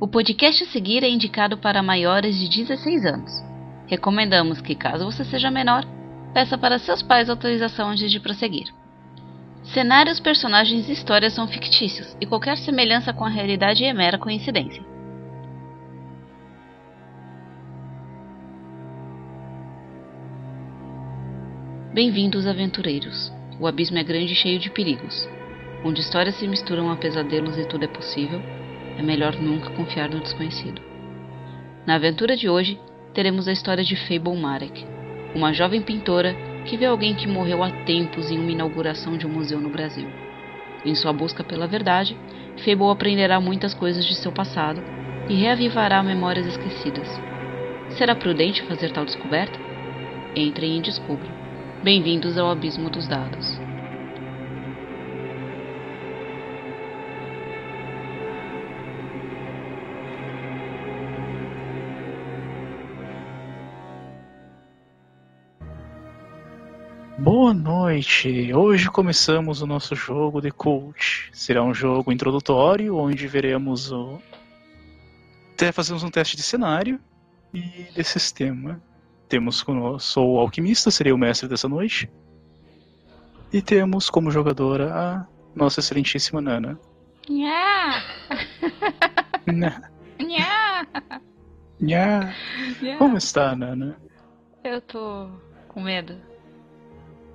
O podcast a seguir é indicado para maiores de 16 anos. Recomendamos que, caso você seja menor, peça para seus pais autorização antes de prosseguir. Cenários, personagens e histórias são fictícios e qualquer semelhança com a realidade é mera coincidência. Bem-vindos, aventureiros. O abismo é grande e cheio de perigos. Onde histórias se misturam a pesadelos e tudo é possível, é melhor nunca confiar no desconhecido. Na aventura de hoje, teremos a história de Fable Marek, uma jovem pintora que vê alguém que morreu há tempos em uma inauguração de um museu no Brasil. Em sua busca pela verdade, Fable aprenderá muitas coisas de seu passado e reavivará memórias esquecidas. Será prudente fazer tal descoberta? Entrem e descubram. Bem-vindos ao Abismo dos Dados. Boa noite! Hoje começamos o nosso jogo de Cult. Será um jogo introdutório onde veremos o. Fazemos um teste de cenário e de sistema. Temos conosco sou o alquimista, serei o mestre dessa noite. E temos como jogadora a nossa excelentíssima Nana. Nha! Nha! Nha! Nha! Como está, Nana? Eu tô com medo.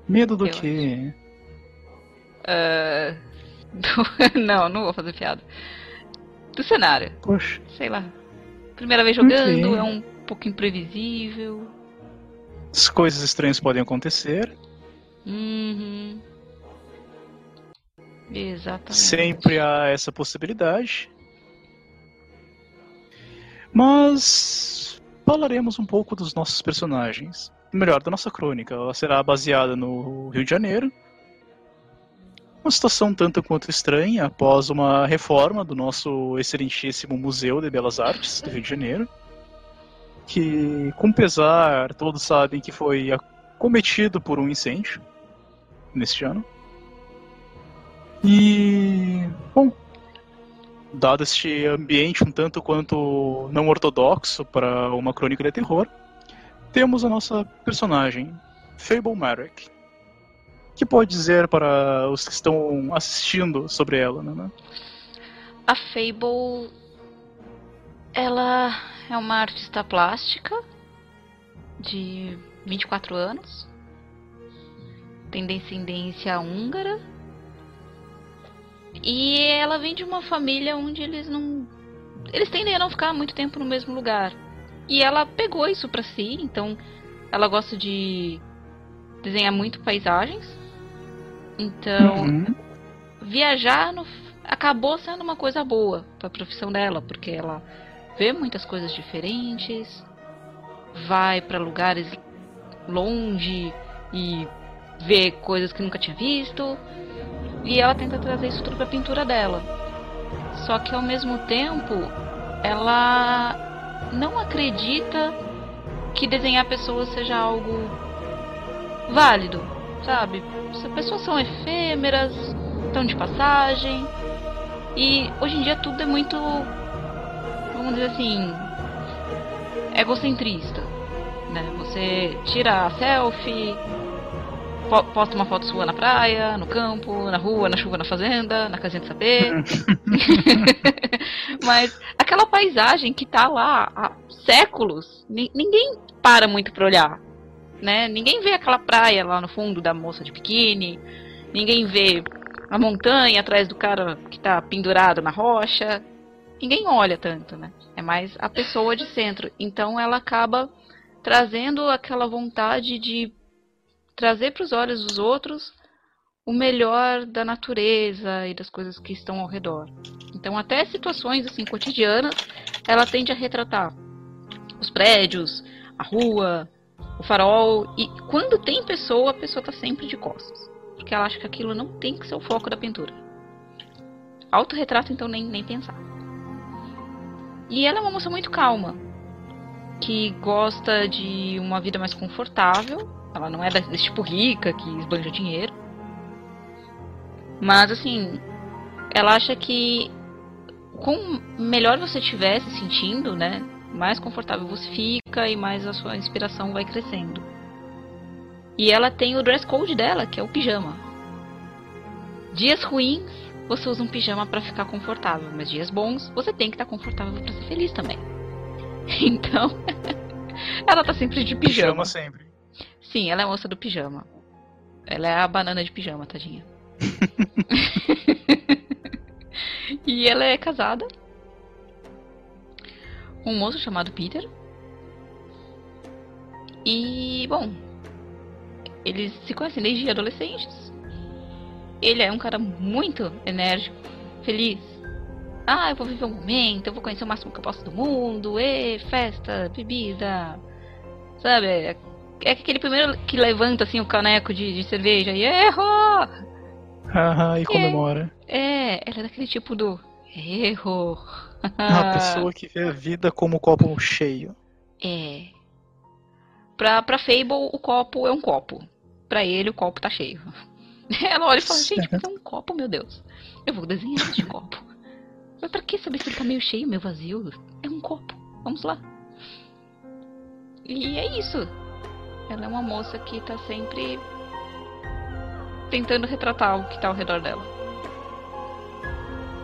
Medo do Eu quê? Do- não, não vou fazer piada. Do cenário, Poxa, sei lá. Primeira vez jogando, Ok. é um pouco imprevisível. as coisas estranhas podem acontecer. Uhum. Exatamente. Sempre há essa possibilidade. Mas falaremos um pouco dos nossos personagens. Melhor, da nossa crônica. Ela será baseada no Rio de Janeiro. Uma situação tanto quanto estranha após uma reforma do nosso excelentíssimo Museu de Belas Artes do Rio de Janeiro. Que, com pesar, todos sabem que foi acometido por um incêndio neste ano. E, bom, dado este ambiente um tanto quanto não ortodoxo para uma crônica de terror, temos a nossa personagem, Fable Marek. que pode dizer para os que estão assistindo sobre ela, né? A Fable. Ela é uma artista plástica de 24 anos. Tem descendência húngara. E ela vem de uma família onde eles não. Eles tendem a não ficar muito tempo no mesmo lugar. E ela pegou isso pra si, então ela gosta de desenhar muito paisagens. Então, Uhum. viajar no- acabou sendo uma coisa boa para a profissão dela, porque ela vê muitas coisas diferentes, vai para lugares longe e vê coisas que nunca tinha visto, e ela tenta trazer isso tudo para a pintura dela. Só que ao mesmo tempo, ela não acredita que desenhar pessoas seja algo válido, sabe? As pessoas são efêmeras, estão de passagem. E hoje em dia tudo é muito, vamos dizer assim, egocentrista. Né? Você tira a selfie, posta uma foto sua na praia, no campo, na rua, na chuva, na fazenda, na casinha de sapê. Mas aquela paisagem que tá lá há séculos, ni- ninguém para muito pra olhar. Né? Ninguém vê aquela praia lá no fundo da moça de biquíni. Ninguém vê a montanha atrás do cara que tá pendurado na rocha. Ninguém olha tanto, né? É mais a pessoa de centro. Então ela acaba trazendo aquela vontade de trazer para os olhos dos outros o melhor da natureza e das coisas que estão ao redor. Então até situações assim cotidianas, ela tende a retratar os prédios, a rua, o farol e quando tem pessoa, a pessoa tá sempre de costas, porque ela acha que aquilo não tem que ser o foco da pintura. Autorretrato então nem nem pensar. E ela é uma moça muito calma, que gosta de uma vida mais confortável. Ela não é desse tipo rica que esbanja dinheiro. Mas assim, ela acha que com melhor você estiver se sentindo, né? Mais confortável você fica e mais a sua inspiração vai crescendo. E ela tem o dress code dela, que é o pijama. Dias ruins, você usa um pijama para ficar confortável, mas dias bons, você tem que estar tá confortável para ser feliz também. Então, ela tá sempre de pijama. Pijama sempre. Sim, ela é a moça do pijama. Ela é a banana de pijama, tadinha. e ela é casada. Um moço chamado Peter. E, bom, eles se conhecem desde adolescentes. Ele é um cara muito enérgico, feliz. Ah, eu vou viver um momento, eu vou conhecer o máximo que eu posso do mundo, e festa, bebida. Sabe? É, aquele primeiro que levanta assim o caneco de, de cerveja e errou! Haha, e comemora. É, ela é daquele tipo do erro. Uma pessoa que vê a vida como um copo cheio. É. Pra, pra Fable, o copo é um copo. Pra ele, o copo tá cheio. Ela olha e fala, gente, mas é um copo, meu Deus. Eu vou desenhar este copo. Mas pra que saber se ele tá meio cheio, meio vazio? É um copo. Vamos lá. E é isso. Ela é uma moça que tá sempre tentando retratar o que tá ao redor dela.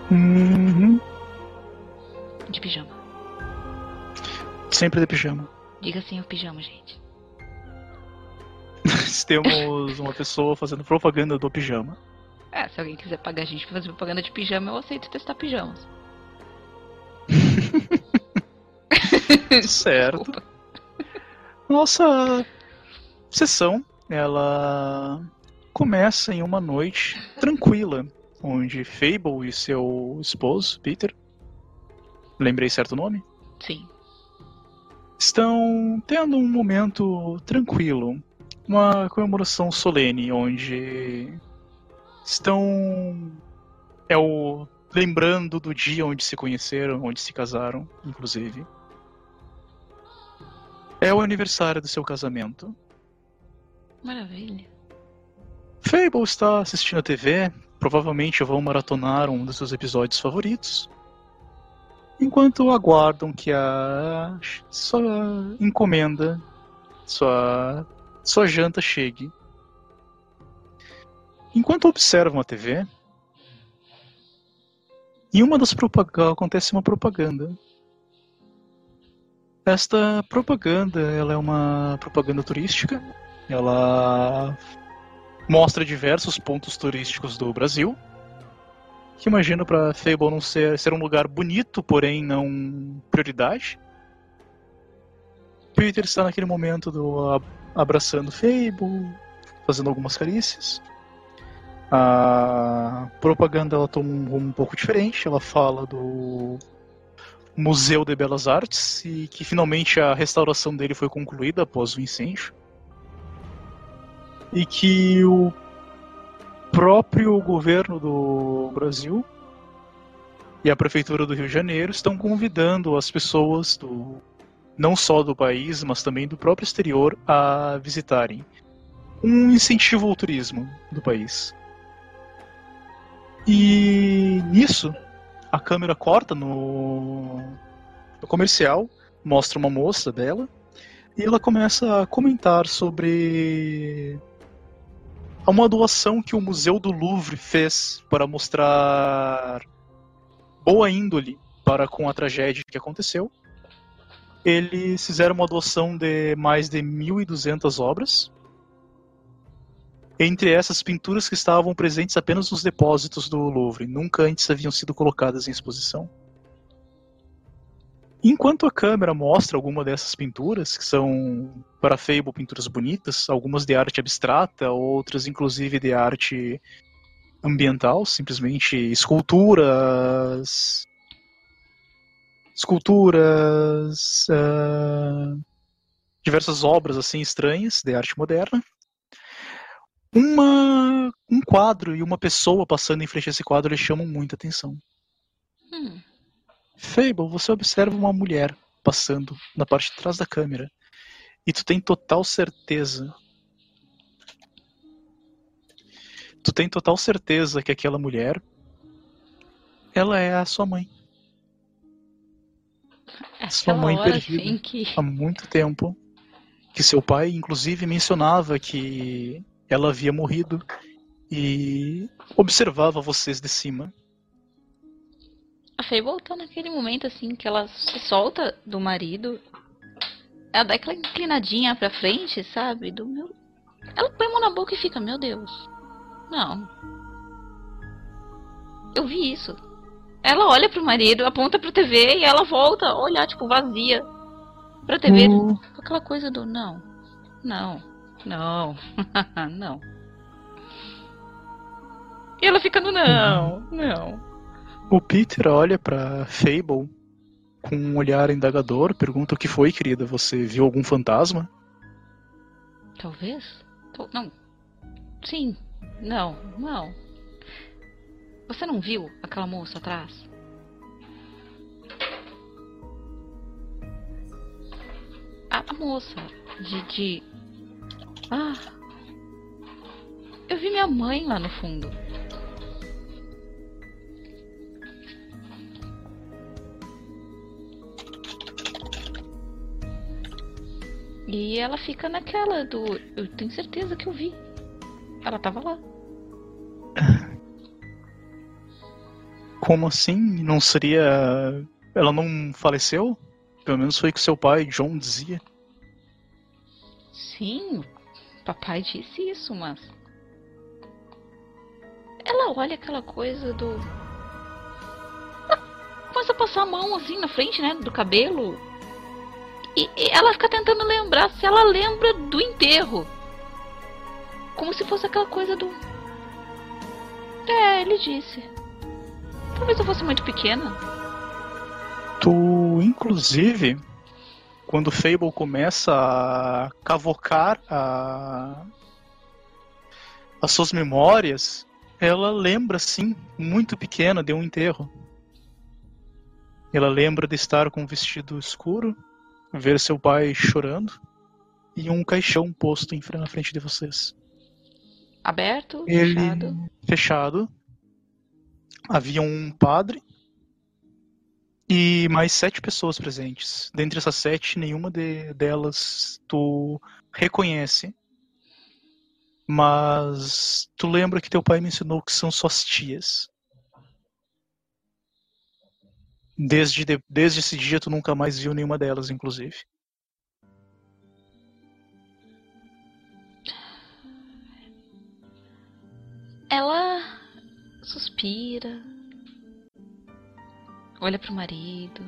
Uhum. De pijama. Sempre de pijama. Diga sim o pijama, gente. Temos uma pessoa fazendo propaganda do pijama. É, se alguém quiser pagar a gente pra fazer propaganda de pijama, eu aceito testar pijamas. certo. Desculpa. Nossa sessão, ela começa em uma noite tranquila, onde Fable e seu esposo, Peter, lembrei certo nome? Sim. Estão tendo um momento tranquilo, uma comemoração solene, onde estão é o lembrando do dia onde se conheceram, onde se casaram, inclusive. É o aniversário do seu casamento. Maravilha. Fable está assistindo a TV, provavelmente vão maratonar um dos seus episódios favoritos. Enquanto aguardam que a sua encomenda, sua, sua janta chegue. Enquanto observam a TV, em uma das propagandas acontece uma propaganda. Esta propaganda, ela é uma propaganda turística. Ela mostra diversos pontos turísticos do Brasil. Que imagino para Fable não ser, ser um lugar bonito, porém não prioridade. Peter está naquele momento do abraçando Fable, fazendo algumas carícias. A propaganda ela toma um rumo um pouco diferente. Ela fala do Museu de Belas Artes e que finalmente a restauração dele foi concluída após o incêndio. E que o próprio governo do Brasil e a prefeitura do Rio de Janeiro estão convidando as pessoas do não só do país, mas também do próprio exterior a visitarem. Um incentivo ao turismo do país. E nisso, a câmera corta no, no comercial, mostra uma moça dela, e ela começa a comentar sobre uma doação que o Museu do Louvre fez para mostrar boa índole para com a tragédia que aconteceu. Eles fizeram uma doação de mais de 1.200 obras entre essas pinturas que estavam presentes apenas nos depósitos do Louvre, nunca antes haviam sido colocadas em exposição. Enquanto a câmera mostra alguma dessas pinturas, que são para Fable pinturas bonitas, algumas de arte abstrata, outras inclusive de arte ambiental, simplesmente esculturas, esculturas, uh, diversas obras assim estranhas de arte moderna uma, um quadro e uma pessoa passando em frente a esse quadro eles chamam muita atenção. Fable, você observa uma mulher passando na parte de trás da câmera e tu tem total certeza. Tu tem total certeza que aquela mulher ela é a sua mãe. Sua Aquela mãe hora, perdida que... há muito tempo. Que seu pai, inclusive, mencionava que ela havia morrido e observava vocês de cima. A Fable tá naquele momento, assim, que ela se solta do marido. Ela dá aquela inclinadinha pra frente, sabe? Do meu... Ela põe a mão na boca e fica, meu Deus. Não. Eu vi isso. Ela olha pro marido, aponta pro TV e ela volta a olhar, tipo, vazia. Pra TV. Com aquela coisa do não. Não. Não. não. E ela fica no não. Não. O Peter olha pra Fable com um olhar indagador, pergunta o que foi, querida? Você viu algum fantasma? Talvez? Tal- Não. Sim. Não. Não. Você não viu aquela moça atrás? A moça de, de. Ah. Eu vi minha mãe lá no fundo. E ela fica naquela do. Eu tenho certeza que eu vi. Ela tava lá. Como assim? Não seria. Ela não faleceu? Pelo menos foi o que seu pai, John, dizia. Sim, papai disse isso, mas. Ela olha aquela coisa do. Ela começa a passar a mão assim na frente, né? Do cabelo. E, e ela fica tentando lembrar se ela lembra do enterro. Como se fosse aquela coisa do. É, ele disse. Talvez eu fosse muito pequena. Tu, inclusive, quando Fable começa a cavocar a... as suas memórias, ela lembra, sim, muito pequena, de um enterro. Ela lembra de estar com um vestido escuro, ver seu pai chorando e um caixão posto em na frente de vocês. Aberto, Ele fechado. fechado. Havia um padre e mais sete pessoas presentes. Dentre essas sete, nenhuma de- delas tu reconhece. Mas tu lembra que teu pai mencionou que são suas tias. Desde, de- desde esse dia tu nunca mais viu nenhuma delas, inclusive. Ela suspira, olha pro marido,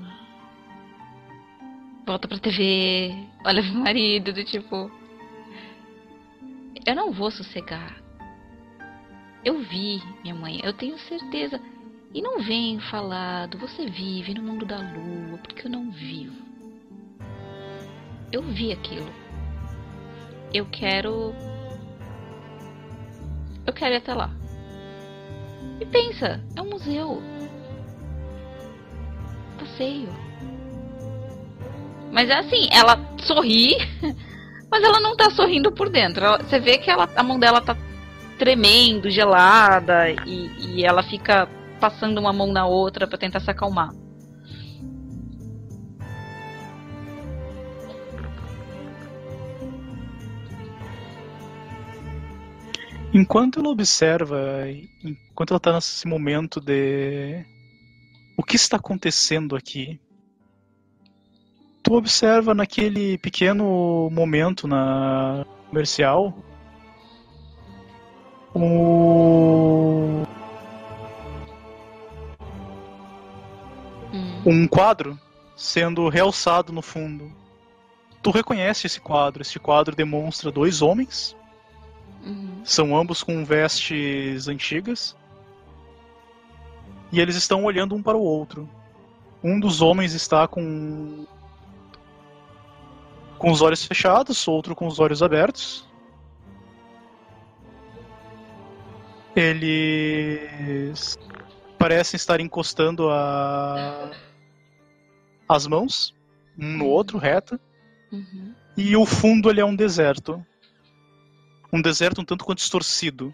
volta pra TV, olha pro marido, do tipo. Eu não vou sossegar. Eu vi minha mãe, eu tenho certeza. E não vem falar do você vive no mundo da lua, porque eu não vivo. Eu vi aquilo. Eu quero eu quero ir até lá. E pensa, é um museu. Passeio. Mas é assim, ela sorri, mas ela não tá sorrindo por dentro. Você vê que ela, a mão dela tá tremendo, gelada, e, e ela fica passando uma mão na outra pra tentar se acalmar. Enquanto ela observa, enquanto ela está nesse momento de o que está acontecendo aqui, tu observa naquele pequeno momento na comercial o- um quadro sendo realçado no fundo. Tu reconhece esse quadro? Esse quadro demonstra dois homens Uhum. São ambos com vestes antigas. E eles estão olhando um para o outro. Um dos homens está com com os olhos fechados, outro com os olhos abertos. Eles parecem estar encostando a... as mãos um no outro, reta. Uhum. E o fundo ele é um deserto. Um deserto um tanto quanto distorcido.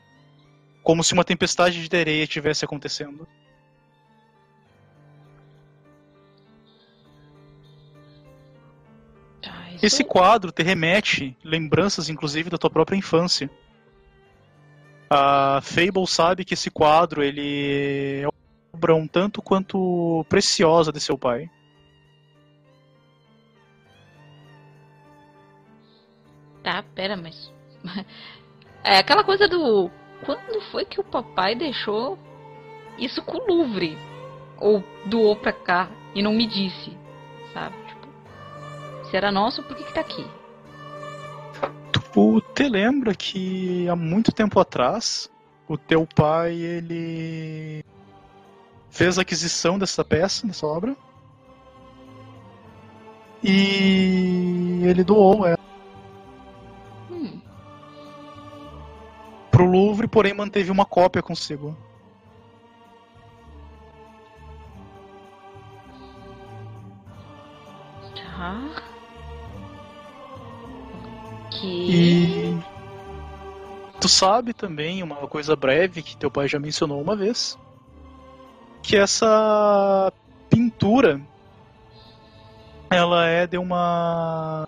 Como se uma tempestade de areia estivesse acontecendo. Isso... Esse quadro te remete lembranças, inclusive, da tua própria infância. A Fable sabe que esse quadro ele é uma obra um tanto quanto preciosa de seu pai. Tá, pera, mas. É aquela coisa do. Quando foi que o papai deixou isso com o Louvre? Ou doou pra cá e não me disse, sabe? Tipo, se era nosso, por que, que tá aqui? Tu te lembra que há muito tempo atrás o teu pai ele fez a aquisição dessa peça, dessa obra? E ele doou ela pro Louvre, porém manteve uma cópia consigo. Tá. Que. E tu sabe também uma coisa breve que teu pai já mencionou uma vez, que essa pintura ela é de uma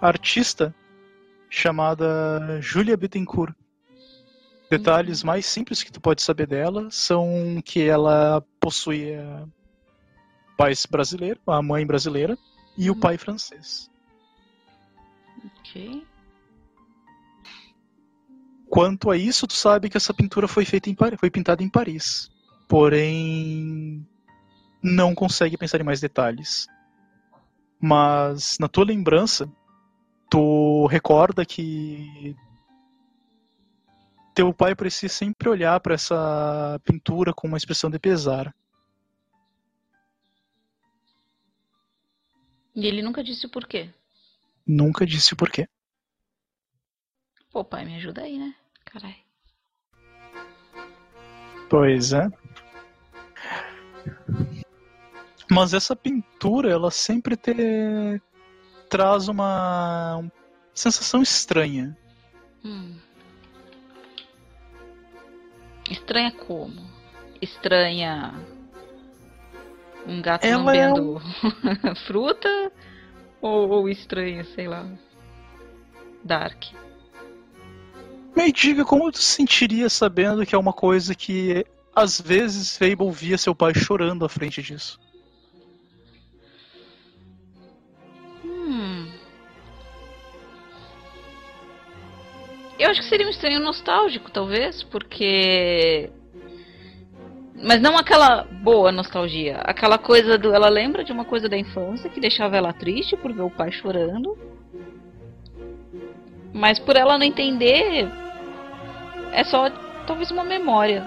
artista chamada Julia Bittencourt. Detalhes Uhum. mais simples que tu pode saber dela são que ela possuía pais brasileiro, a mãe brasileira e o Uhum. pai francês. Ok. Quanto a isso, tu sabe que essa pintura foi feita em foi pintada em Paris. Porém, não consegue pensar em mais detalhes. Mas na tua lembrança, tu recorda que teu pai parecia sempre olhar para essa pintura com uma expressão de pesar. E ele nunca disse o porquê. Nunca disse o porquê. Pô, pai, me ajuda aí, né? Caralho. Pois é. Mas essa pintura, ela sempre te traz uma sensação estranha. Hum. Estranha como? Estranha. Um gato Ela é lambendo fruta? Ou, ou estranha, sei lá. Dark. Me diga como tu se sentiria sabendo que é uma coisa que às vezes Fable via seu pai chorando à frente disso. Eu acho que seria um estranho nostálgico, talvez, porque. Mas não aquela boa nostalgia. Aquela coisa do. Ela lembra de uma coisa da infância que deixava ela triste por ver o pai chorando. Mas por ela não entender. É só talvez uma memória.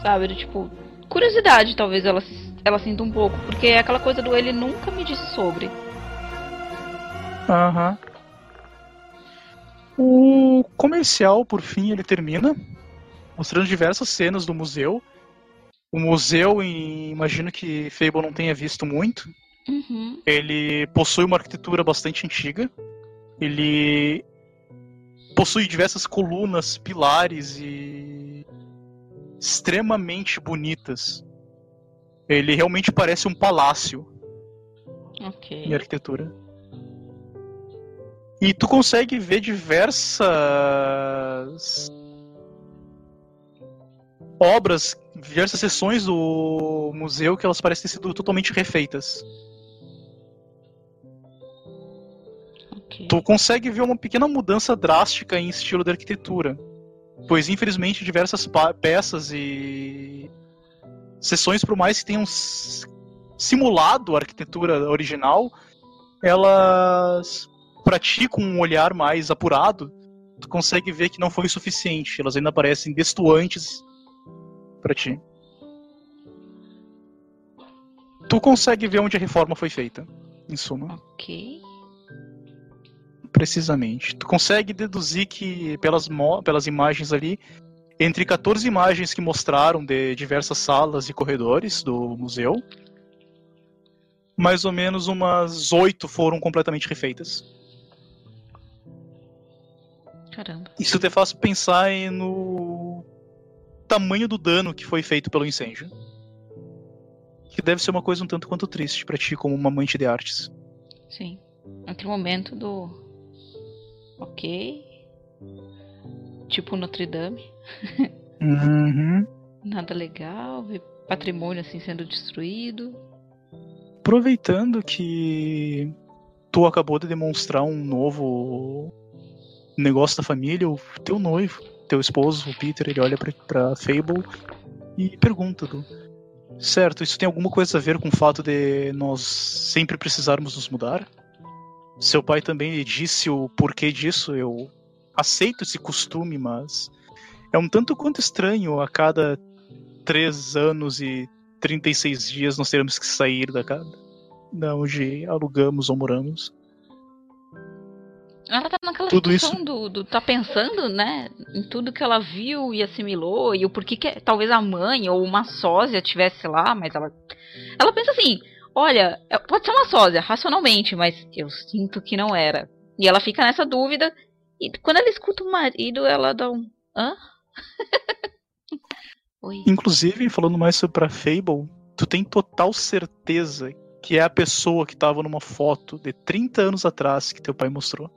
Sabe? Tipo. Curiosidade, talvez ela, ela sinta um pouco. Porque é aquela coisa do ele nunca me disse sobre. Aham. O comercial, por fim, ele termina mostrando diversas cenas do museu. O museu, imagino que Fable não tenha visto muito. Uhum. Ele possui uma arquitetura bastante antiga. Ele possui diversas colunas, pilares e extremamente bonitas. Ele realmente parece um palácio Ok. em arquitetura. E tu consegue ver diversas obras, diversas seções do museu que elas parecem ter sido totalmente refeitas. ok. Tu consegue ver uma pequena mudança drástica em estilo de arquitetura. Pois, infelizmente, diversas peças e seções, por mais que tenham simulado a arquitetura original, elas praticam um olhar mais apurado. Tu consegue ver que não foi o suficiente. Elas ainda parecem destoantes pra ti. Tu consegue ver onde a reforma foi feita, em suma. Ok. Precisamente. Tu consegue deduzir que pelas, pelas imagens ali, entre 14 imagens que mostraram de diversas salas e corredores do museu, mais ou menos umas oito foram completamente refeitas. Caramba. Isso te faz pensar no tamanho do dano que foi feito pelo incêndio. Que deve ser uma coisa um tanto quanto triste para ti como uma amante de artes. Sim. Aquele momento do. Ok. Tipo Notre Dame. Uhum. Nada legal, ver patrimônio assim sendo destruído. Aproveitando que tu acabou de demonstrar um novo negócio da família, o teu noivo, teu esposo, o Peter, ele olha pra, pra Fable e pergunta do certo, isso tem alguma coisa a ver com o fato de nós sempre precisarmos nos mudar? Seu pai também disse o porquê disso, eu aceito esse costume, mas é um tanto quanto estranho a cada três anos e 36 dias nós teremos que sair da casa onde alugamos ou moramos. Naquela Tudo isso- do, do. tá pensando, né? Em tudo que ela viu e assimilou, e o porquê que talvez a mãe ou uma sósia tivesse lá, mas ela. Ela pensa assim: olha, é- pode ser uma sósia, racionalmente, mas eu sinto que não era. E ela fica nessa dúvida, e quando ela escuta o marido, ela dá um. hã? Oi. Inclusive, falando mais sobre a Fable, tu tem total certeza que é a pessoa que tava numa foto de 30 anos atrás que teu pai mostrou.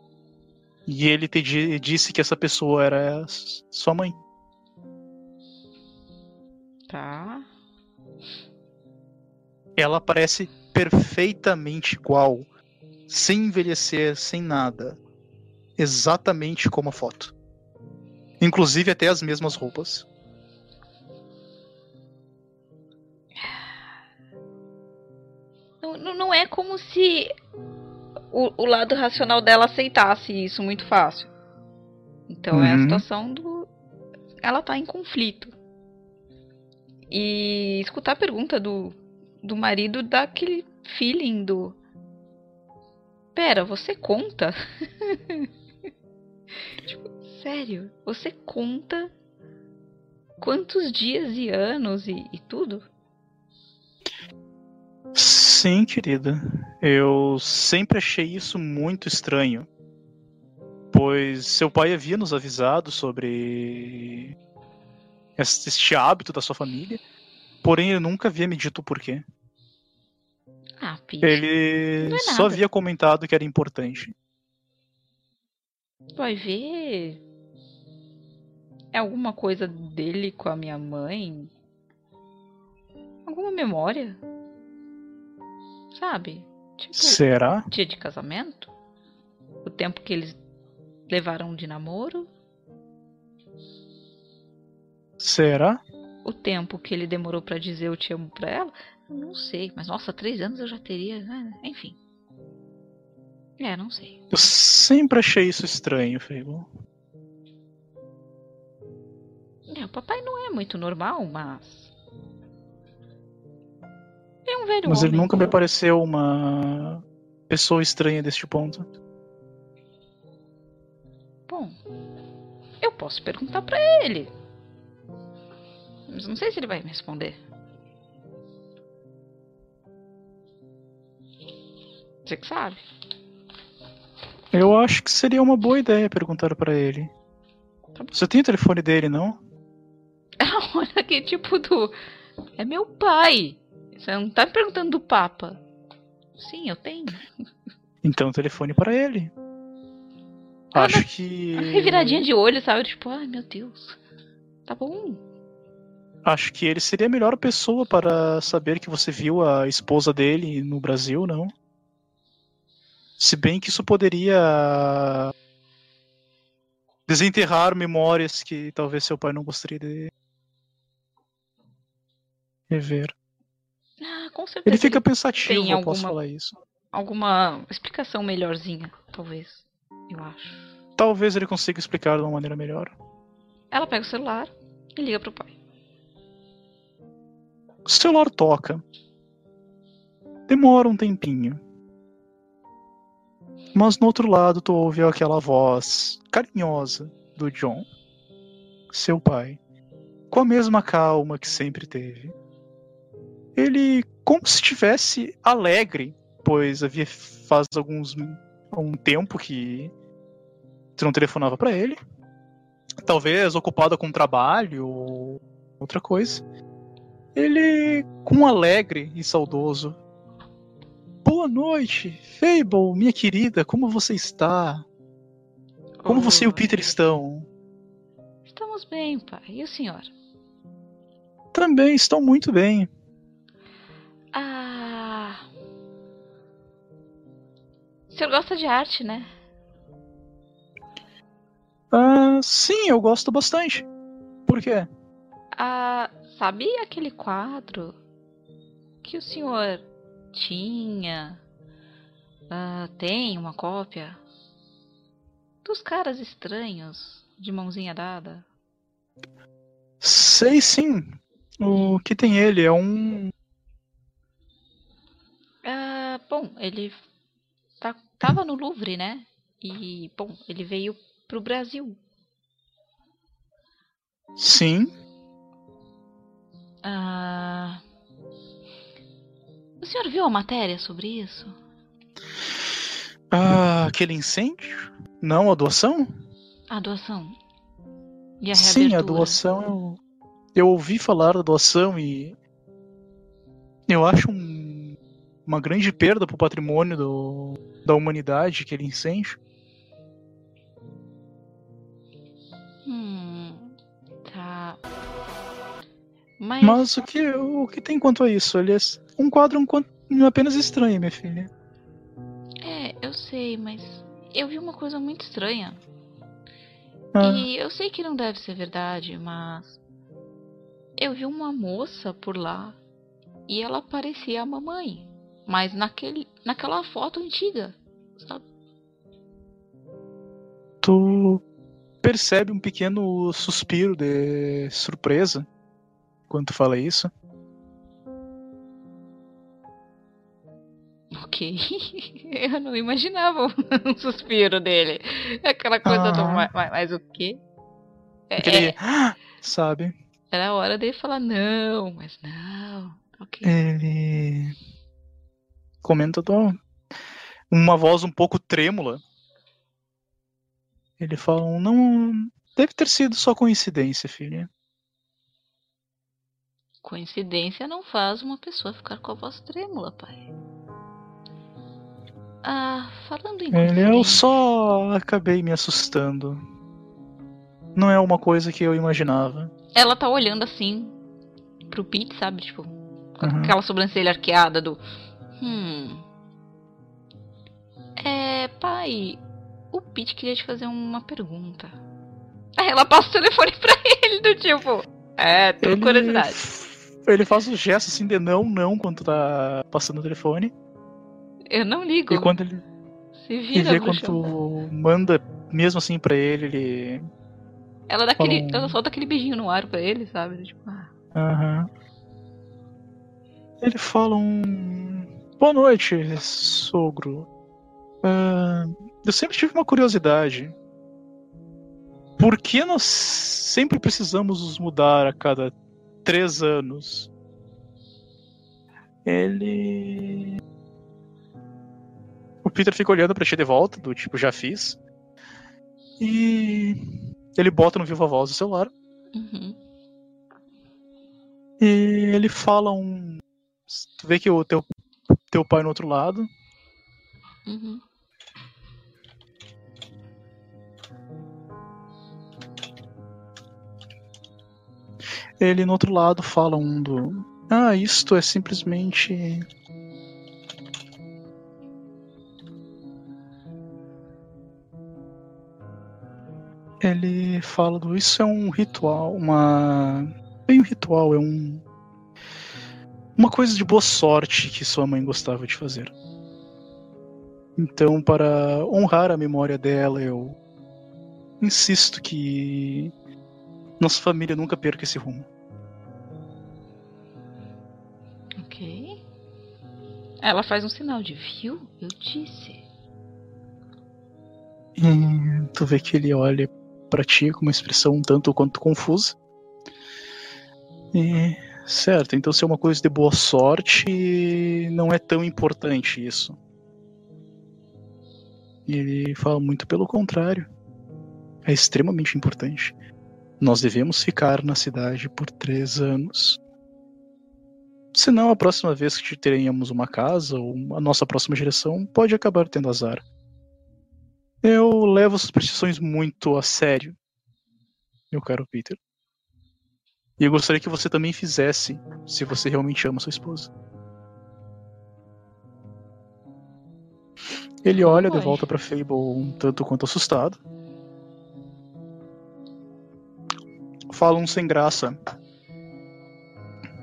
E ele te di- disse que essa pessoa era sua mãe. Tá. Ela parece perfeitamente igual, sem envelhecer, sem nada. Exatamente como a foto. Inclusive até as mesmas roupas. Não- não é como se o, o lado racional dela aceitasse isso muito fácil. Então é a Uhum. situação do. Ela tá em conflito. E escutar a pergunta do, do marido dá aquele feeling do. Pera, você conta? tipo, sério? Você conta quantos dias e anos e, e tudo? Sim, querida. Eu sempre achei isso muito estranho. Pois seu pai havia nos avisado sobre es- este hábito da sua família, porém ele nunca havia me dito o porquê. Ah, Pete. Ele é só havia comentado que era importante. Vai ver. É alguma coisa dele com a minha mãe? Alguma memória? Sabe? Tipo, Será? dia de casamento? O tempo que eles levaram de namoro? Será? O tempo que ele demorou pra dizer eu te amo pra ela? Não sei, mas nossa, três anos eu já teria. né? Enfim. É, não sei. Eu sempre achei isso estranho, Fable. É, o papai não é muito normal, mas. É um velho Mas ele homem. nunca me pareceu uma pessoa estranha deste ponto. Bom, eu posso perguntar pra ele. Mas não sei se ele vai me responder. Você que sabe. Eu acho que seria uma boa ideia perguntar pra ele. Tá. Você tem o telefone dele, não? Olha que tipo do. É meu pai. Você não tá me perguntando do Papa. Sim, eu tenho. Então telefone para ele. Ah, Acho que. Reviradinha de olho, sabe? Tipo, ai meu Deus. Tá bom. Acho que ele seria a melhor pessoa para saber que você viu a esposa dele no Brasil, não? Se bem que isso poderia desenterrar memórias que talvez seu pai não gostaria de rever. Ah, com certeza. Ele fica pensativo, tem eu posso falar isso. Alguma explicação melhorzinha, talvez. Eu acho. Talvez ele consiga explicar de uma maneira melhor. Ela pega o celular e liga pro pai. O celular toca. Demora um tempinho. Mas no outro lado tu ouve aquela voz carinhosa do John, seu pai, com a mesma calma que sempre teve. Ele como se estivesse alegre, pois havia faz alguns um tempo que tu não telefonava pra ele. Talvez ocupado com trabalho ou outra coisa. Ele, com alegre e saudoso. Boa noite, Fable, minha querida, como você está? Como você e o Peter estão? Estamos bem, pai. E o senhor? Também estão muito bem. Ah. O senhor gosta de arte, né? Ah, sim, eu gosto bastante. Por quê? Ah, sabe aquele quadro que o senhor tinha? Ah, tem uma cópia? Dos caras estranhos, de mãozinha dada? Sei sim. O que tem ele é um. Ah, bom, ele tá, tava no Louvre, né? E, bom, ele veio pro Brasil. Sim. Ah, o senhor viu a matéria sobre isso? Ah, aquele incêndio? Não, a doação? A doação. E a Sim, a doação. Eu, eu ouvi falar da doação e. Eu acho um- uma grande perda pro patrimônio do, da humanidade aquele incêndio. Hum, tá. Mas, Mas o que, o que tem quanto a isso? Ele é um quadro um, apenas estranho, minha filha. é, eu sei, mas eu vi uma coisa muito estranha. Ah, E eu sei que não deve ser verdade, mas eu vi uma moça por lá e ela parecia a mamãe, mas naquele, naquela foto antiga, sabe? tu percebe um pequeno suspiro de surpresa quando tu fala isso. Ok. Eu não imaginava um suspiro dele. Aquela coisa do. Ah. Mas, mas- mas o quê? É- Aquele. é- sabe? era a hora dele falar não, mas não. Ok. Ele. Comenta do... uma voz um pouco trêmula. Ele fala: Não. Deve ter sido só coincidência, filha. Coincidência não faz uma pessoa ficar com a voz trêmula, pai. Ah, falando em Ele, eu só acabei me assustando. Não é uma coisa que eu imaginava. Ela tá olhando assim pro Pete, sabe? Tipo, com Uhum. aquela sobrancelha arqueada do. Hum. É, pai, o Pete queria te fazer uma pergunta. Aí ela passa o telefone pra ele, do tipo. É, tudo curiosidade. Ele faz o gesto assim de não, não, quando tá passando o telefone. Eu não ligo. E quando ele Se e vira, vê quando tu manda mesmo assim pra ele, ele. Ela, dá aquele, um- ela solta aquele beijinho no ar pra ele, sabe? Tipo, ah, Aham. Ele fala um. Boa noite, sogro. Ah, eu sempre tive uma curiosidade. Por que nós sempre precisamos nos mudar a cada três anos? Ele. O Peter fica olhando pra ti de volta, do tipo, já fiz. E ele bota no Viva Voz do celular. uhum. E ele fala um. Tu vê que o teu, teu pai no outro lado. Uhum. Ele no outro lado fala um do. Ah, isto é simplesmente. Ele fala do. Isso é um ritual, uma. Bem um ritual, é um. Uma coisa de boa sorte que sua mãe gostava de fazer. Então, para honrar a memória dela, eu insisto que nossa família nunca perca esse rumo. Ok. Ela faz um sinal de viu? Eu disse. E tu vê que ele olha pra ti com uma expressão um tanto quanto confusa. E, certo, então se é uma coisa de boa sorte, não é tão importante isso. Ele fala muito pelo contrário. É extremamente importante. Nós devemos ficar na cidade por três anos. Se não, a próxima vez que tenhamos uma casa ou a nossa próxima direção pode acabar tendo azar. Eu levo essas superstições muito a sério, meu caro Peter. E eu gostaria que você também fizesse, se você realmente ama sua esposa. Ele olha de volta pra Fable um tanto quanto assustado. Fala um sem graça.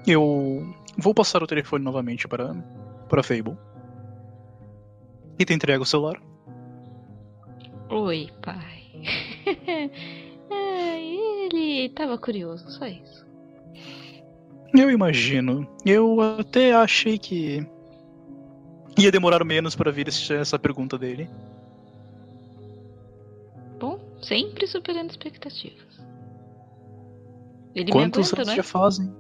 Eu vou passar o telefone novamente para, para Fable. E te entrega o celular. Oi, pai. Ele tava curioso, só isso. Eu imagino. Eu até achei que ia demorar menos para vir essa pergunta dele. Bom, sempre superando expectativas. Ele Quantos me aguenta, anos é? já fazem?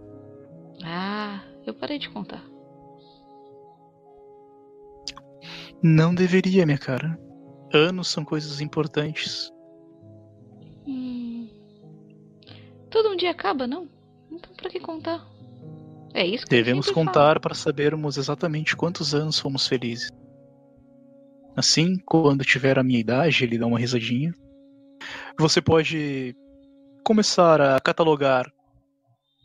Ah, eu parei de contar. Não deveria, minha cara. Anos são coisas importantes. Tudo um dia acaba, não? Então pra que contar? É isso que Devemos contar para sabermos exatamente quantos anos fomos felizes. Assim, quando tiver a minha idade, ele dá uma risadinha. Você pode começar a catalogar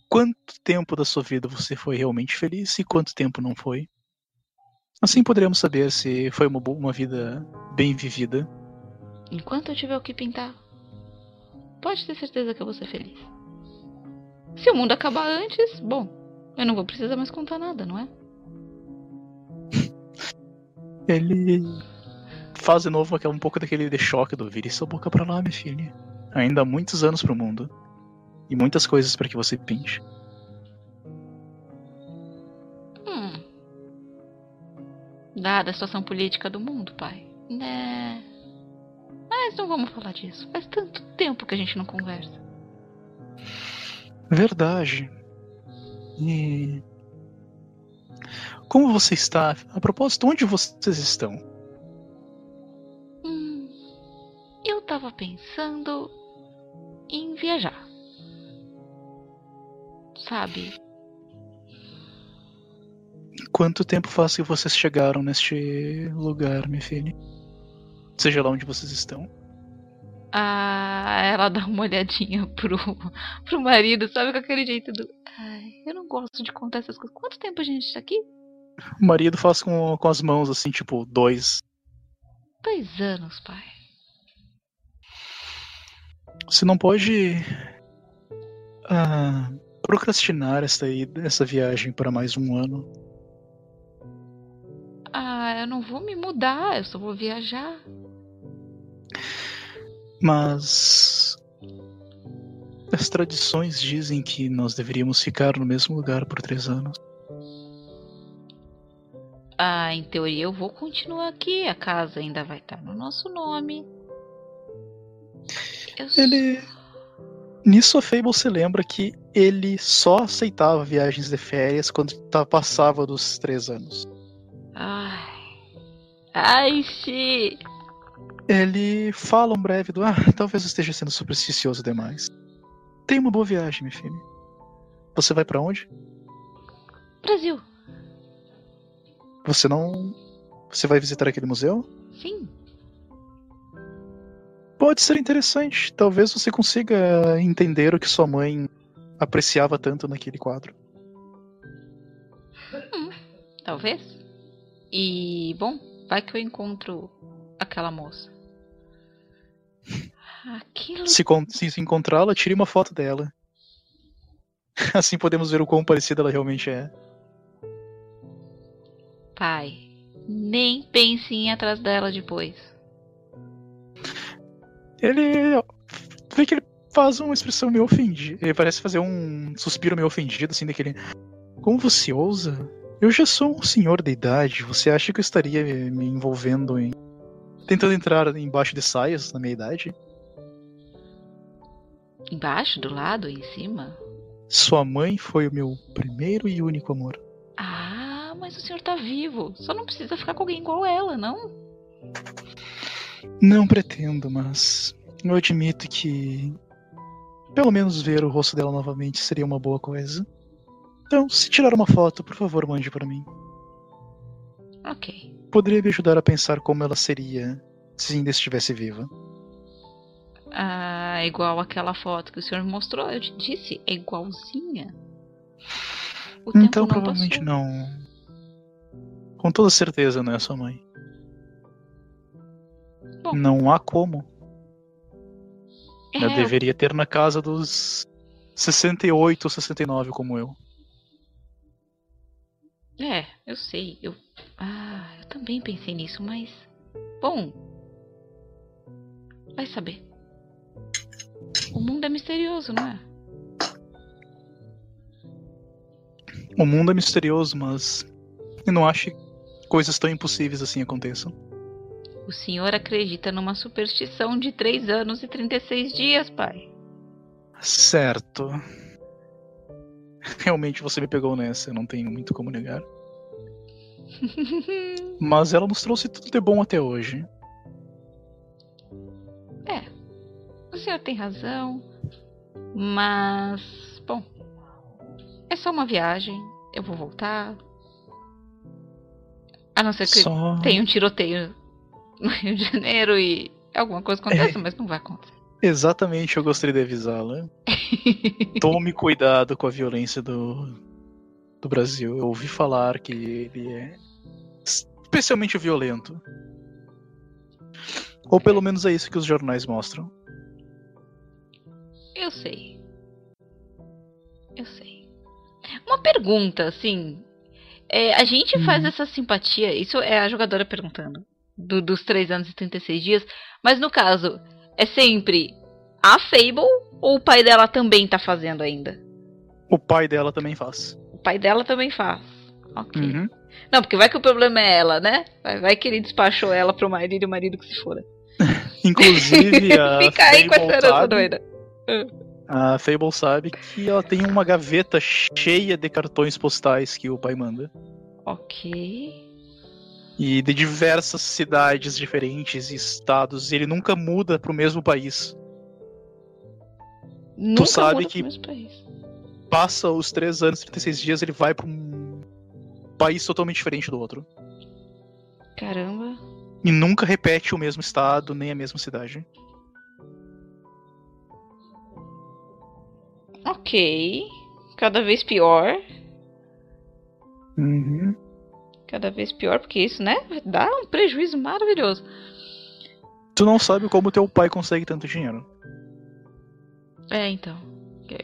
quanto tempo da sua vida você foi realmente feliz e quanto tempo não foi. Assim poderemos saber se foi uma, boa- uma vida bem vivida. Enquanto eu tiver o que pintar, pode ter certeza que eu vou ser feliz. Se o mundo acabar antes, bom, eu não vou precisar mais contar nada, não é? Ele faz de novo um pouco daquele de choque do vire sua boca pra lá, minha filha. Ainda há muitos anos pro mundo. E muitas coisas para que você pinte. Hum. Dada a situação política do mundo, pai. Né. Mas não vamos falar disso. Faz tanto tempo que a gente não conversa. Verdade. E. Como você está? A propósito, onde vocês estão? Hum. Eu tava pensando em viajar. Sabe? Quanto tempo faz que vocês chegaram neste lugar, minha filha? Seja lá onde vocês estão. Ah, ela dá uma olhadinha pro, pro marido, sabe? Com aquele jeito do. Ai, eu não gosto de contar essas coisas. Quanto tempo a gente tá aqui? O marido faz com, com as mãos assim, tipo, dois. Dois anos, pai. Você não pode. ah, procrastinar essa, essa viagem para mais um ano. Ah, eu não vou me mudar, eu só vou viajar. Mas. As tradições dizem que nós deveríamos ficar no mesmo lugar por três anos. Ah, em teoria eu vou continuar aqui. A casa ainda vai estar no nosso nome. Eu Ele. Nisso a Fable se lembra que ele só aceitava viagens de férias quando passava dos três anos. Ai. Ai, Xi. Ele fala um breve do. Ah, talvez eu esteja sendo supersticioso demais. Tenha uma boa viagem, minha filha. Você vai pra onde? Brasil. Você não. Você vai visitar aquele museu? Sim. Pode ser interessante. Talvez você consiga entender o que sua mãe apreciava tanto naquele quadro. Talvez. E, bom, vai que eu encontro aquela moça. Aquilo. Se, se se encontrá-la, tire uma foto dela. Assim podemos ver o quão parecida ela realmente é. Pai, nem pense em ir atrás dela depois. Ele. Vê que ele faz uma expressão meio ofendida. Ele parece fazer um suspiro meio ofendido, assim, daquele. Como você ousa? Eu já sou um senhor de idade. Você acha que eu estaria me envolvendo em. Tentando entrar embaixo de saias na minha idade? Embaixo, do lado, em cima? Sua mãe foi o meu primeiro e único amor. Ah, mas o senhor tá vivo. Só não precisa ficar com alguém igual ela, não? Não pretendo, mas eu admito que pelo menos ver o rosto dela novamente seria uma boa coisa. Então, se tirar uma foto, por favor, mande para mim. Ok. Poderia me ajudar a pensar como ela seria se ainda estivesse viva. Ah, igual aquela foto que o senhor me mostrou, eu te disse, é igualzinha. O então, não provavelmente passou. não. Com toda certeza não é sua mãe. Bom. Não há como. Ela É, deveria ter na casa dos 68 ou 69 como eu. É, eu sei. Eu. Ah, eu também pensei nisso, mas. Bom. Vai saber. O mundo é misterioso, não é? O mundo é misterioso, mas eu não acho que coisas tão impossíveis assim aconteçam. O senhor acredita numa superstição de 3 anos e 36 dias, pai. Certo. Realmente você me pegou nessa, eu não tenho muito como negar. Mas ela nos trouxe tudo de bom até hoje. o senhor tem razão. Mas. Bom. É só uma viagem. Eu vou voltar. A não ser que Só. tenha um tiroteio no Rio de Janeiro e alguma coisa aconteça, mas não vai acontecer. Exatamente, eu gostaria de avisá-la. Tome cuidado com a violência do, do Brasil. Eu ouvi falar que ele é especialmente violento. Ou pelo menos é isso que os jornais mostram. Eu sei. Eu sei. Uma pergunta, assim. É, a gente faz Uhum. essa simpatia, isso é a jogadora perguntando, do- dos 3 anos e 36 dias, mas no caso, é sempre a Fable ou o pai dela também tá fazendo ainda? O pai dela também faz. O pai dela também faz. Ok. Uhum. Não, porque vai que o problema é ela, né? Vai, vai que ele despachou ela pro marido e o marido que se fora. Inclusive, a Fica aí com essa herança doida. a Fable sabe que ela tem uma gaveta cheia de cartões postais que o pai manda. Ok. E de diversas cidades diferentes e estados. E ele nunca muda pro mesmo país. Nunca sabe muda pro que- mesmo país. Passa os 3 anos e 36 dias, ele vai pra um país totalmente diferente do outro. Caramba. E nunca repete o mesmo estado, nem a mesma cidade. Ok. Cada vez pior. Uhum. Cada vez pior, porque isso, né? Dá um prejuízo maravilhoso. Tu não sabe como teu pai consegue tanto dinheiro. É, então.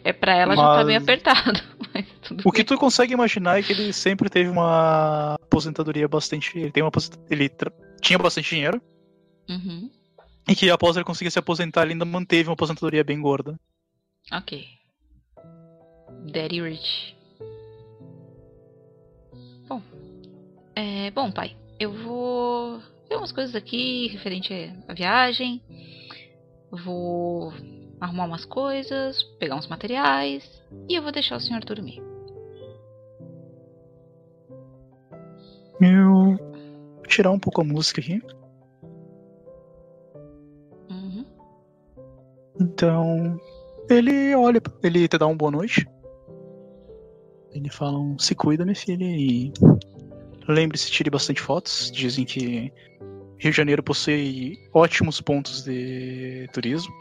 É pra ela já tá Mas- bem apertado. Mas O que bem. tu consegue imaginar é que ele sempre teve uma aposentadoria bastante. Ele tem uma ele tra- tinha bastante dinheiro. Uhum. E que após ele conseguir se aposentar, ele ainda manteve uma aposentadoria bem gorda. Ok. Daddy Rich. Bom. É, bom, pai. Eu vou ver umas coisas aqui referente à viagem. Vou arrumar umas coisas, pegar uns materiais e eu vou deixar o senhor dormir. Eu vou tirar um pouco a música aqui. Uhum. Então, ele olha, ele te dá uma boa noite. Ele fala um, se cuida, minha filha, e lembre-se, tire bastante fotos. Dizem que Rio de Janeiro possui ótimos pontos de turismo,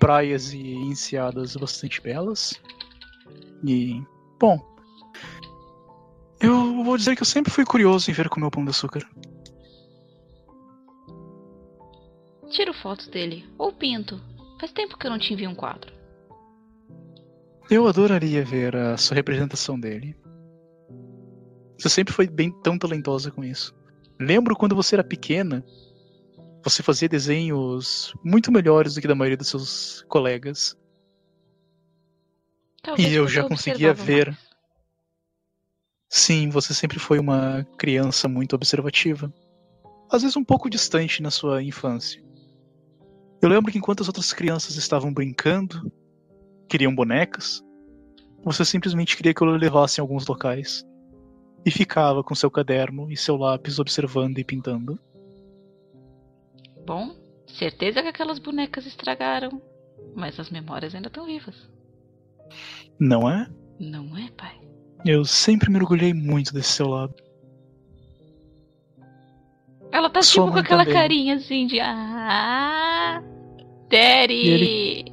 praias e enseadas bastante belas. E, bom, eu vou dizer que eu sempre fui curioso em ver comer o pão de açúcar. Tiro fotos dele. Ou pinto. Faz tempo que eu não te envio um quadro. Eu adoraria ver a sua representação dele. Você sempre foi bem tão talentosa com isso. Lembro quando você era pequena, você fazia desenhos muito melhores do que da maioria dos seus colegas. Talvez E eu já conseguia ver. mais. Sim, você sempre foi uma criança muito observativa. Às vezes um pouco distante na sua infância. Eu lembro que enquanto as outras crianças estavam brincando, queriam bonecas, você simplesmente queria que eu levasse em alguns locais. E ficava com seu caderno e seu lápis observando e pintando. Bom, certeza que aquelas bonecas estragaram. Mas as memórias ainda estão vivas. Não é? Não é, pai? Eu sempre mergulhei muito desse seu lado. Ela tá Sua tipo com aquela também. carinha assim de. Ah. Daddy! E ele-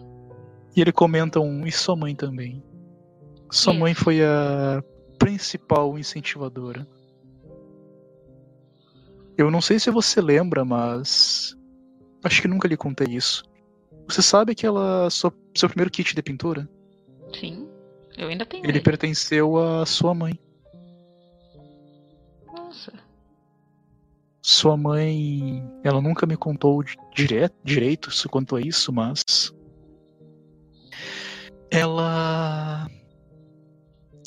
E ele comenta um. E sua mãe também. Sua Isso. mãe foi a principal incentivadora. Eu não sei se você lembra, mas. Acho que nunca lhe contei isso. Você sabe que ela. Sua, seu primeiro kit de pintura? Sim, eu ainda tenho Ele ele. pertenceu à sua mãe. Nossa. Sua mãe. Ela nunca me contou di- direto, direito isso- quanto a isso, mas. Ela.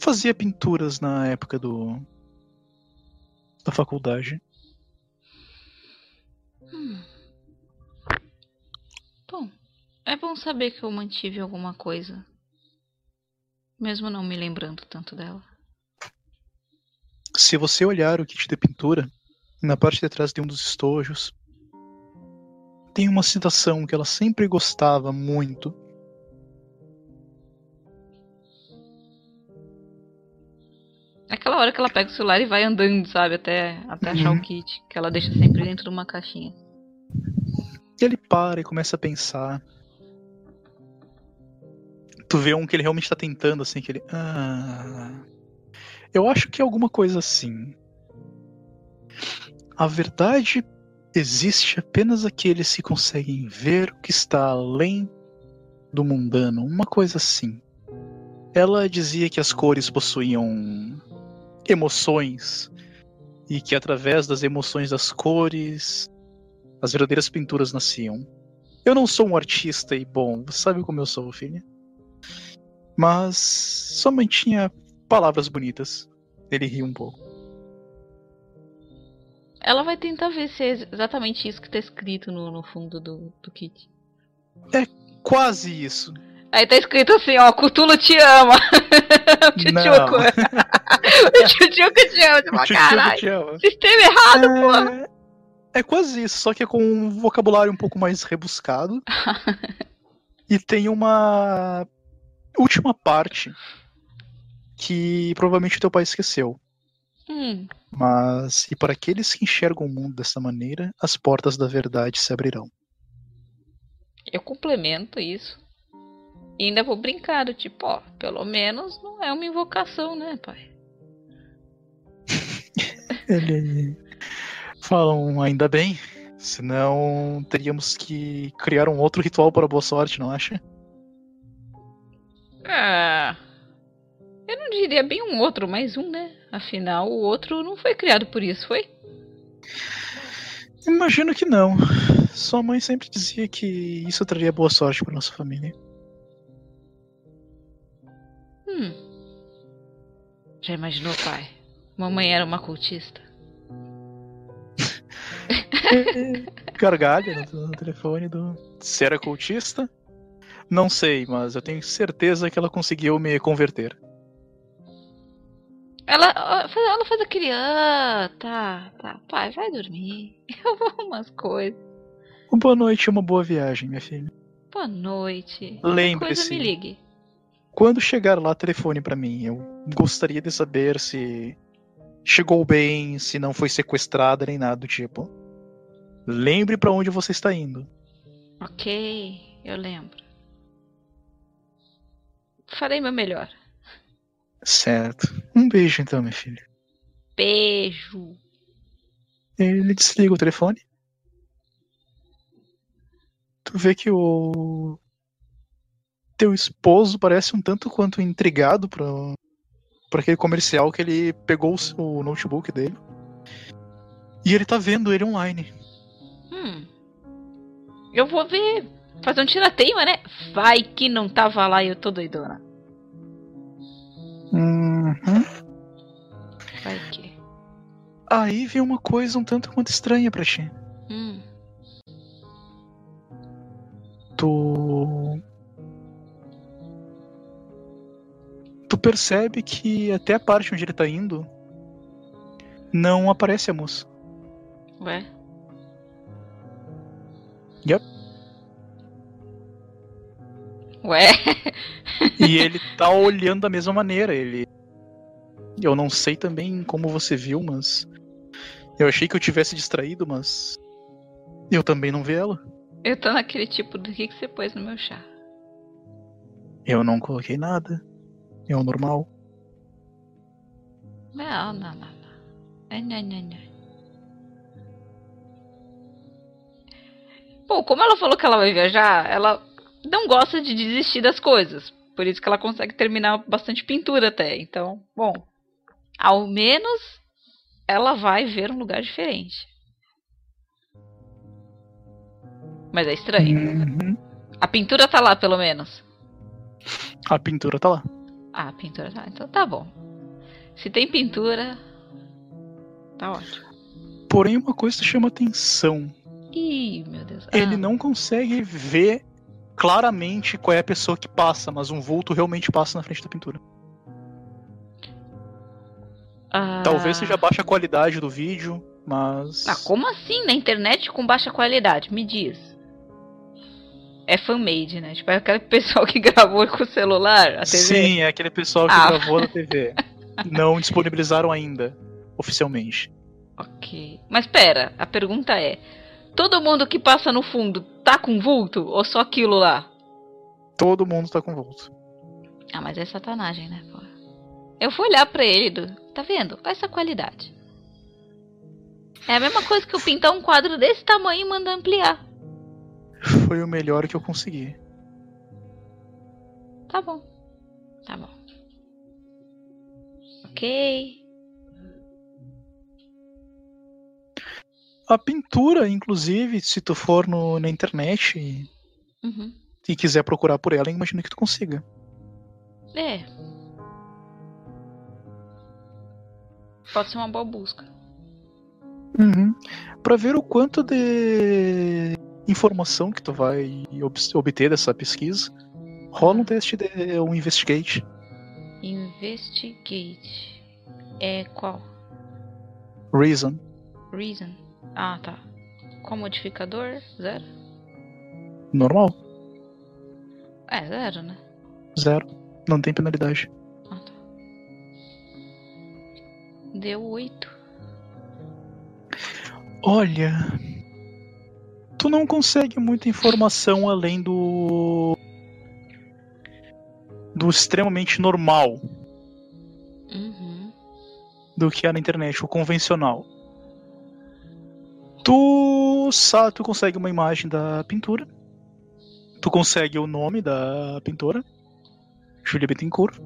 Fazia pinturas na época do. da faculdade. É bom saber que eu mantive alguma coisa. Mesmo não me lembrando tanto dela. Se você olhar o kit de pintura, na parte de trás de um dos estojos, tem uma citação que ela sempre gostava muito. Aquela hora que ela pega o celular e vai andando, sabe? Até, até achar Uhum. o kit. Que ela deixa sempre dentro de uma caixinha. E ele para e começa a pensar. Tu vê um que ele realmente tá tentando, assim, que ele. Ah. Eu acho que é alguma coisa assim. A verdade existe apenas aqueles que conseguem ver o que está além do mundano. Uma coisa assim. Ela dizia que as cores possuíam emoções e que através das emoções das cores as verdadeiras pinturas nasciam. Eu não sou um artista e bom, você sabe como eu sou, filha. Mas sua mãe tinha palavras bonitas. Ele riu um pouco. Ela vai tentar ver se é exatamente isso que tá escrito no, no fundo do, do kit. Quase isso. Aí tá escrito assim, ó, Cutulo te ama. o Tchutchuco. o Tchutchuco te ama. Tipo, caralho, sistema errado, pô. É... é quase isso, só que é com um vocabulário um pouco mais rebuscado. e tem uma última parte que provavelmente teu pai esqueceu. Hum, Mas, e para aqueles que enxergam o mundo dessa maneira, as portas da verdade se abrirão. eu complemento isso. E ainda vou brincar, do tipo, ó, pelo menos não é uma invocação, né, pai? Ele falam ainda bem, senão teríamos que criar um outro ritual para boa sorte, não acha? Ah, eu não diria bem um outro, mas um, né? Afinal, o outro não foi criado por isso, foi? Imagino que não. Sua mãe sempre dizia que isso traria boa sorte para nossa família. Hum. Já imaginou, pai? Mamãe era uma cultista. Gargalha no, no telefone do. Se era cultista? Não sei, mas eu tenho certeza que ela conseguiu me converter. Ela, ela faz aquele. Ah, tá, tá. Pai, vai dormir. Eu vou umas coisas. Boa noite e uma boa viagem, minha filha. Boa noite. Lembre-se. me ligue. Quando chegar lá, telefone pra mim. Eu gostaria de saber se chegou bem, se não foi sequestrada nem nada do tipo. Lembre pra onde você está indo. Ok, eu lembro. Farei meu melhor. Certo. Um beijo então, minha filha. Beijo. Ele desliga o telefone. Tu vê que o teu esposo parece um tanto quanto intrigado por, por aquele comercial que ele pegou o notebook dele. E ele tá vendo ele online. Hum. Eu vou ver. Fazer um tirateima, né? Vai que não tava lá e eu tô doidona. Uhum. Vai que. Aí vem uma coisa um tanto quanto estranha pra ti. Hum. Tu. Tu percebe que até a parte onde ele tá indo não aparece a moça. Ué? Yep. Ué? E ele tá olhando da mesma maneira. Ele Eu não sei também como você viu, mas. Eu achei que eu tivesse distraído, mas. Eu também não vi ela. Eu tô naquele tipo do que, que você pôs no meu chá. Eu não coloquei nada. É o normal. Não, não, não, não. Não, não, não. Bom, como ela falou que ela vai viajar, ela não gosta de desistir das coisas. Por isso que ela consegue terminar bastante pintura até. Então, bom, ao menos ela vai ver um lugar diferente. Mas é estranho. Uhum. A pintura tá lá, pelo menos. A pintura tá lá. Ah, a pintura tá. Então tá bom. Se tem pintura, tá ótimo. Porém, uma coisa chama atenção. Ih, meu Deus. Ele Ah, não consegue ver claramente qual é a pessoa que passa, mas um vulto realmente passa na frente da pintura. ah, Talvez seja baixa qualidade do vídeo, mas. Ah, como assim? Na internet com baixa qualidade? Me diz. É fan-made, né? Tipo, é aquele pessoal que gravou com o celular, a TV. Sim, é aquele pessoal que Ah. gravou na TV. Não disponibilizaram ainda, oficialmente. Ok. Mas pera, a pergunta é: todo mundo que passa no fundo tá com vulto ou só aquilo lá? Todo mundo tá com vulto. Ah, mas é satanagem, né, pô? Eu fui olhar pra ele, do... tá vendo? Olha essa qualidade. É a mesma coisa que eu pintar um quadro desse tamanho e mandar ampliar. Foi o melhor que eu consegui. Tá bom. Tá bom. Ok. A pintura, inclusive, se tu for no- na internet e, Uhum. e quiser procurar por ela, imagino que tu consiga. É. Pode ser uma boa busca. Uhum. Para ver o quanto de informação que tu vai ob- obter dessa pesquisa, rola um teste de um investigate. Investigate. É qual? Reason. Reason. Ah, tá. Qual modificador? Zero? Normal. É, zero, né? Zero. Não tem penalidade. Ah, tá. Deu oito. Olha. Tu não consegue muita informação além do. do extremamente normal Uhum. do que há na internet, o convencional. Tu sabe, tu consegue uma imagem da pintura. Tu consegue o nome da pintora, Julia Bettencourt.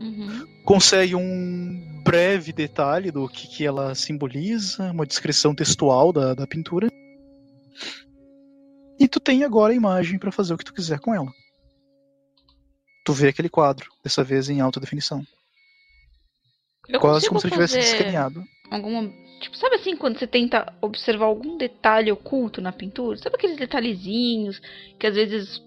Uhum. Consegue um breve detalhe do que, que ela simboliza, uma descrição textual da, da pintura. E tu tem agora a imagem para fazer o que tu quiser com ela. Tu vê aquele quadro, dessa vez em alta definição. Eu Quase como se ele tivesse escaneado. alguma. Tipo, sabe assim quando você tenta observar algum detalhe oculto na pintura? Sabe aqueles detalhezinhos que às vezes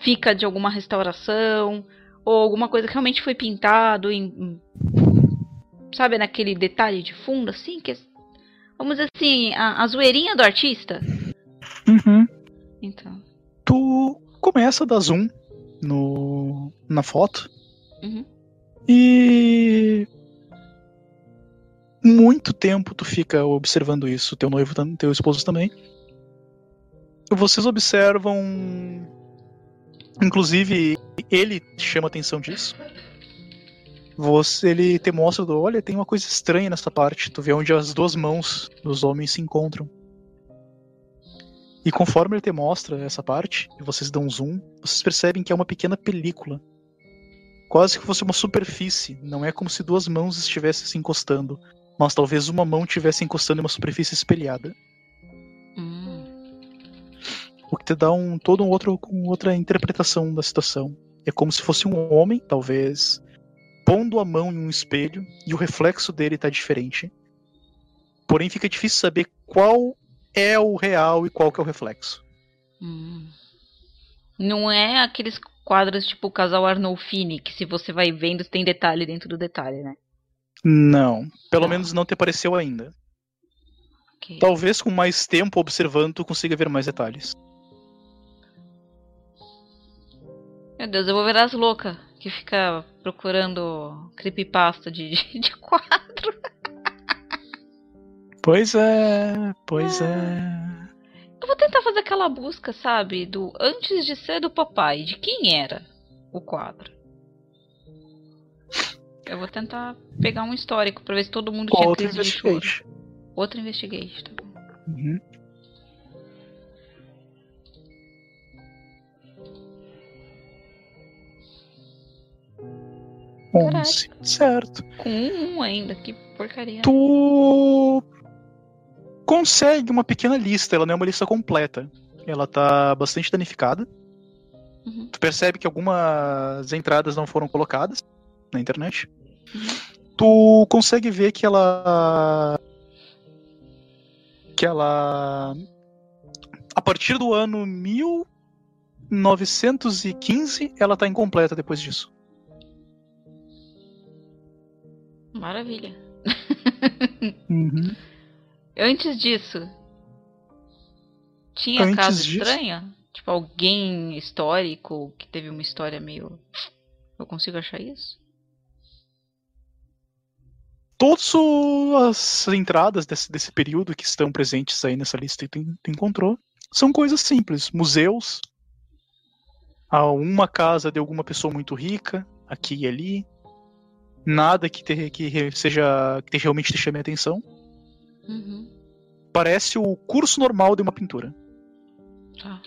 fica de alguma restauração? Ou alguma coisa que realmente foi pintado em. Sabe, naquele detalhe de fundo, assim? Que é- vamos dizer assim, a, a zoeirinha do artista? Uhum. Então. tu começa a dar zoom no, na foto Uhum. e muito tempo tu fica observando isso, teu noivo, teu esposo também. Vocês observam, inclusive ele chama atenção disso. Você, ele te mostra, olha, tem uma coisa estranha nessa parte. Tu vê onde as duas mãos dos homens se encontram. E conforme ele te mostra essa parte, e vocês dão zoom, vocês percebem que é uma pequena película. Quase que fosse uma superfície. Não é como se duas mãos estivessem se encostando. Mas talvez uma mão estivesse encostando em uma superfície espelhada. Hum. O que te dá um, todo um outro, com outra interpretação da situação. É como se fosse um homem, talvez, pondo a mão em um espelho e o reflexo dele tá diferente. Porém, fica difícil saber qual é o real e qual que é o reflexo. Hum. Não é aqueles quadros tipo o casal Arnolfini, que se você vai vendo tem detalhe dentro do detalhe, né? Não, pelo Não. menos não te pareceu ainda. Ok. Talvez com mais tempo observando tu consiga ver mais detalhes. Meu Deus, eu vou virar as loucas. Que fica procurando creepypasta de, de, de quadro. Pois é, pois Ah. é. Eu vou tentar fazer aquela busca, sabe? Do antes de ser do papai, de quem era o quadro. Eu vou tentar pegar um histórico pra ver se todo mundo tinha Outro crise de choro. Outro investigate, tá bom. Uhum. Onze. Certo. Com um, um ainda, que porcaria. Tu consegue uma pequena lista, ela não é uma lista completa. Ela tá bastante danificada. Uhum. Tu percebe que algumas entradas não foram colocadas na internet. Tu consegue ver que ela. Que ela. A partir do ano 1915, ela tá incompleta depois disso. Maravilha. Uhum. Antes disso, tinha Antes casa disso? estranha? Tipo, alguém histórico que teve uma história meio. Eu consigo achar isso? Todas as entradas desse, desse período que estão presentes aí nessa lista que tu, encontrou são coisas simples. Museus, uma casa de alguma pessoa muito rica, aqui e ali. Nada que, te, que seja que te- realmente te chame a atenção. Uhum. Parece o curso normal de uma pintura. Tá.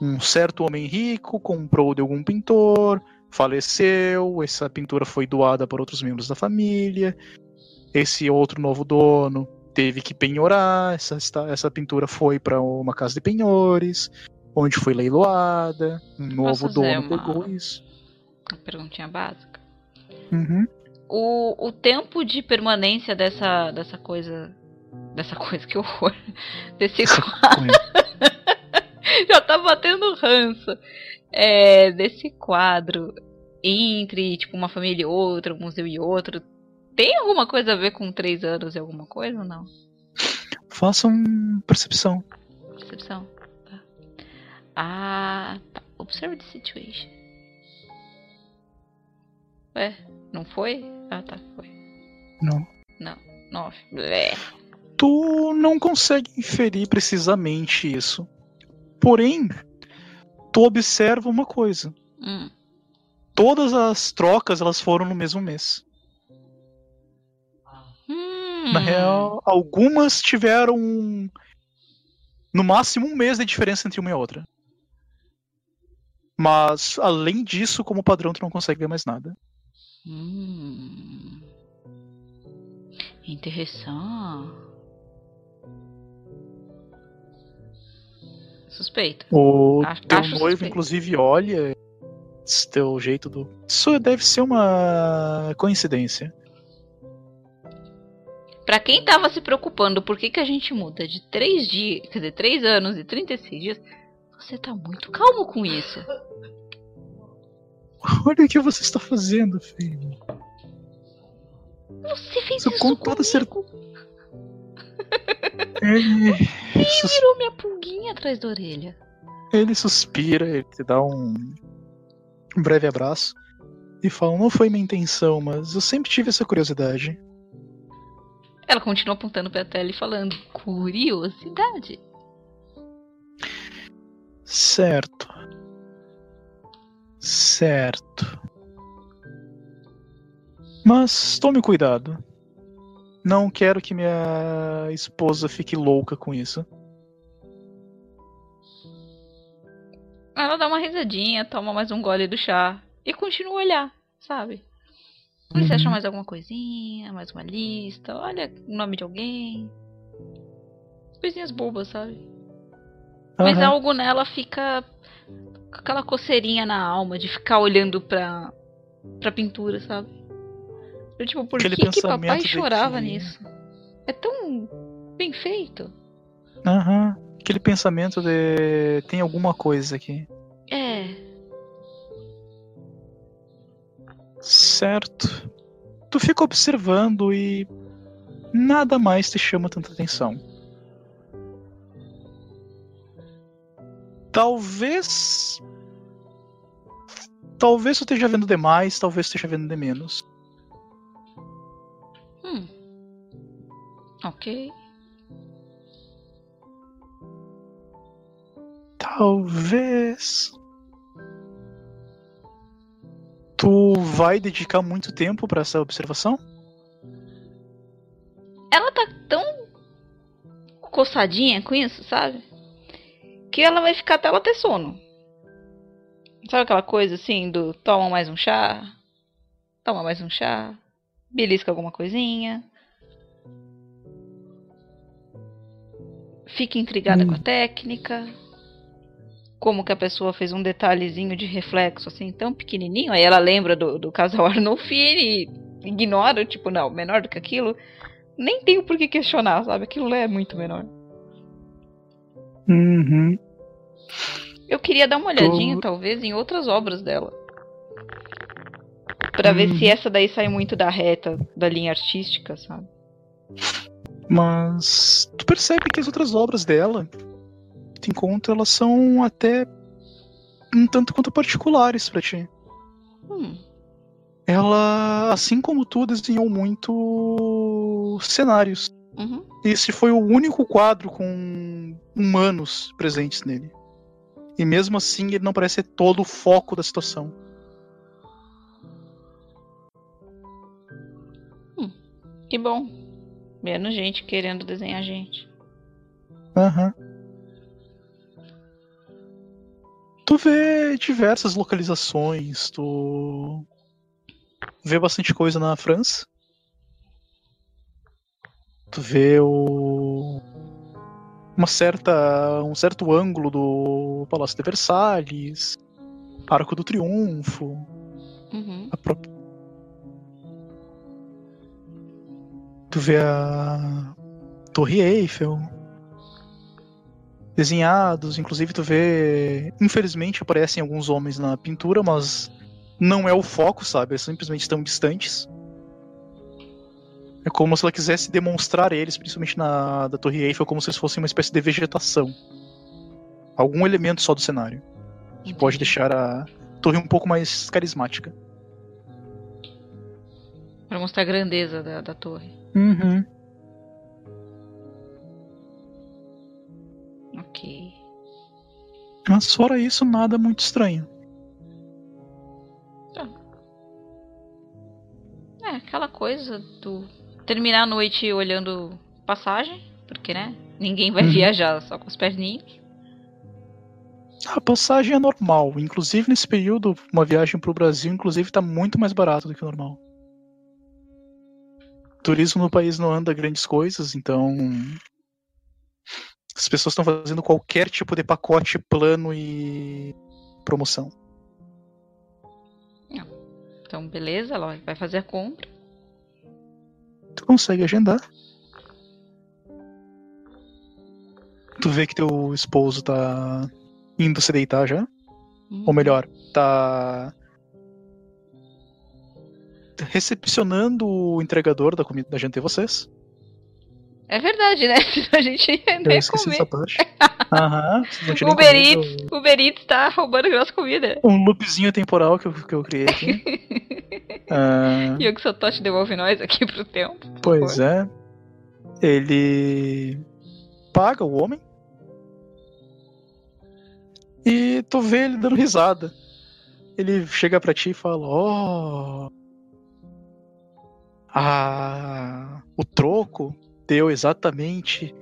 Um certo homem rico comprou de algum pintor, faleceu, essa pintura foi doada por outros membros da família. Esse outro novo dono teve que penhorar, essa, essa pintura foi para uma casa de penhores, onde foi leiloada. Um novo dono uma- pegou isso. Uma perguntinha básica. Uhum. O, o tempo de permanência dessa, dessa coisa. Dessa coisa, que horror. Desse quadro. Já tá batendo ranço. É, desse quadro entre, tipo, uma família e outra, um museu e outro. Tem alguma coisa a ver com três anos e alguma coisa ou não? Façam percepção. Percepção. Tá. Ah, tá. Observe the situation. Ué, não foi? Ah, tá, foi. Não. Não, nove. Blé. Tu não consegue inferir precisamente isso. Porém, tu observa uma coisa. Hum. Todas as trocas elas foram no mesmo mês. Hum. Na real, algumas tiveram no máximo um mês de diferença entre uma e a outra. Mas além disso, como padrão, tu não consegue ver mais nada. Hum. Interessante. Suspeita. O Acho- teu acho noivo, suspeito. inclusive, olha esse teu jeito do. Isso deve ser uma coincidência. Pra quem tava se preocupando por que, que a gente muda de 3 dias, quer dizer, 3 anos e 36 dias, você tá muito calmo com isso. Olha o que você está fazendo, filho. Você fez Isso isso com toda comigo. Ele, sus- Tirou minha pulguinha atrás da orelha. ele suspira, ele te dá um, um breve abraço e fala: Não foi minha intenção, mas eu sempre tive essa curiosidade. Ela continua apontando pra tela e falando, curiosidade. Certo. Certo. Mas tome cuidado. Não quero que minha esposa fique louca com isso. Ela dá uma risadinha, toma mais um gole do chá e continua a olhar, sabe? Se Uhum. acha mais alguma coisinha, mais uma lista, olha o nome de alguém. Coisinhas bobas, sabe? Mas Aham. algo nela fica com aquela coceirinha na alma de ficar olhando pra, pra pintura, sabe? Eu, tipo, por Aquele que, que papai chorava que- nisso? É tão bem feito. Aham. Aquele pensamento de. Tem alguma coisa aqui. É. Certo. Tu fica observando e. Nada mais te chama tanta atenção. Talvez. Talvez você esteja vendo demais, talvez esteja vendo de menos. Hum. Ok. Talvez. Tu vai dedicar muito tempo pra essa observação? Ela tá tão coçadinha com isso, sabe? Que ela vai ficar até ela ter sono. Sabe aquela coisa assim do toma mais um chá? Toma mais um chá. Belisca alguma coisinha. Fica intrigada Hum. com a técnica. Como que a pessoa fez um detalhezinho de reflexo assim tão pequenininho. Aí ela lembra do, do casal Arnolfini e ignora, tipo, não, menor do que aquilo. Nem tenho por que questionar, sabe? Aquilo lá é muito menor. Uhum. Eu queria dar uma olhadinha, Tô- talvez, em outras obras dela. Pra ver Hum. se essa daí sai muito da reta da linha artística, sabe? Mas tu percebe que as outras obras dela, que tu encontra, elas são até um tanto quanto particulares pra ti. Hum, Ela, assim como tu, desenhou muito cenários. uhum. Esse foi o único quadro com humanos presentes nele. E mesmo assim, ele não parece ser todo o foco da situação. Que bom. Menos gente querendo desenhar gente. Aham. Tu vê diversas localizações, tu vê bastante coisa na França. Tu vê o uma certa um certo ângulo do Palácio de Versalhes, Arco do Triunfo, Uhum. a própria Tu vê a Torre Eiffel desenhados, inclusive tu vê, infelizmente aparecem alguns homens na pintura, mas não é o foco, sabe? Eles simplesmente estão distantes. É como se ela quisesse demonstrar eles, principalmente na da Torre Eiffel, como se eles fossem uma espécie de vegetação. Algum elemento só do cenário que pode deixar a torre um pouco mais carismática. Pra mostrar a grandeza da, da torre. Uhum. Ok. Mas fora isso, nada muito estranho. É, aquela coisa do terminar a noite olhando passagem, porque, né? Ninguém vai Uhum. viajar só com os perninhos. A passagem é normal. Inclusive, nesse período, uma viagem para o Brasil, inclusive, está muito mais barato do que o normal. Turismo no país não anda grandes coisas, então. As pessoas estão fazendo qualquer tipo de pacote, plano e promoção. Então, beleza, ela vai fazer a compra. Tu consegue agendar. Tu vê que teu esposo tá indo se deitar já. Hum. Ou melhor, tá recepcionando o entregador da comida da gente e vocês. É verdade, né? A gente ia nem comer. essa parte. Aham, não Uber. Eats, Uber Eats tá roubando a nossa comida. Um loopzinho temporal que eu, que eu criei aqui. Ah, E o que Satoshi devolve nós aqui pro tempo. pois é. Ele paga o homem. E tu vê ele dando risada. Ele chega pra ti e fala: Ó. ah, o troco deu exatamente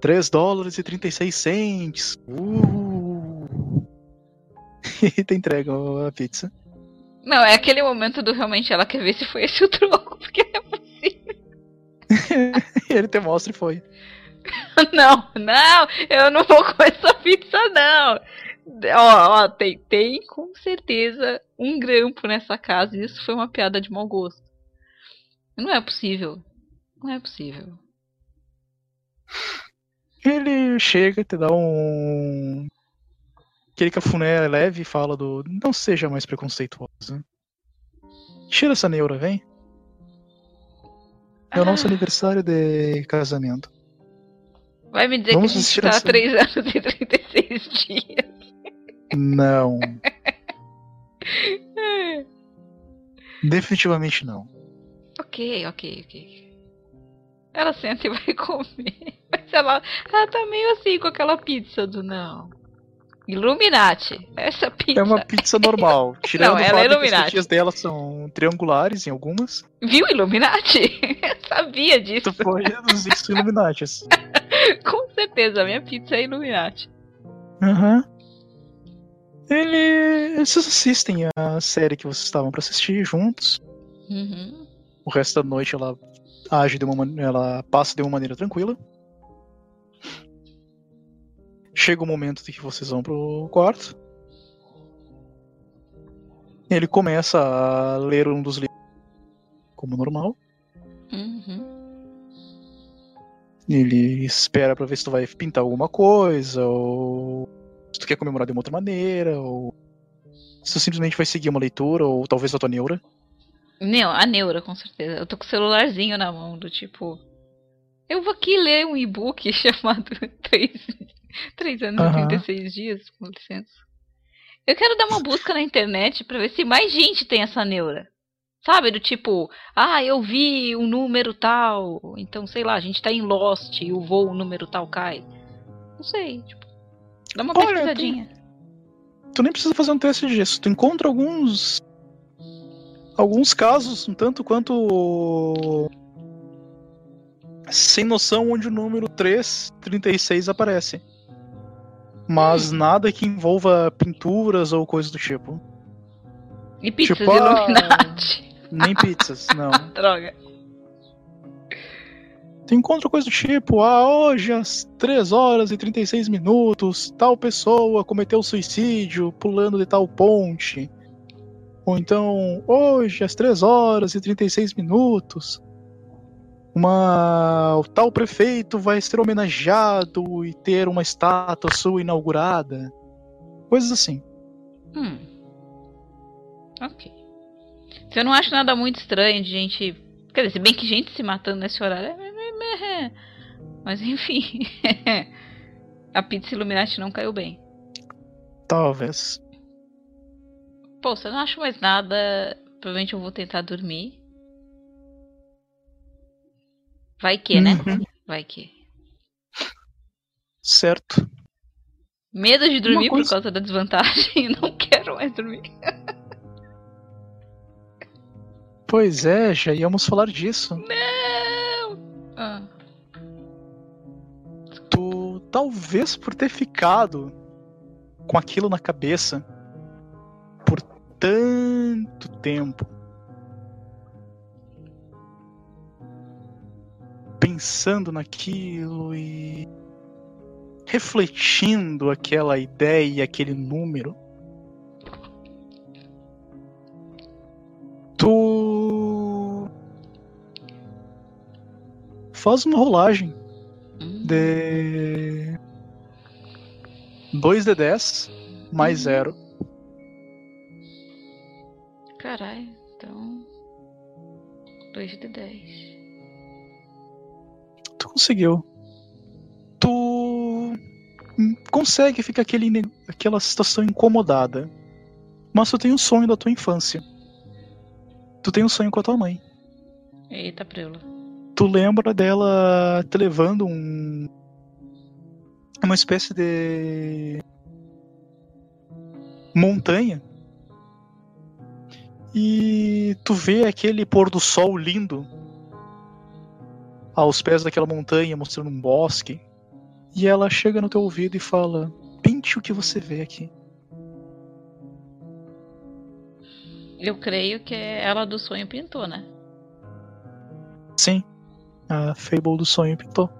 3 dólares e 36 cents. Uh. E te entrega a pizza. Não, é aquele momento do realmente ela quer ver se foi esse o troco, porque é possível. Ele te mostra e foi. Não, não, eu não vou com essa pizza, não. Ó, ó, tem, tem com certeza um grampo nessa casa e isso foi uma piada de mau gosto. Não é possível. Não é possível. Ele chega, te dá um. Aquele cafuné leve e fala do. Não seja mais preconceituosa. Tira essa neura, vem. É o nosso Ah. aniversário de casamento. Vai me dizer Vamos que a gente tá há essa- 3 anos e 36 dias. Não. Definitivamente não. Ok, ok, ok. Ela senta e vai comer. Mas ela, ela tá meio assim com aquela pizza do não. Illuminati. Essa pizza. É uma pizza normal. Tirando Não, ela é que as Illuminati. fatias dela são triangulares em algumas. Viu Illuminati? Eu sabia disso. Tu pode reduzir isso em Illuminatis. Com certeza, a minha pizza é Illuminati. Aham. Ele... Vocês assistem a série que vocês estavam pra assistir juntos. Uhum. O resto da noite ela age de uma ela passa de uma maneira tranquila. Chega o momento de que vocês vão pro quarto. Ele começa a ler um dos livros como normal. Uhum. Ele espera pra ver se tu vai pintar alguma coisa, ou se tu quer comemorar de uma outra maneira, ou se tu simplesmente vai seguir uma leitura, ou talvez a tua neura. Não, a neura, com certeza. Eu tô com o celularzinho na mão, do tipo. Eu vou aqui ler um e-book chamado 3, 3 anos Aham. e 36 dias, com licença. Eu quero dar uma busca na internet pra ver se mais gente tem essa neura. Sabe, do tipo, ah, eu vi um número tal, então sei lá, a gente tá em Lost e o voo número tal cai. Não sei, tipo, dá uma Olha, pesquisadinha. Tu nem precisa fazer um teste disso. Tu encontra alguns. Alguns casos, um tanto quanto. Sem noção onde o número 336 aparece. Mas nada que envolva pinturas ou coisa do tipo. E pizzas tipo, ah, Illuminati. Nem pizzas, não. Droga. Tu encontra coisa do tipo, ah, hoje às 3 horas e 36 minutos, tal pessoa cometeu suicídio pulando de tal ponte. Ou então, hoje às 3 horas e 36 minutos, uma o tal prefeito vai ser homenageado e ter uma estátua sua inaugurada. Coisas assim. Hum. Ok. Se eu não acho nada muito estranho de gente. Quer dizer, se bem que gente se matando nesse horário. é- é- é. Mas enfim. A pizza Illuminati não caiu bem. Talvez. Pô, se eu não acho mais nada, provavelmente eu vou tentar dormir. Vai que, né? Uhum. Vai que. Certo. Medo de dormir coisa- por causa da desvantagem. Não quero mais dormir. Pois é, já íamos falar disso. Não! Ah. tu talvez por ter ficado com aquilo na cabeça por tanto tempo pensando naquilo e refletindo aquela ideia, aquele número tu faz uma rolagem de 2 de 10 mais Uhum. 0. Caralho, então. 2 de 10. Tu conseguiu. Tu consegue ficar aquele, aquela situação incomodada. Mas tu tem um sonho da tua infância. Tu tem um sonho com a tua mãe. Eita, preula. Tu lembra dela te levando um. Uma espécie de. montanha. E tu vê aquele pôr do sol lindo aos pés daquela montanha, mostrando um bosque. E ela chega no teu ouvido e fala: Pinte o que você vê aqui. Eu creio que é ela do sonho pintou, né? Sim, a Fable do sonho pintou.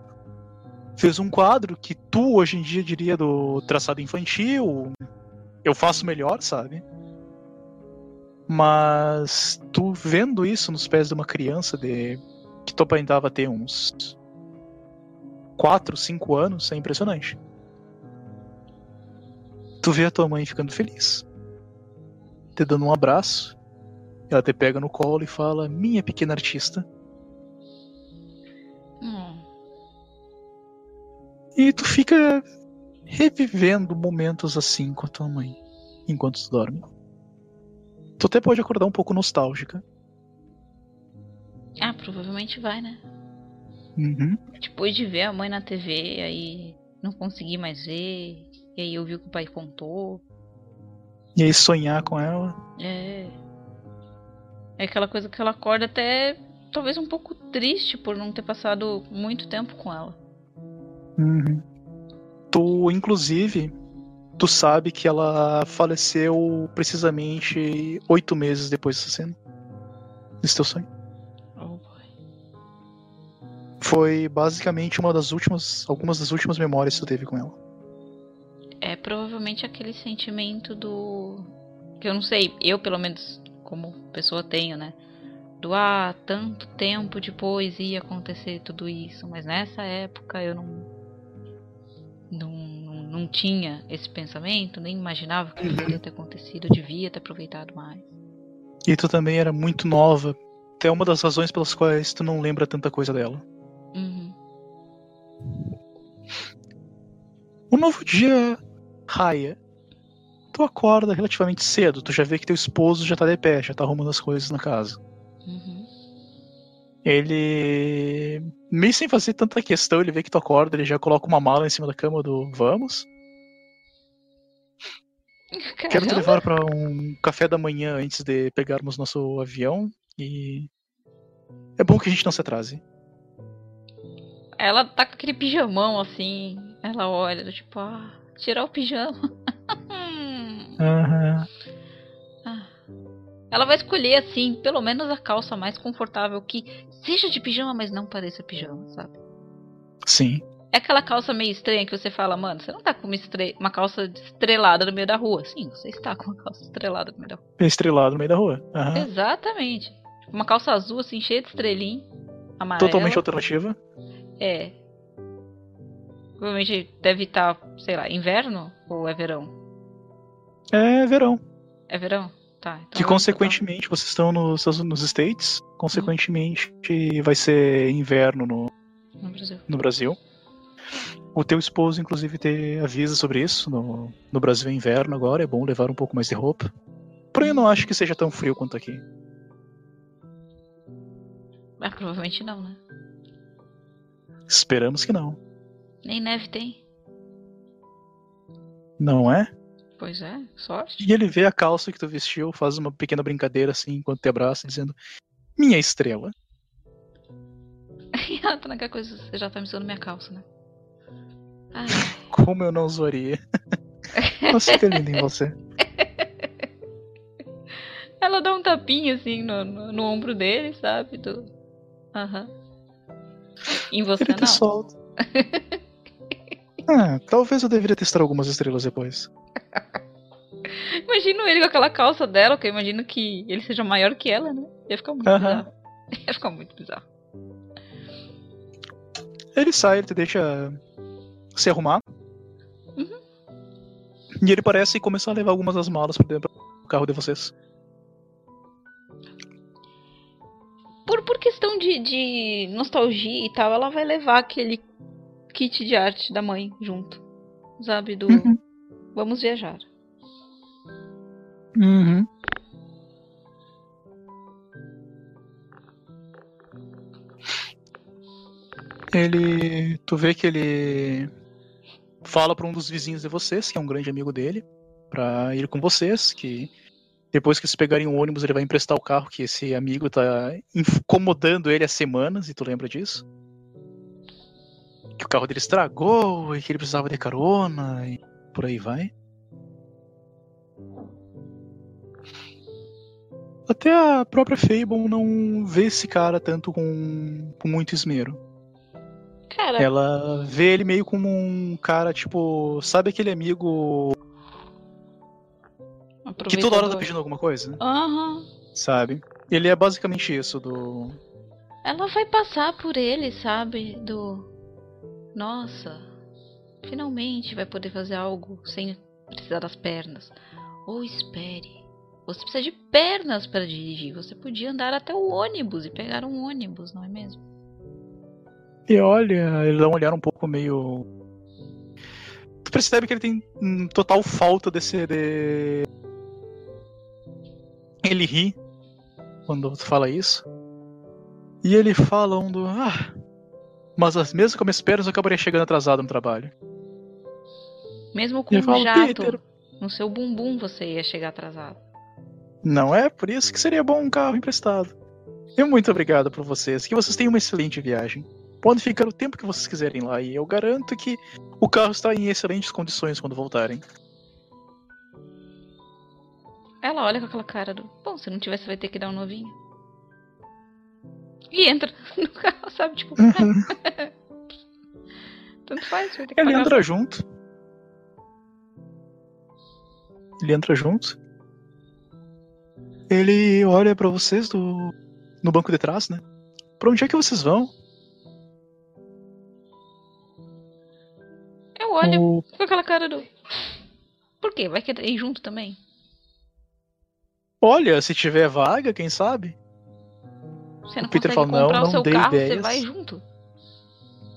Fez um quadro que tu hoje em dia diria do traçado infantil. Eu faço melhor, sabe? Mas tu vendo isso nos pés de uma criança de que tu aparentava ter uns 4, 5 anos, é impressionante. Tu vê a tua mãe ficando feliz, te dando um abraço, ela te pega no colo e fala: Minha pequena artista. Hum. E tu fica revivendo momentos assim com a tua mãe enquanto tu dorme. Tu até pode acordar um pouco nostálgica. Ah, provavelmente vai, né? Uhum. Depois de ver a mãe na TV, aí não consegui mais ver. E aí eu vi o que o pai contou. E aí sonhar com ela. É. É aquela coisa que ela acorda até talvez um pouco triste por não ter passado muito tempo com ela. Uhum. Tu, inclusive, tu sabe que ela faleceu precisamente oito meses depois dessa cena. Desse teu sonho. Oh boy. Foi basicamente uma das últimas, algumas das últimas memórias que tu teve com ela. É provavelmente aquele sentimento do. Que eu não sei, eu pelo menos como pessoa tenho, né? Do ah, tanto tempo depois ia acontecer tudo isso, mas nessa época eu não. Não, não, tinha esse pensamento, nem imaginava que poderia ter acontecido, devia ter aproveitado mais. E tu também era muito nova. Até uma das razões pelas quais tu não lembra tanta coisa dela. Uhum. Um novo dia raia. Tu acorda relativamente cedo, tu já vê que teu esposo já tá de pé, já tá arrumando as coisas na casa. Uhum. Ele, meio sem fazer tanta questão, ele vê que tu acorda, ele já coloca uma mala em cima da cama do vamos. Quero te Caramba. levar para um café da manhã antes de pegarmos nosso avião e é bom que a gente não se atrase. Ela tá com aquele pijamão assim. Ela olha, tipo, ah, tirar o pijama. Aham. Ah. Ela vai escolher, assim, pelo menos a calça mais confortável que seja de pijama, mas não pareça pijama, sabe? Sim. É aquela calça meio estranha que você fala, mano, você não tá com uma, estre- uma calça estrelada no meio da rua. Sim, você está com uma calça estrelada no meio da rua. Estrelado no meio da rua. Aham. Exatamente. Uma calça azul, assim, cheia de estrelinha. Amarela. Totalmente alternativa. É. Provavelmente deve estar, sei lá, inverno ou é verão? É verão. É verão? Tá. Então Que consequentemente vocês estão nos, nos States, consequentemente vai ser inverno no, No Brasil. no Brasil. O teu esposo, inclusive, te avisa sobre isso. No, no Brasil é inverno agora, é bom levar um pouco mais de roupa. Porém, eu não acho que seja tão frio quanto aqui. Ah, provavelmente não, né? Esperamos que não. Nem neve tem. Não é? Pois é, sorte. E ele vê a calça que tu vestiu, faz uma pequena brincadeira assim enquanto te abraça, dizendo: Minha estrela. E ela tá naquela coisa, você já tá me usando minha calça, né? Ai, Como eu não zoaria. Nossa, que lindo em você. ela dá um tapinha assim no, no, no ombro dele, sabe? Do. Aham. Em você Ele te não. solta. Ah, talvez eu deveria testar algumas estrelas depois. Imagino ele com aquela calça dela, que eu imagino que ele seja maior que ela, né? Ia ficar muito Aham. bizarro. Ia ficar muito bizarro. Ele sai, ele te deixa se arrumar. Uhum. E ele parece começar a levar algumas das malas pra dentro do carro de vocês. Por, por questão de, de nostalgia e tal, ela vai levar aquele kit de arte da mãe junto. Sabe? Do Uhum. vamos viajar. Uhum. Ele. Tu vê que ele fala pra um dos vizinhos de vocês, que é um grande amigo dele, pra ir com vocês, que depois que eles pegarem o ônibus, ele vai emprestar o carro, que esse amigo tá incomodando ele há semanas, e tu lembra disso? Que o carro dele estragou e que ele precisava de carona e por aí vai. Até a própria Fable não vê esse cara tanto com, com muito esmero. Cara, Ela vê ele meio como um cara, tipo, sabe aquele amigo que toda hora tá pedindo alguma coisa? Aham. Sabe? Ele é basicamente isso do. Ela vai passar por ele, sabe? Do. Nossa, finalmente vai poder fazer algo sem precisar das pernas. Ou espere. Você precisa de pernas para dirigir. Você podia andar até o ônibus e pegar um ônibus, não é mesmo? E olha, ele dá um olhar um pouco meio. Tu percebe que ele tem total falta desse. De... Ele ri quando tu fala isso. E ele fala um do. Ah, mas as mesmas com minhas pernas eu acabaria chegando atrasado no trabalho. Mesmo com Eu um falo, jato "Peter." no seu bumbum, você ia chegar atrasado. Não é? Por isso que seria bom um carro emprestado. E muito obrigado por vocês. Que vocês tenham uma excelente viagem. Podem ficar o tempo que vocês quiserem lá. E eu garanto que o carro está em excelentes condições quando voltarem. Ela olha com aquela cara do. Bom, se não tivesse, vai ter que dar um novinho. E entra no carro, sabe? Tipo, tanto faz, vai ter que Ele pagar. entra junto. Ele entra junto. Ele olha pra vocês do no banco de trás, né? Pra onde é que vocês vão? Eu olho O- com aquela cara do. Por quê? Vai querer ir junto também? Olha, se tiver vaga, quem sabe? Você não Peter consegue fala, "Não, não o dê carro, você ideias." vai junto.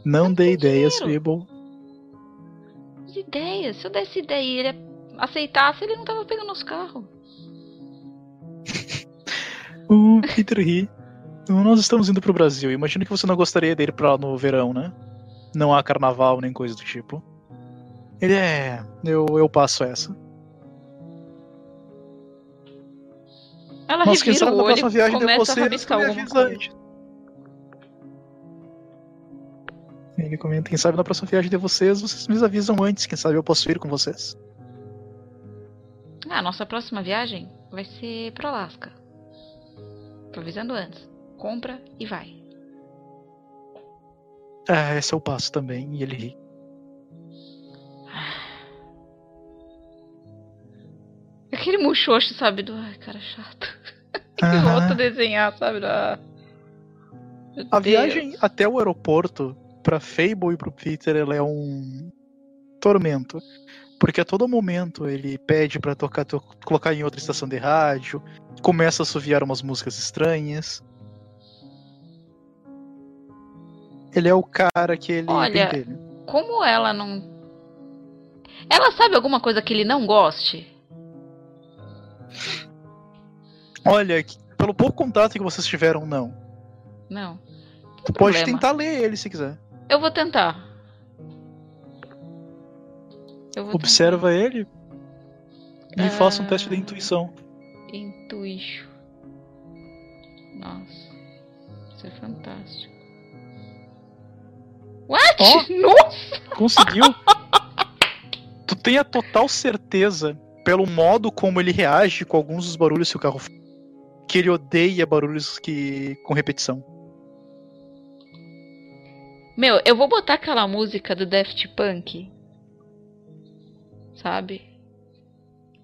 Não Não dê ideias. Fable. As ideias. Se eu desse ideia e ele aceitasse, ele não tava pegando nosso carro. O Peter ri. Nós estamos indo pro Brasil. Imagino que você não gostaria dele pra lá no verão, né? Não há carnaval nem coisa do tipo. Ele é. Eu, eu passo essa. Ela Mas quem sabe o na próxima viagem de a. Ele comenta, quem sabe na próxima viagem de vocês, vocês me avisam antes, quem sabe eu posso ir com vocês. Ah, nossa próxima viagem vai ser pro Alasca. Tô avisando antes. Compra e vai. É, esse eu passo também, e ele ri. Aquele muxoxo, sabe? Do. Ai, cara chato. que Aham. volta a desenhar, sabe? Ah, A Deus. viagem até o aeroporto, pra Fable e pro Peter, ela é um tormento. Porque a todo momento ele pede pra tocar, to- colocar em outra estação de rádio, começa a assoviar umas músicas estranhas. Ele é o cara que ele Olha, tem dele. Como ela não. Ela sabe alguma coisa que ele não goste? Olha, pelo pouco contato que vocês tiveram, não. Não. Tu pode problema. tentar ler ele se quiser. Eu vou tentar. Eu vou Observa ele e Ah. faça um teste de intuição. tentar. Intuixo. Nossa. Isso é fantástico. What? Nossa! Conseguiu? tu tem a total certeza, pelo modo como ele reage com alguns dos barulhos que o carro faz, que ele odeia barulhos que com repetição. Meu, eu vou botar aquela música do Daft Punk. Sabe?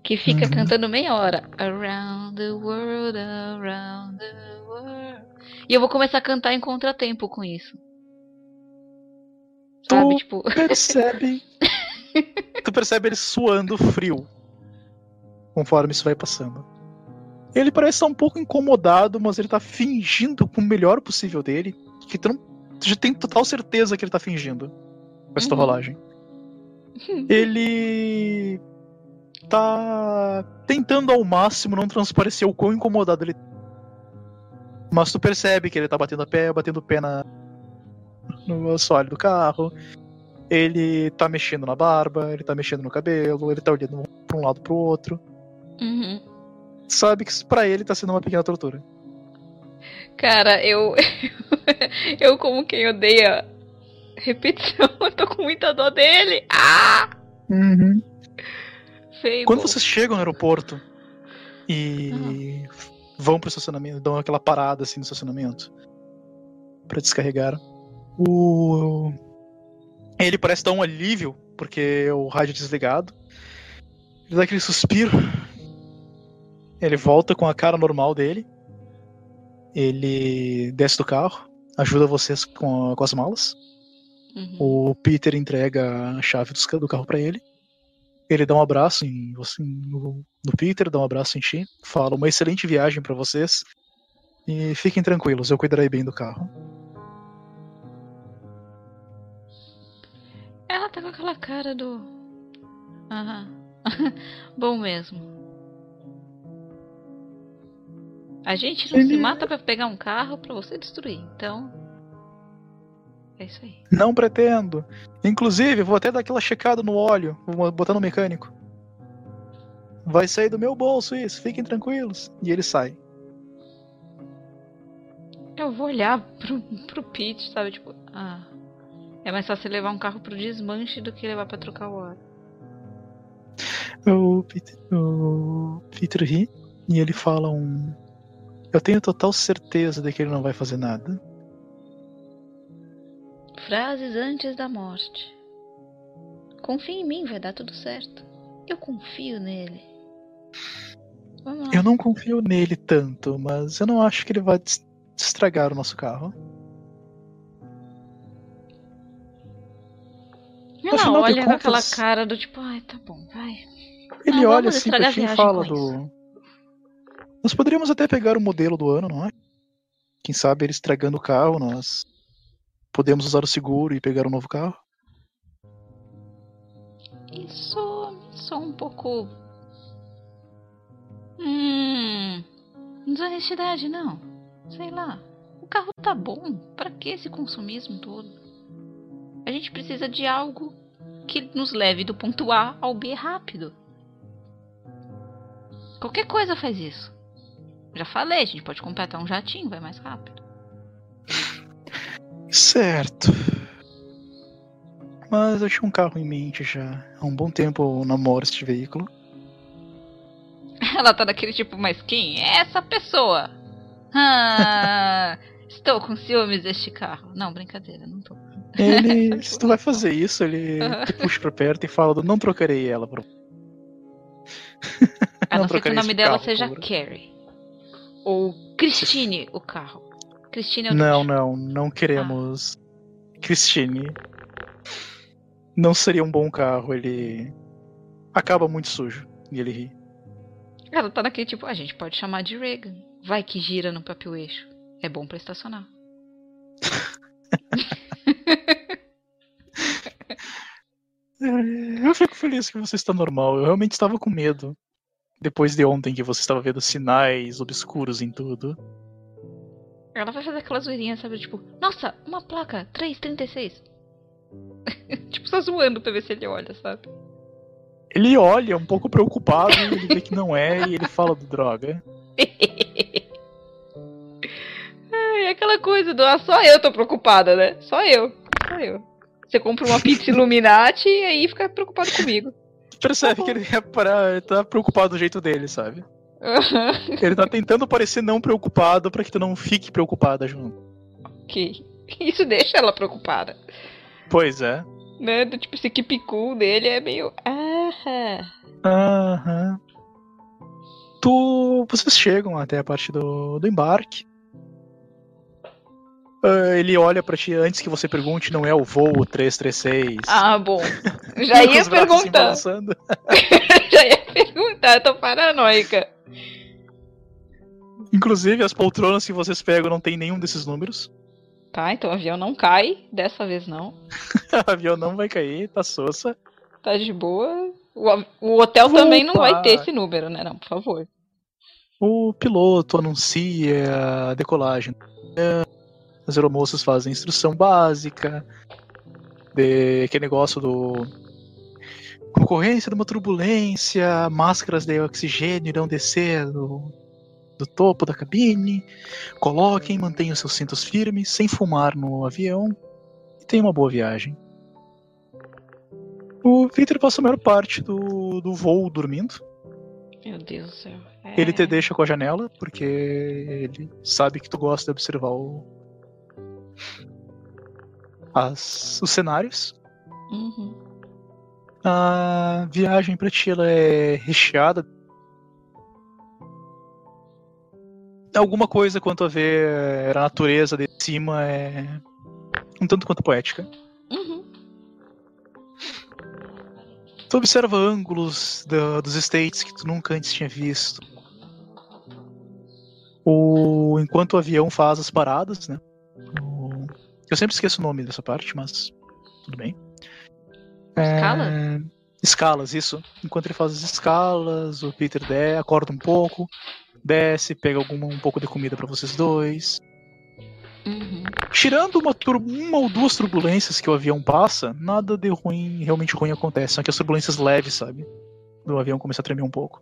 Que fica Uhum. cantando meia hora. Around the world, around the world. E eu vou começar a cantar em contratempo com isso. Sabe? Tu Tipo, percebe. tu percebe ele suando frio. Conforme isso vai passando. Ele parece estar um pouco incomodado, mas ele tá fingindo com o melhor possível dele. Que tu, não, tu já tem total certeza que ele tá fingindo. Com essa Uhum. rolagem. Ele tá tentando ao máximo não transparecer o quão incomodado ele Mas tu percebe que ele tá batendo a pé, batendo o pé na, no assoalho do carro. Ele tá mexendo na barba, ele tá mexendo no cabelo, ele tá olhando pra um lado pro outro. Uhum. Sabe que isso pra ele tá sendo uma pequena tortura. Cara, eu. eu, como quem odeia repetição, eu tô com muita dó dele. Ah! Fable. Quando vocês chegam no aeroporto e vão pro estacionamento, dão aquela parada assim no estacionamento pra descarregar, o ele parece dar um alívio porque o rádio é desligado. Ele dá aquele suspiro. Ele volta com a cara normal dele. Ele desce do carro, ajuda vocês com, com as malas. Uhum. O Peter entrega a chave ca- do carro pra ele. Ele dá um abraço em você, no, no Peter, dá um abraço em ti, fala uma excelente viagem pra vocês e fiquem tranquilos, eu cuidarei bem do carro. Ela tá com aquela cara do. Aham. Bom mesmo. A gente não Ele- se mata pra pegar um carro pra você destruir. Então. É isso aí. Não pretendo. Inclusive, vou até dar aquela checada no óleo, vou botar no mecânico. Vai sair do meu bolso isso, fiquem tranquilos. E ele sai. Eu vou olhar pro, pro Pete, sabe? Tipo, ah. É mais fácil levar um carro pro desmanche do que levar pra trocar o óleo. O Peter, o Peter ri e ele fala um. Eu tenho total certeza de que ele não vai fazer nada. Frases antes da morte. Confia em mim, vai dar tudo certo. Eu confio nele. Vamos lá. Eu não confio nele tanto, mas eu não acho que ele vai estragar o nosso carro. Ela afinal olha com aquela cara do tipo, ai, tá bom, vai. Ele Ah, olha assim pra ti e fala do. Nós poderíamos até pegar o modelo do ano, não é? Quem sabe ele estragando o carro, nós podemos usar o seguro e pegar um novo carro. Isso só um pouco. Hum. Desonestidade, não. Sei lá. O carro tá bom. Pra que esse consumismo todo? A gente precisa de algo que nos leve do ponto A ao B rápido. Qualquer coisa faz isso. Já falei, a gente pode completar um jatinho, vai mais rápido. Certo. Mas eu tinha um carro em mente já. Há um bom tempo eu namoro este veículo. Ela tá daquele tipo, mas quem é essa pessoa? Ah, estou com ciúmes deste carro. Não, brincadeira, não tô. Ele, se tu vai fazer isso, ele te puxa pra perto e fala: Não trocarei ela por. A Não não ser que o nome dela carro seja por- Carrie. Ou Christine, o carro. Christine é o Não, não, não queremos. Christine. Não seria um bom carro, ele. Acaba muito sujo. E ele ri. Ela tá naquele tipo, a gente pode chamar de Reagan. Vai que gira no próprio eixo. É bom pra estacionar. É, Eu fico feliz que você está normal. Eu realmente estava com medo. Depois de ontem que você estava vendo sinais obscuros em tudo. Ela vai fazer aquela zoeirinha, sabe? Tipo, nossa, uma placa 336. tipo, só zoando pra ver se ele olha, sabe? Ele olha um pouco preocupado, ele vê que não é e ele fala do droga. É aquela coisa do, ah, só eu tô preocupada, né? Só eu. Só eu. Você compra uma pizza Illuminati e aí fica preocupado comigo. Percebe que ele, é pra, ele tá preocupado do jeito dele, sabe? Ele tá tentando parecer não preocupado pra que tu não fique preocupada junto. ok. Isso deixa ela preocupada. Pois é. Né? Do, tipo, esse keep cool dele é meio. Ah, Aham. Tu. Vocês chegam até a parte do, do embarque. Ah, ele olha pra ti antes que você pergunte, não é o voo 336. ah bom. Já Com ia assim perguntar. Já ia perguntar, eu tô paranoica. Inclusive, as poltronas que vocês pegam não tem nenhum desses números. Tá, então o avião não cai. Dessa vez não. o avião não vai cair, tá sossa. Tá de boa. O, o hotel também não vai Opa! ter esse número, né? Não, por favor. O piloto anuncia a decolagem. As aeromoças fazem instrução básica. De aquele negócio do. Concorrência de uma turbulência, máscaras de oxigênio irão descer do, do topo da cabine. Coloquem, mantenham seus cintos firmes, sem fumar no avião. E tenham uma boa viagem. O Victor passa a maior parte do, do voo dormindo. Meu Deus do céu. É... Ele te deixa com a janela, porque ele sabe que tu gosta de observar o... as- os cenários. Uhum. A viagem pra ti ela é recheada. Alguma coisa quanto a ver a natureza de cima é um tanto quanto poética. Uhum. Tu observa ângulos da- dos States que tu nunca antes tinha visto. O, enquanto o avião faz as paradas, né? O- eu sempre esqueço o nome dessa parte, mas tudo bem. Escalas? É, escalas, isso. Enquanto ele faz as escalas, o Peter der, acorda um pouco, desce, pega alguma, um pouco de comida pra vocês dois. Uhum. Tirando uma, uma ou duas turbulências que o avião passa, nada de ruim, realmente ruim acontece. São aquelas turbulências leves, sabe? Do avião começa a tremer um pouco.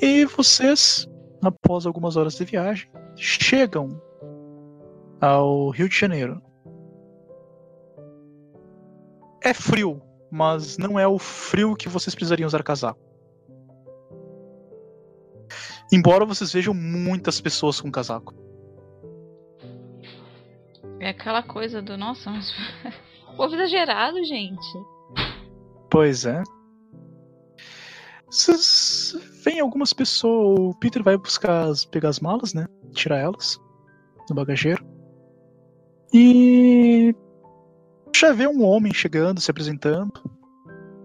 E vocês, após algumas horas de viagem, chegam ao Rio de Janeiro. É frio, mas não é o frio que vocês precisariam usar casaco. Embora vocês vejam muitas pessoas com casaco. É aquela coisa do. Nossa, mas. Povo exagerado, gente. Pois é. Vocês veem algumas pessoas. O Peter vai buscar as, pegar as malas, né? Tirar elas do bagageiro. E já vê um homem chegando, se apresentando.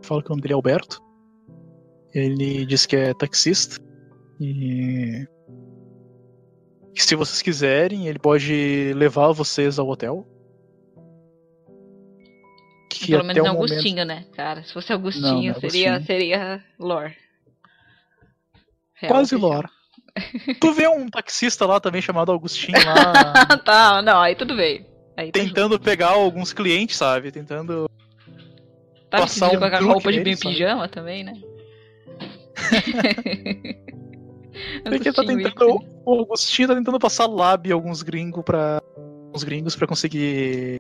Fala que o nome dele é Alberto. Ele diz que é taxista. E que se vocês quiserem, ele pode levar vocês ao hotel. Que Pelo menos até não o momento- Augustinho, né, cara? Se fosse Não, Augustinho, não é seria, Agostinho. seria lore. Real Quase lore. tu vê um taxista lá também chamado Augustinho lá tá, não, aí tudo bem. Aí tá tentando pegar alguns clientes, sabe? Tentando. tá passar um truque roupa de bem pijama também, né? Porque tá Agostinho tentando. O Augustinho tá tentando passar a alguns gringos para uns gringos para conseguir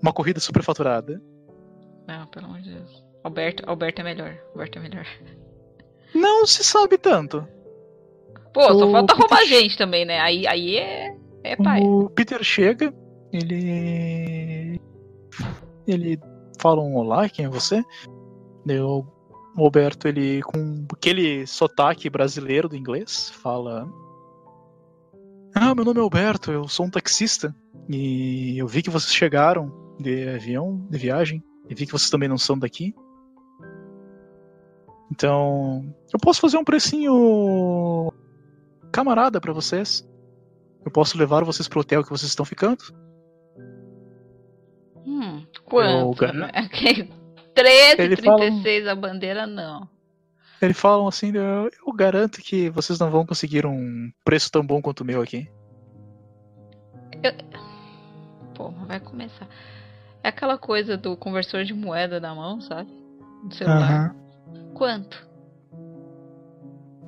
uma corrida superfaturada. Não, pelo amor de Deus. Alberto, Alberto é melhor. Alberto é melhor. Não se sabe tanto. Pô, só O falta roubar Peter- gente também, né? Aí, aí é. É pai. O Peter chega, ele. Ele fala um olá, quem é você? Daí o o Alberto, ele com aquele sotaque brasileiro do inglês, fala. Ah, meu nome é Alberto, eu sou um taxista. E eu vi que vocês chegaram de avião, de viagem, e vi que vocês também não são daqui. Então, eu posso fazer um precinho camarada pra vocês. Eu posso levar vocês pro hotel que vocês estão ficando? Hum, quanto? Eu gar- né? Ok, 13, Ele fala- 36 a bandeira, não. Eles falam assim, eu, eu garanto que vocês não vão conseguir um preço tão bom quanto o meu aqui. Pô, vai começar. É aquela coisa do conversor de moeda na mão, sabe? No celular. Quanto?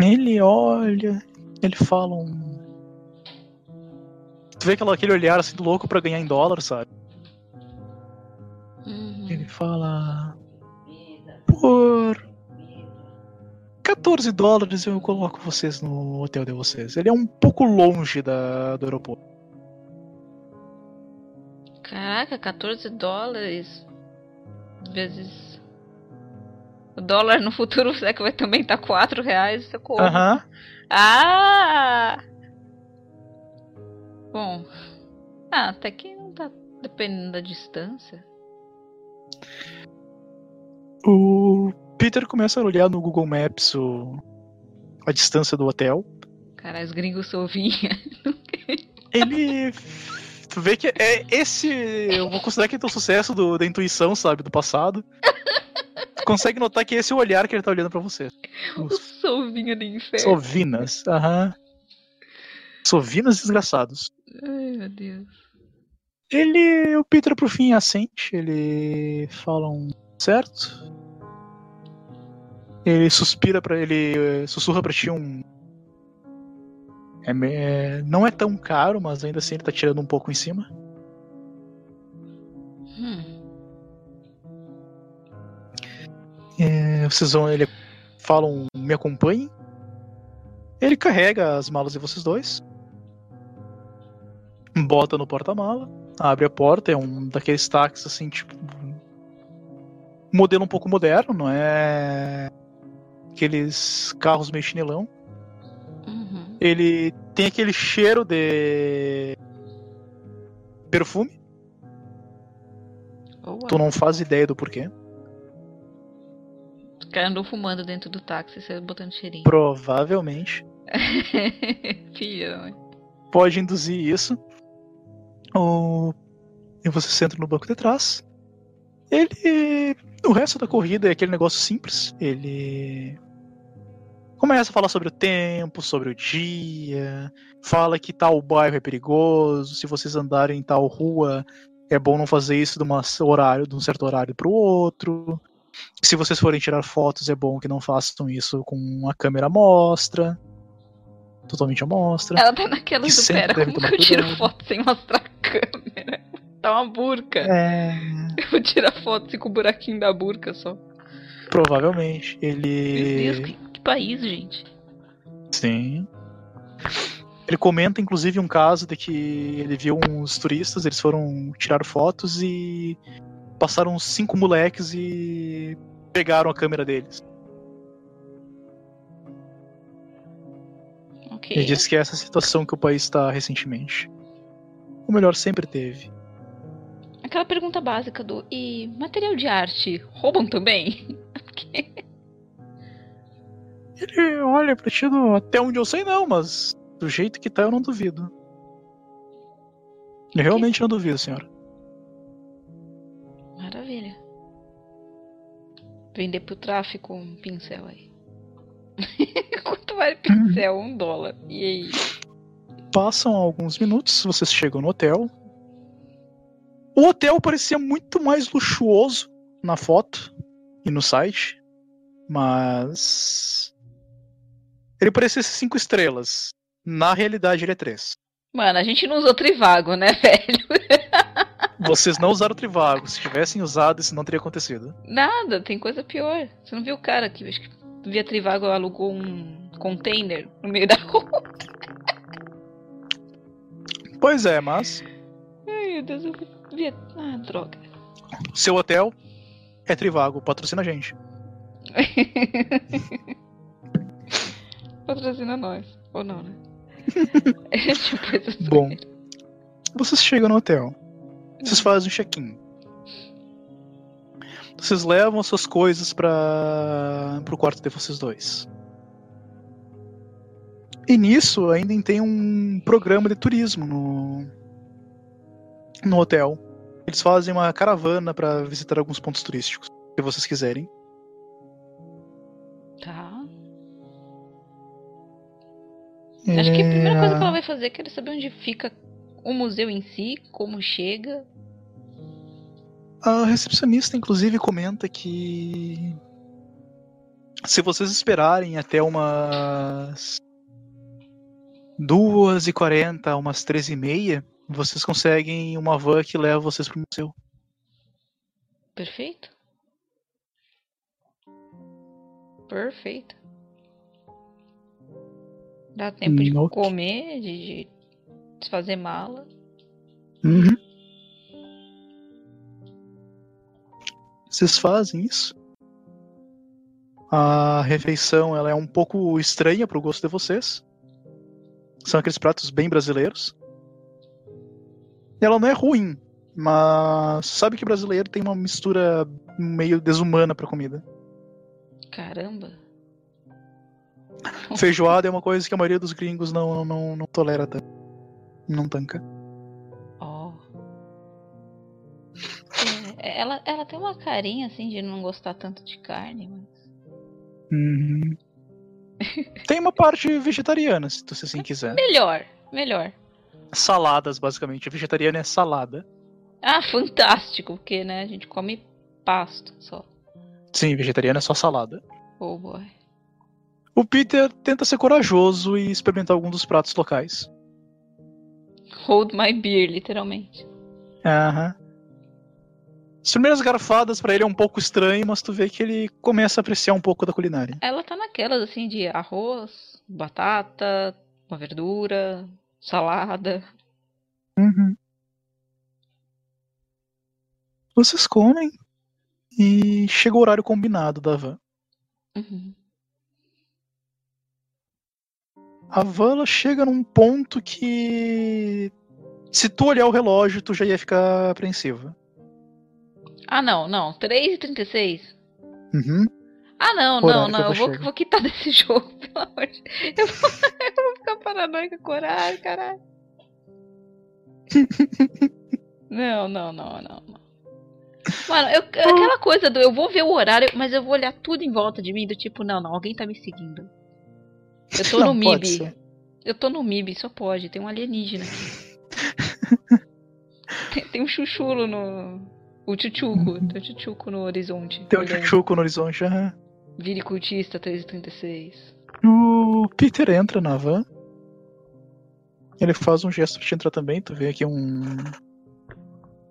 Ele olha, ele fala um. Tu vê aquele olhar assim do louco pra ganhar em dólar, sabe? Fala. Por. 14 dólares eu coloco vocês no hotel de vocês. Ele é um pouco longe da, do aeroporto. Caraca, 14 dólares vezes. O dólar no futuro será que vai também estar tá 4 reais? Socorro. Aham. Ah! Bom. Ah, até que não tá dependendo da distância. O Peter começa a olhar no Google Maps o, a distância do hotel. Cara, os gringos sovinha. Ele. Tu vê que é esse. Eu vou considerar que é o sucesso do- da intuição, sabe? Do passado. Tu consegue notar que esse é o olhar que ele tá olhando pra você. O sovinho do inferno. sovinas. Aham. Sovinas desgraçados. Ai, meu Deus. Ele. O Peter, por fim, assente. Ele fala um. Certo? Ele suspira para Ele eh, sussurra pra ti um. É, é, não é tão caro, mas ainda assim ele tá tirando um pouco em cima. Hum. É, vocês vão. Ele falam, me acompanhem. Ele carrega as malas de vocês dois. Bota no porta-mala. Abre a porta. É um daqueles táxis assim, tipo. Um modelo um pouco moderno, não é. Aqueles carros meio chinelão. Uhum. Ele tem aquele cheiro de. perfume. Oh, Tu não faz ideia do porquê. Os caras andam fumando dentro do táxi, você botando cheirinho. Provavelmente. Mãe. pode induzir isso. O... E você senta no banco de trás. Ele. O resto da corrida é aquele negócio simples. Ele. Começa a falar sobre o tempo, sobre o dia, fala que tal bairro é perigoso, se vocês andarem em tal rua, é bom não fazer isso de, uma horário, de um certo horário para o outro. Se vocês forem tirar fotos, é bom que não façam isso com a câmera mostra. Totalmente à mostra. Ela tá naquela do pera, como que eu tiro foto sem mostrar a câmera? Tá uma burca. É. Eu vou tirar foto assim, com o buraquinho da burca só. Provavelmente. Ele. Meu Deus, que, que país, gente. Sim. Ele comenta, inclusive, um caso de que ele viu uns turistas, eles foram tirar fotos e passaram cinco moleques e pegaram a câmera deles. Ele disse que é essa situação que o país está recentemente. O melhor sempre teve. Aquela pergunta básica do e material de arte roubam também? Ele olha pra ti até onde eu sei não, mas do jeito que tá eu não duvido. Eu realmente não duvido, senhora. Maravilha. Vender pro tráfico um pincel aí. Quanto vale pincel? Um dólar. E aí? Passam alguns minutos, vocês chegam no hotel. O hotel parecia muito mais luxuoso na foto e no site, mas ele parecia cinco estrelas. Na realidade, ele é três. Mano, a gente não usou Trivago, né, velho? Vocês não usaram Trivago. Se tivessem usado, isso não teria acontecido. Nada, tem coisa pior. Você não viu o cara que via Trivago alugou um container no meio da rua? Pois é, mas. Ai, meu Deus, eu via. Ah, droga. Seu hotel é Trivago, patrocina a gente. Patrocina nós. Ou não, né? é tipo. Bom, vocês chegam no hotel. Vocês fazem um check-in. Vocês levam as suas coisas para o quarto de vocês dois. E nisso ainda tem um programa de turismo no, no hotel. Eles fazem uma caravana para visitar alguns pontos turísticos, se vocês quiserem. Tá. Acho que a primeira coisa que ela vai fazer é querer saber onde fica o museu em si, como chega. A recepcionista, inclusive, comenta que se vocês esperarem até umas duas e quarenta, umas três e meia, vocês conseguem uma van que leva vocês pro museu. Perfeito. Perfeito. Dá tempo de Ok. comer, de, de desfazer mala. Uhum. Vocês fazem isso? A refeição ela é um pouco estranha pro gosto de vocês. São aqueles pratos bem brasileiros. Ela não é ruim, mas sabe que brasileiro tem uma mistura meio desumana pra comida. Caramba. Feijoada é uma coisa que a maioria dos gringos não, não, não tolera tanto. Não tanca. Ó. É, ela, ela tem uma carinha assim de não gostar tanto de carne, mas. Uhum. Tem uma parte vegetariana, se você assim quiser. Melhor, melhor. Saladas, basicamente. Vegetariana é salada. Ah, fantástico, porque né, a gente come pasto só. Sim, vegetariana é só salada. Oh boy. O Peter tenta ser corajoso e experimentar algum dos pratos locais. Hold my beer, literalmente. Aham. As primeiras garfadas pra ele é um pouco estranho, mas tu vê que ele começa a apreciar um pouco da culinária. Ela tá naquelas assim de arroz, batata, uma verdura, salada. Uhum. Vocês comem e chega o horário combinado da van. Uhum. A van chega num ponto que. Se tu olhar o relógio, tu já ia ficar apreensiva. Ah, não, não. 3h36. Uhum. Ah, não, não, não. eu vou, vou quitar desse jogo, pelo amor de eu vou, eu vou ficar paranoica com horário, caralho. Não, não, não, não, não. Mano, eu, aquela coisa do eu vou ver o horário, mas eu vou olhar tudo em volta de mim, do tipo, não, não, alguém tá me seguindo. Eu tô Não, no MIB. Eu tô no MIB, só pode. Tem um alienígena aqui. tem, tem um chuchulo no. O tchutchuco. Tem um tchutchuco no horizonte. Tem olhando. tchutchuco no horizonte. aham. Viricultista 336. O Peter entra na van. Ele faz um gesto pra te entrar também. Tu vê aqui um.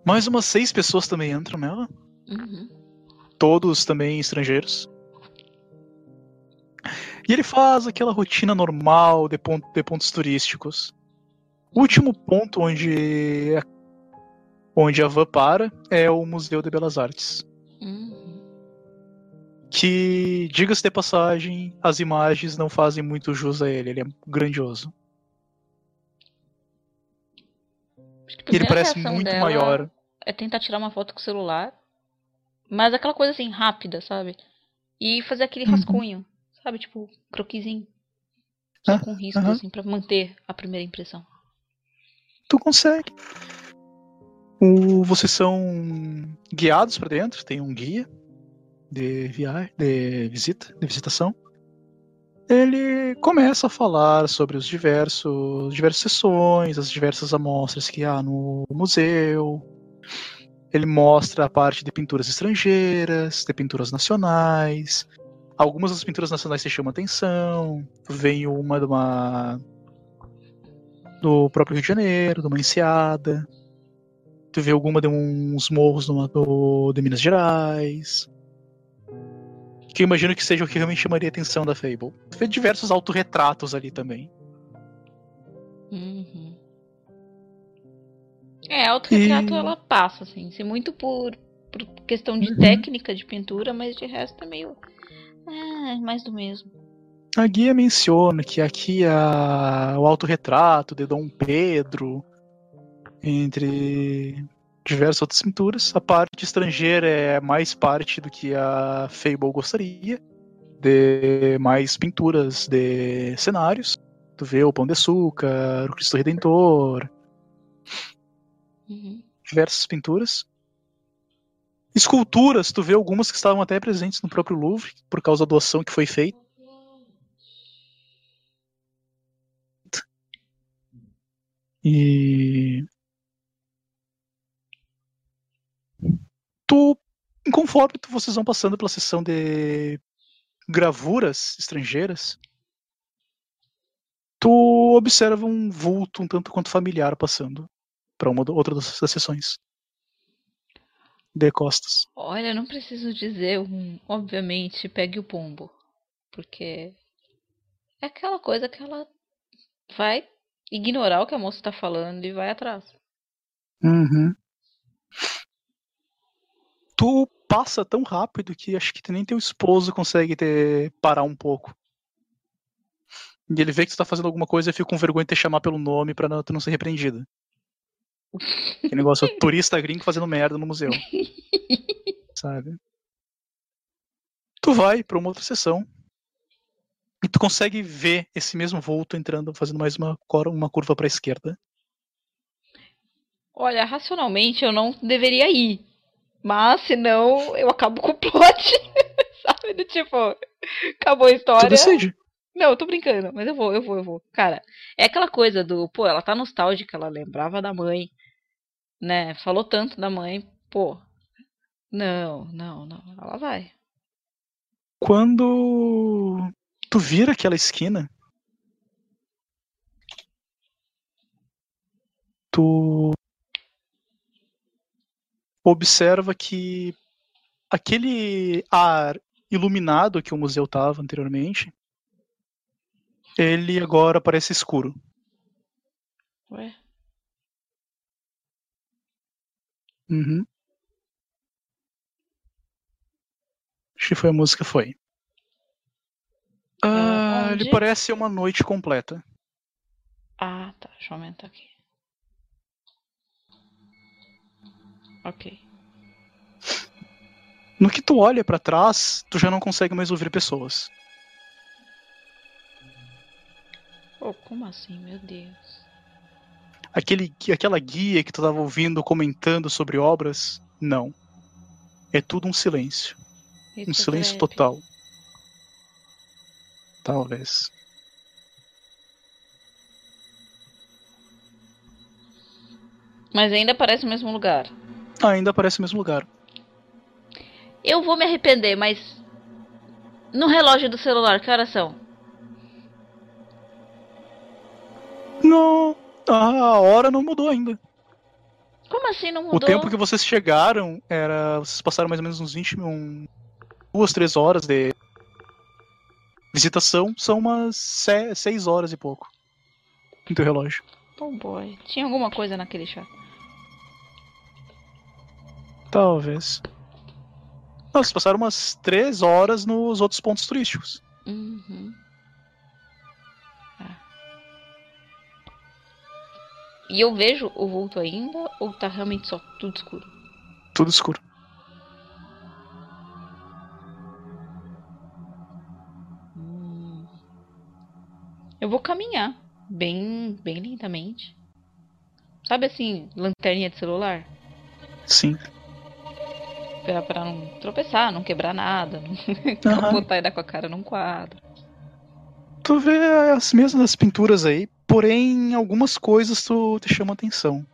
Mais umas seis pessoas também entram nela. Uhum. Todos também estrangeiros. E ele faz aquela rotina normal de, pon- de pontos turísticos. O último ponto onde, onde a van para é o Museu de Belas Artes. Uhum. Que, diga-se de passagem, as imagens não fazem muito jus a ele. Ele é grandioso. Acho que a ele parece muito maior. É tentar tirar uma foto com o celular. Mas aquela coisa assim, rápida, sabe? E fazer aquele Uhum. rascunho. Sabe? Tipo, croquisinho. Só Ah, com risco, aham. assim, pra manter a primeira impressão. Tu consegue. O, vocês são guiados para dentro, tem um guia de viagem, de visita, de visitação. Ele começa a falar sobre os diversos, diversas sessões, as diversas amostras que há no museu. Ele mostra a parte de pinturas estrangeiras, de pinturas nacionais. Algumas das pinturas nacionais te chamam atenção. Vem uma de uma do próprio Rio de Janeiro, de uma enseada. Tu vê alguma de uns morros do, de Minas Gerais. Que eu imagino que seja o que realmente chamaria a atenção da Fable. Tu vê diversos autorretratos ali também. Uhum. É, autorretrato E- ela passa, assim. Se muito por, por questão de Uhum. técnica de pintura, mas de resto é meio. Ah, mais do mesmo. A guia menciona que aqui há o autorretrato de Dom Pedro, entre diversas outras pinturas. A parte estrangeira é mais parte do que a Fable gostaria, de mais pinturas de cenários. Tu vê o Pão de Açúcar, o Cristo Redentor, Uhum. diversas pinturas. Esculturas, tu vê algumas que estavam até presentes no próprio Louvre, por causa da doação que foi feita. E. Tu, conforme tu- vocês vão passando pela sessão de gravuras estrangeiras, tu observa um vulto um tanto quanto familiar passando para uma ou outra das sessões. De costas. Olha, não preciso dizer, um, obviamente, pegue o pombo. Porque é aquela coisa que ela vai ignorar o que a moça tá falando e vai atrás. Uhum. Tu passa tão rápido que acho que nem teu esposo consegue te parar um pouco. E ele vê que tu tá fazendo alguma coisa e fica com vergonha de te chamar pelo nome pra não, tu não ser repreendida. Que negócio, turista gringo fazendo merda no museu. Sabe? Tu vai pra uma outra sessão. E tu consegue ver esse mesmo vulto entrando, fazendo mais uma, uma curva pra esquerda. Olha, racionalmente eu não deveria ir. Mas senão eu acabo com o plot. Sabe? Do tipo, acabou a Tu história. decide. Não, eu tô brincando, mas eu vou, eu vou, eu vou. Cara, é aquela coisa do, pô, ela tá nostálgica, ela lembrava da mãe, né? Falou tanto da mãe, pô. Não, não, não. Ela vai. Quando tu vira aquela esquina, tu observa que aquele ar iluminado que o museu tava anteriormente, ele agora parece escuro. Ué? Uhum. Acho que foi a música, foi. Ah, onde? ele parece uma noite completa. Ah, tá. Deixa eu aumentar aqui. Ok. No que tu olha para trás, tu já não consegue mais ouvir pessoas. Oh, como assim, meu Deus? Aquele, aquela guia que tu tava ouvindo comentando sobre obras, não. É tudo um silêncio. Um é silêncio total. Talvez. Mas ainda parece o mesmo lugar. Ainda aparece no mesmo lugar. Eu vou me arrepender, mas. No relógio do celular, que horas são? Não, a hora não mudou ainda. Como assim não mudou? O tempo que vocês chegaram era. Vocês passaram mais ou menos uns 20 um, duas, três horas de visitação, são umas 6 horas e pouco. No teu relógio. Oh boy. Tinha alguma coisa naquele chá. Talvez. Não, vocês passaram umas 3 horas nos outros pontos turísticos. Uhum. Ah. E eu vejo o vulto ainda ou tá realmente só tudo escuro? Tudo escuro. Hum. Eu vou caminhar bem, bem lentamente. Sabe assim, lanterninha de celular? Sim. Pra, pra não tropeçar, não quebrar nada, não Aham. apontar e dar com a cara num quadro. Tu vê as mesmas pinturas aí, porém algumas coisas tu te chamam atenção.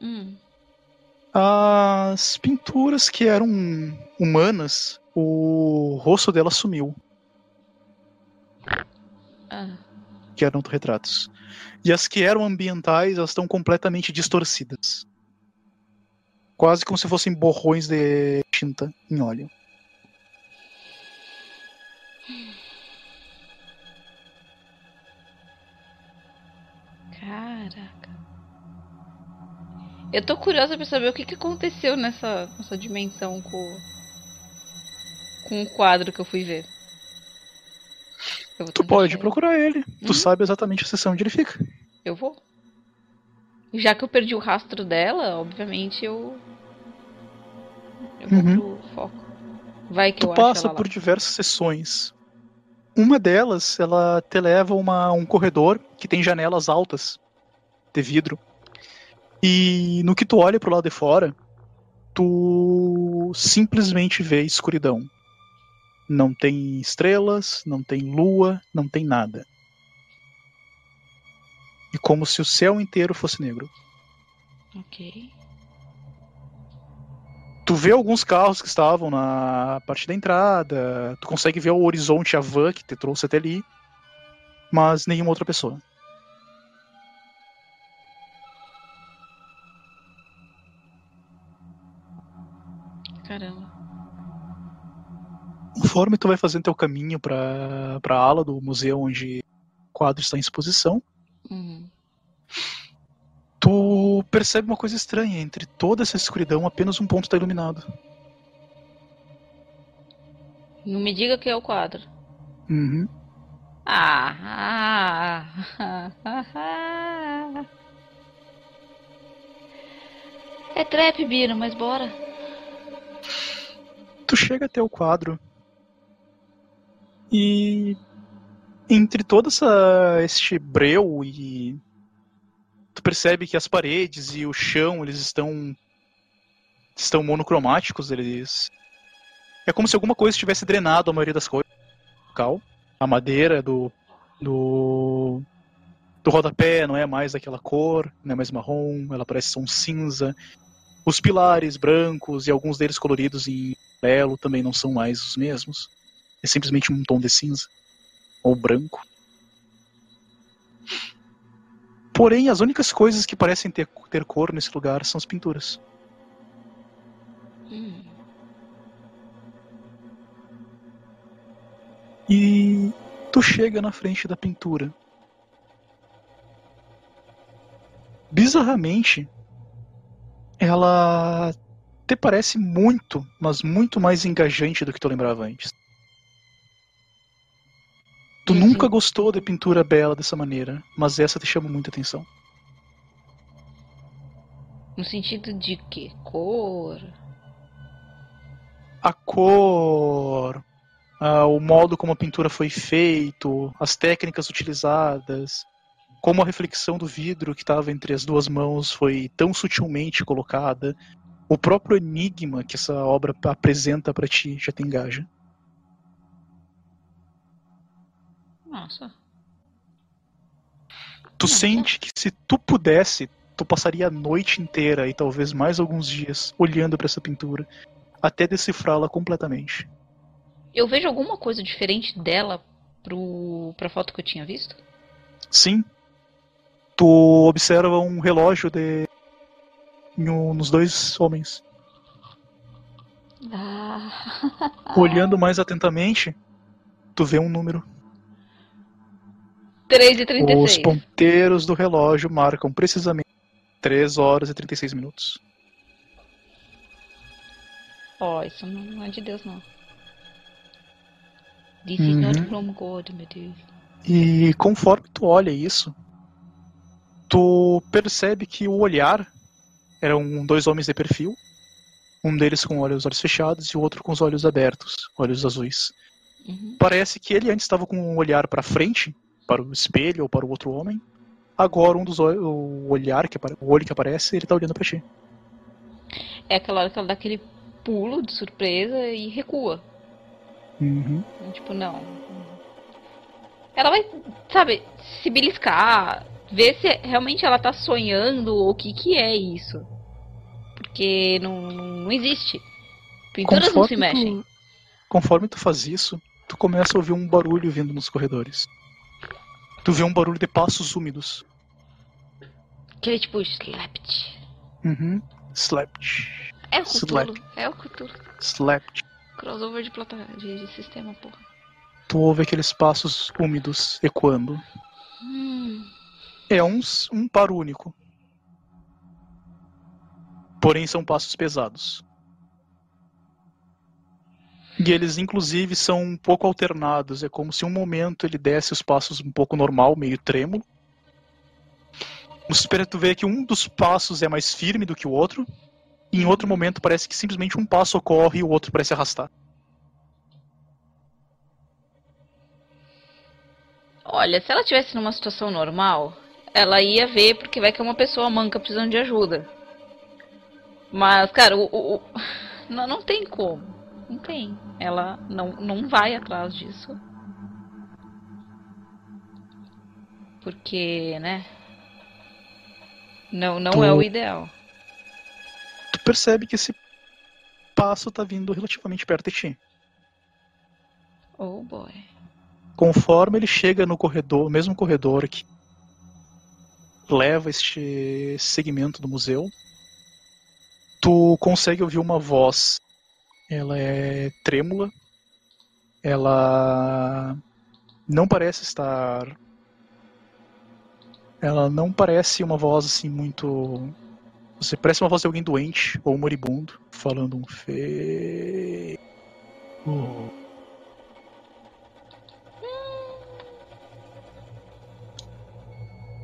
Hum. As pinturas que eram humanas, o rosto delas sumiu, Ah. que eram autorretratos. E as que eram ambientais, elas estão completamente distorcidas. Quase como se fossem borrões de tinta em óleo. Caraca. Eu tô curiosa pra saber o que, que aconteceu nessa, nessa dimensão com, com o quadro que eu fui ver. Eu Tu pode ele. procurar ele. Tu Uhum. sabe exatamente a seção onde ele fica. Eu vou. Já que eu perdi o rastro dela, obviamente eu. Eu vou Uhum. pro foco. Vai que Tu eu passa por lá. diversas sessões. Uma delas, ela te leva a um corredor que tem janelas altas de vidro. E no que tu olha pro lado de fora, tu simplesmente vê escuridão. Não tem estrelas, não tem lua, não tem nada. E como se o céu inteiro fosse negro. Ok. Tu vê alguns carros que estavam na parte da entrada, tu consegue ver o horizonte, a van que te trouxe até ali, mas nenhuma outra pessoa. Caramba. Conforme tu vai fazendo teu caminho para a ala do museu onde o quadro está em exposição, Uhum. Tu percebe uma coisa estranha. Entre toda essa escuridão, apenas um ponto está iluminado. Não me diga que é o quadro. Uhum. Ah, ah, ah, ah. É trap, Biro, mas bora. Tu chega até o quadro e entre todo essa, este breu e tu percebe que as paredes e o chão eles estão estão monocromáticos eles é como se alguma coisa tivesse drenado a maioria das coisas local a madeira do do do rodapé não é mais daquela cor não é mais marrom ela parece ser um cinza os pilares brancos e alguns deles coloridos em amarelo também não são mais os mesmos. É simplesmente um tom de cinza ou branco. Porém, as únicas coisas que parecem ter, ter cor nesse lugar são as pinturas. Hum. E tu chega na frente da pintura. Bizarramente, ela te parece muito, mas muito mais engajante do que tu lembrava antes. Tu Uhum. nunca gostou de pintura bela dessa maneira, mas essa te chama muita atenção. No sentido de que? Cor? A cor, ah, o modo como a pintura foi feito, as técnicas utilizadas, como a reflexão do vidro que estava entre as duas mãos foi tão sutilmente colocada, o próprio enigma que essa obra apresenta para ti já te engaja. Nossa. Tu Nossa. sente que se tu pudesse tu passaria a noite inteira e talvez mais alguns dias olhando para essa pintura até decifrá-la completamente. Eu vejo alguma coisa diferente dela pro, pra foto que eu tinha visto? Sim. Tu observa um relógio de um, nos dois homens. Ah. Olhando mais atentamente, tu vê um número. 3 e 36. Os ponteiros do relógio marcam precisamente 3 horas e 36 minutos. Ó, oh, isso não é de Deus, não. This is not Uhum. from God, meu Deus. E conforme tu olha isso, tu percebe que o olhar eram dois homens de perfil, um deles com olhos olhos fechados e o outro com os olhos abertos, olhos azuis. Uhum. Parece que ele antes estava com o olhar para frente, para o espelho ou para o outro homem. Agora um dos olhos, o olhar que o olho que aparece, ele tá olhando para ti. É aquela hora que ela dá aquele pulo de surpresa e recua. Uhum. Tipo, não. Ela vai, sabe, se beliscar, ver se realmente ela tá sonhando ou o que que é isso. Porque não, não existe. Pinturas não se mexem. Tu, conforme tu faz isso, tu começa a ouvir um barulho vindo nos corredores. Tu vê um barulho de passos úmidos. Aquele tipo, slapped. Uhum. Slapped. É o. Cthulhu. É o Cthulhu. Slapped. Crossover de, plata... de, de sistema, porra. Tu ouve aqueles passos úmidos ecoando. Hum. É um, um par único. Porém, são passos pesados. E eles, inclusive, são um pouco alternados. É como se um momento ele desse os passos um pouco normal, meio trêmulo. Super, tu vê que um dos passos é mais firme do que o outro. E em outro momento parece que simplesmente um passo ocorre e o outro parece arrastar. Olha, se ela tivesse numa situação normal, ela ia ver porque vai que é uma pessoa manca precisando de ajuda. Mas, cara, o, o- o- não, não tem como. Não tem. Ela não, não vai atrás disso. Porque, né? Não, não Tu- é o ideal. Tu percebe que esse passo tá vindo relativamente perto de ti. Oh boy. Conforme ele chega no corredor, mesmo corredor que leva este segmento do museu, tu consegue ouvir uma voz. Ela é trêmula. Ela não parece estar. Ela não parece uma voz assim muito. Você parece uma voz de alguém doente ou moribundo, falando um fe. Oh.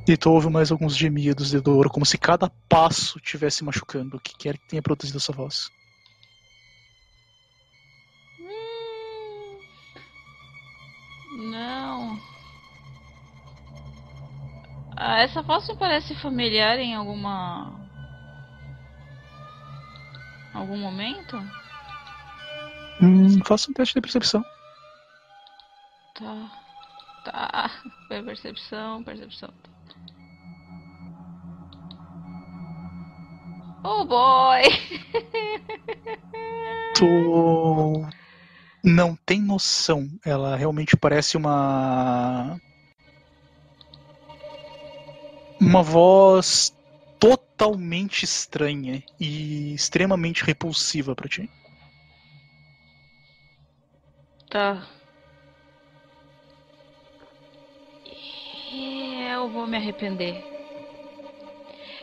E tu ouve mais alguns gemidos de dor, como se cada passo tivesse machucando o que quer que tenha produzido essa voz. Ah, essa voz me parece familiar em alguma. Algum momento? Hum, faça um teste de percepção. Tá. Tá. Foi percepção, percepção. Oh boy! Tu não tem noção. Ela realmente parece uma. Uma voz totalmente estranha e extremamente repulsiva pra ti. Tá. Eu vou me arrepender.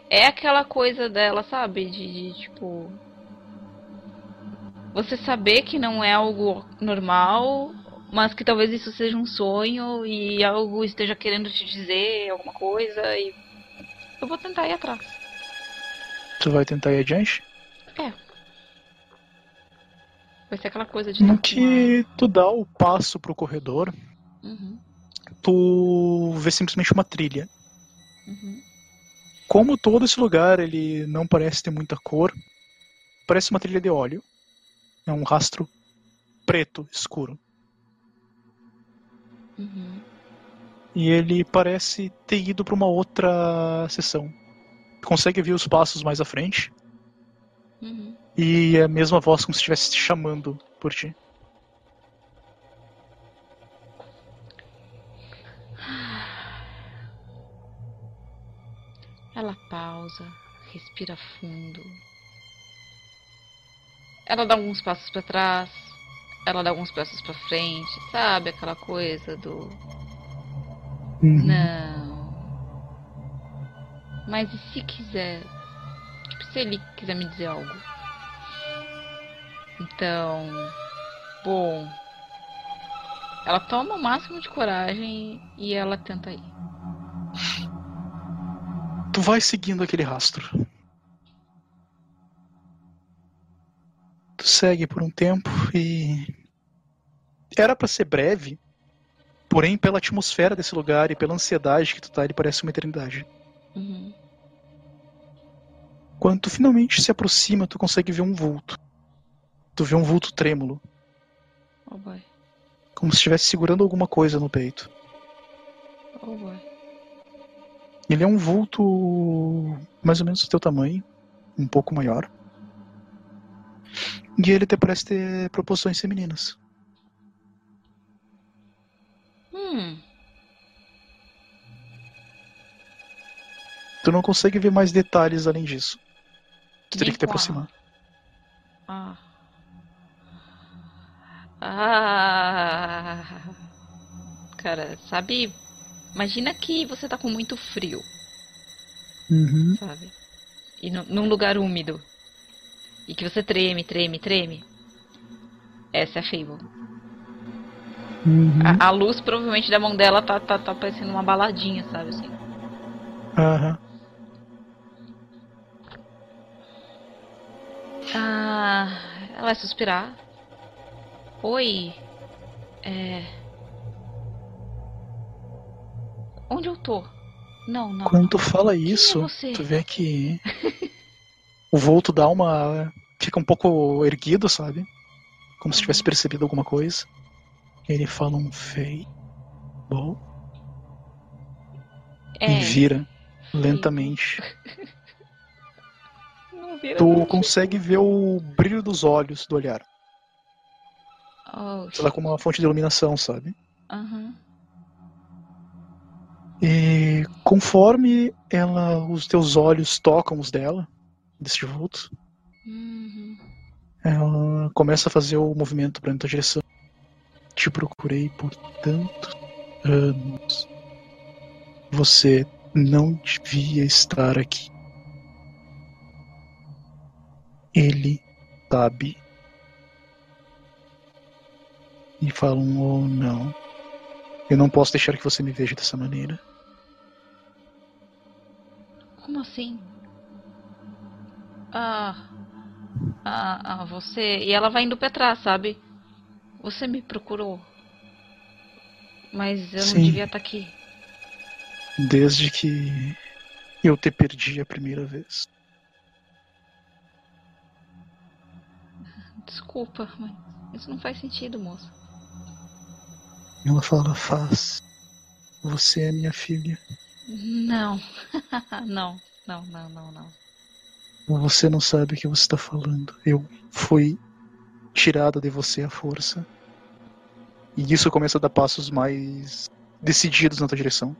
É aquela coisa dela, sabe? De, de, tipo. Você saber que não é algo normal, mas que talvez isso seja um sonho e algo esteja querendo te dizer alguma coisa e. Eu vou tentar ir atrás. Tu vai tentar ir adiante? Vai ser aquela coisa de. No que tu dá o passo pro corredor, uma- Uhum, tu vê simplesmente uma trilha. uhum. Como todo esse lugar ele não parece ter muita cor, parece uma trilha de óleo. É um rastro preto, escuro. Uhum. E ele parece ter ido para uma outra sessão. consegue ver os passos mais à frente. Uhum. E é a mesma voz como se estivesse te chamando por ti. Ela pausa, respira fundo. Ela dá alguns passos para trás, ela dá alguns passos para frente, sabe aquela coisa do Uhum. não. Mas e se quiser? Tipo, se ele quiser me dizer algo. Então, bom, ela toma o máximo de coragem e ela tenta ir. Tu vai seguindo aquele rastro. Tu segue por um tempo e. Era pra ser breve, porém, pela atmosfera desse lugar e pela ansiedade que tu tá, ele parece uma eternidade. Uhum. Quando tu finalmente se aproxima, tu consegue ver um vulto. Tu vê um vulto trêmulo, Oh boy. como se estivesse segurando alguma coisa no peito. Oh boy. Ele é um vulto mais ou menos do teu tamanho, um pouco maior. E ele até parece ter proporções femininas. Hum. Tu não consegue ver mais detalhes além disso. Tu teria que te aproximar. Ah. Ah. Cara, sabe? Imagina que você tá com muito frio, Uhum. sabe? E nu- num lugar úmido. E que você treme, treme, treme. Essa é a Fable. Uhum. A, a luz provavelmente da mão dela tá, tá, tá parecendo uma baladinha, sabe assim? Aham. Ah, ela vai suspirar. Oi. É. Onde eu tô? Não, não. Quando tu fala é isso, você? tu vê que o vulto dá uma. fica um pouco erguido, sabe? Como se tivesse Uhum. percebido alguma coisa. Ele fala um fei. Bom. É, E vira lentamente. vira Tu consegue ver o brilho dos olhos do olhar. Oh, Sei lá, como uma fonte de iluminação, sabe? aham. E conforme ela, os teus olhos tocam os dela, deste vulto, Uhum. ela começa a fazer o movimento para tua direção. Te procurei por tantos anos. Você não devia estar aqui. Ele sabe. E falam, oh não. Eu não posso deixar que você me veja dessa maneira. Como assim? Ah. Ah, ah, você. E ela vai indo pra trás, sabe? Você me procurou. Mas eu não Sim. devia estar aqui. Desde que eu te perdi a primeira vez. Desculpa, mas isso não faz sentido, moça. Ela fala, faz. Você é minha filha. Não. não, não, não, não, não. Você não sabe o que você está falando. Eu fui tirada de você à força. E isso começa a dar passos mais decididos na tua direção.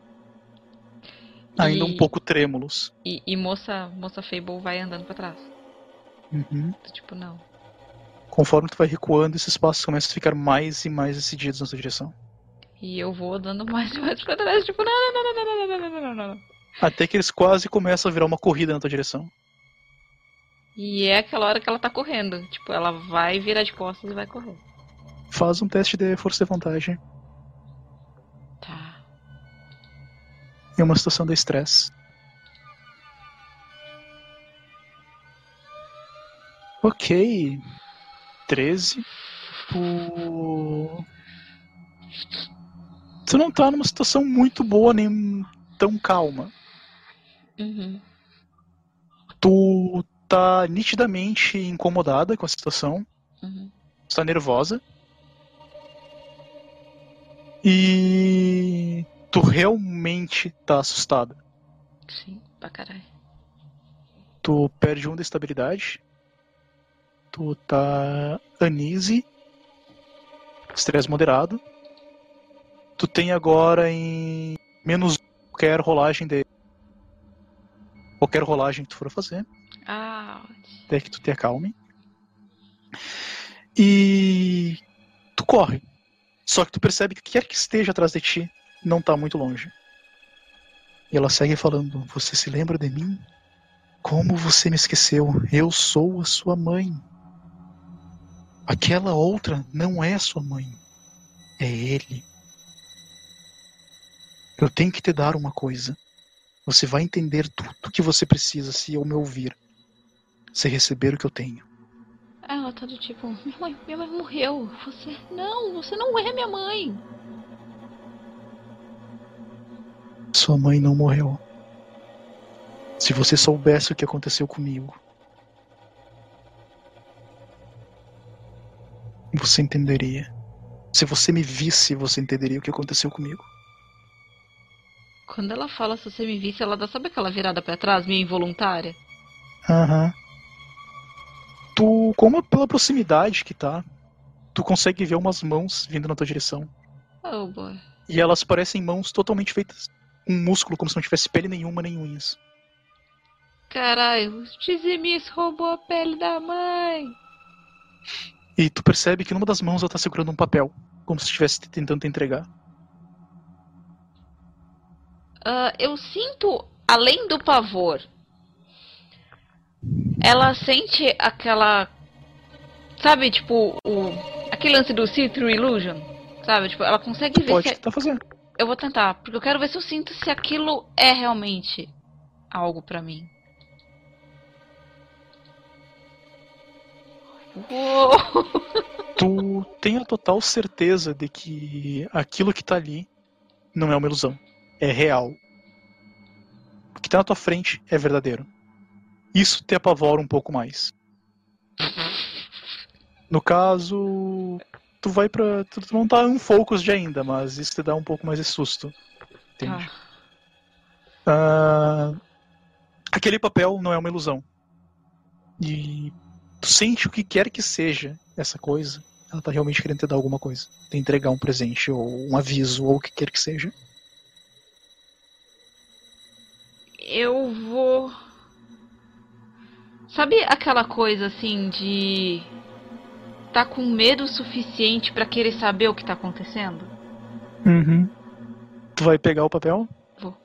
Ainda E- um pouco trêmulos. E, e moça, moça Fable vai andando pra trás. Uhum. Tipo, não. Conforme tu vai recuando, esses passos começam a ficar mais e mais decididos na tua direção. E eu vou andando mais e mais pra trás, tipo, não, não, não, não, não, não, não, não, não, não, não. Até que eles quase começam a virar uma corrida na tua direção. E é aquela hora que ela tá correndo. Tipo, ela vai virar de costas e vai correr. Faz um teste de força de vantagem. Tá. Em uma situação de estresse. Ok. 13. Tu... Tu não tá numa situação muito boa nem tão calma. Uhum. Tu tá nitidamente incomodada com a situação. Uhum. Tu tá nervosa. E tu realmente tá assustada. Sim, pra caralho. Tu perde um da estabilidade. Tu tá anise. Estresse moderado. Tu tem agora em menos qualquer rolagem de. Qualquer rolagem que tu for fazer. Ah, Até que tu te acalme. E. Tu corre. Só que tu percebe que o que quer que esteja atrás de ti não tá muito longe. E ela segue falando: Você se lembra de mim? Como você me esqueceu? Eu sou a sua mãe. Aquela outra não é sua mãe. É ele. Eu tenho que te dar uma coisa. Você vai entender tudo o que você precisa se eu me ouvir. Se receber o que eu tenho. Tá do tipo, minha mãe, minha mãe morreu. Você. Não, você não é minha mãe. Sua mãe não morreu. Se você soubesse o que aconteceu comigo, você entenderia. Se você me visse, você entenderia o que aconteceu comigo. Quando ela fala se você me visse, ela dá, sabe aquela virada pra trás, meio involuntária? Aham. Tu, como pela proximidade que tá, tu consegue ver umas mãos vindo na tua direção. Oh boy. E elas parecem mãos totalmente feitas com músculo, como se não tivesse pele nenhuma nem unhas. Caralho, o Tizimis roubou a pele da mãe. E tu percebe que numa das mãos ela tá segurando um papel, como se estivesse tentando te entregar. Ah, eu sinto, além do pavor, ela sente aquela. Sabe, tipo, o, aquele lance do See-Through Illusion? Sabe? Tipo, ela consegue ver Pode se. tentar fazer. Eu vou tentar, porque eu quero ver se eu sinto se aquilo é realmente algo pra mim. Uou! Tu tem a total certeza de que aquilo que tá ali não é uma ilusão. É real. O que tá na tua frente é verdadeiro. Isso te apavora um pouco mais. No caso, tu vai pra. Tu tu não tá um focus de ainda, mas isso te dá um pouco mais de susto. Entende? Ah, Ah, aquele papel não é uma ilusão. E tu sente o que quer que seja essa coisa. Ela tá realmente querendo te dar alguma coisa. Te entregar um presente, ou um aviso, ou o que quer que seja. eu vou. Sabe aquela coisa assim de. tá com medo o suficiente pra querer saber o que tá acontecendo? Uhum. Tu vai pegar o papel? Vou.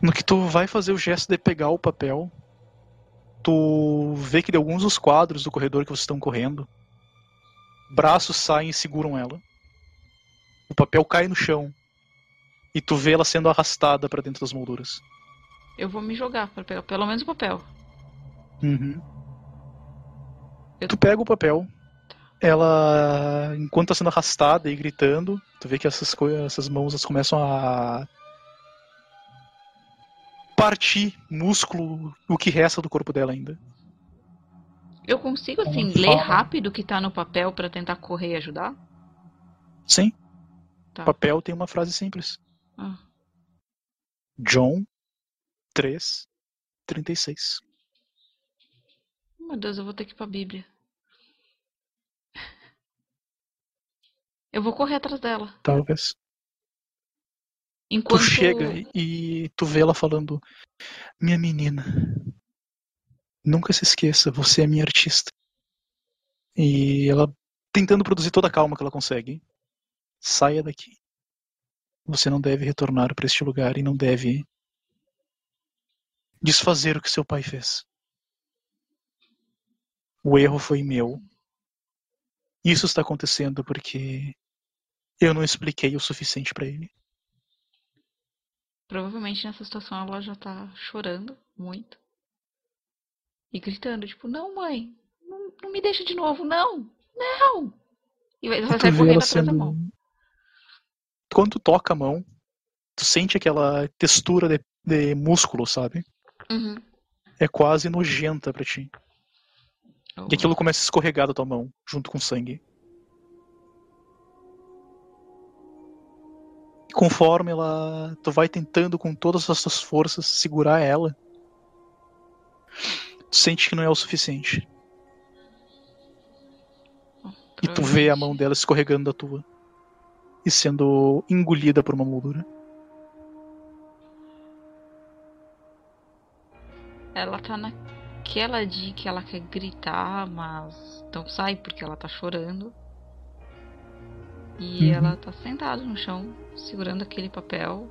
No que tu vai fazer o gesto de pegar o papel, tu vê que de alguns dos quadros do corredor que vocês estão correndo, braços saem e seguram ela. O papel cai no chão e tu vê ela sendo arrastada pra dentro das molduras. Eu vou me jogar pra pegar pelo menos o papel. Uhum. Eu- Tu pega o papel, ela, enquanto tá sendo arrastada e gritando, tu vê que essas, essas mãos elas começam a partir músculo, o que resta do corpo dela ainda. Eu consigo, assim, Como ler fala? rápido o que tá no papel pra tentar correr e ajudar? Sim, Tá. o papel tem uma frase simples. Ah. John 3, 36. Meu Deus, eu vou ter que ir pra Bíblia. Eu vou correr atrás dela. Talvez. Enquanto. Tu chega e tu vê ela falando: Minha menina, nunca se esqueça, você é minha artista. E ela tentando produzir toda a calma que ela consegue. Saia daqui. Você não deve retornar para este lugar e não deve desfazer o que seu pai fez. O erro foi meu. Isso está acontecendo porque eu não expliquei o suficiente para ele. Provavelmente nessa situação ela já tá chorando muito. E gritando, tipo, não, mãe, não, não me deixa de novo, não, não! E vai, sair correndo atrás da sendo. mão. Quando tu toca a mão, tu sente aquela textura de, de músculo, sabe? Uhum. É quase nojenta pra ti. E aquilo começa a escorregar da tua mão, junto com sangue. E conforme ela. Tu vai tentando com todas as tuas forças segurar ela. Tu sente que não é o suficiente. E tu vê a mão dela escorregando da tua. E sendo engolida por uma moldura. Ela tá naquela de que ela quer gritar, mas não sai porque ela tá chorando. E Uhum. ela tá sentada no chão, segurando aquele papel.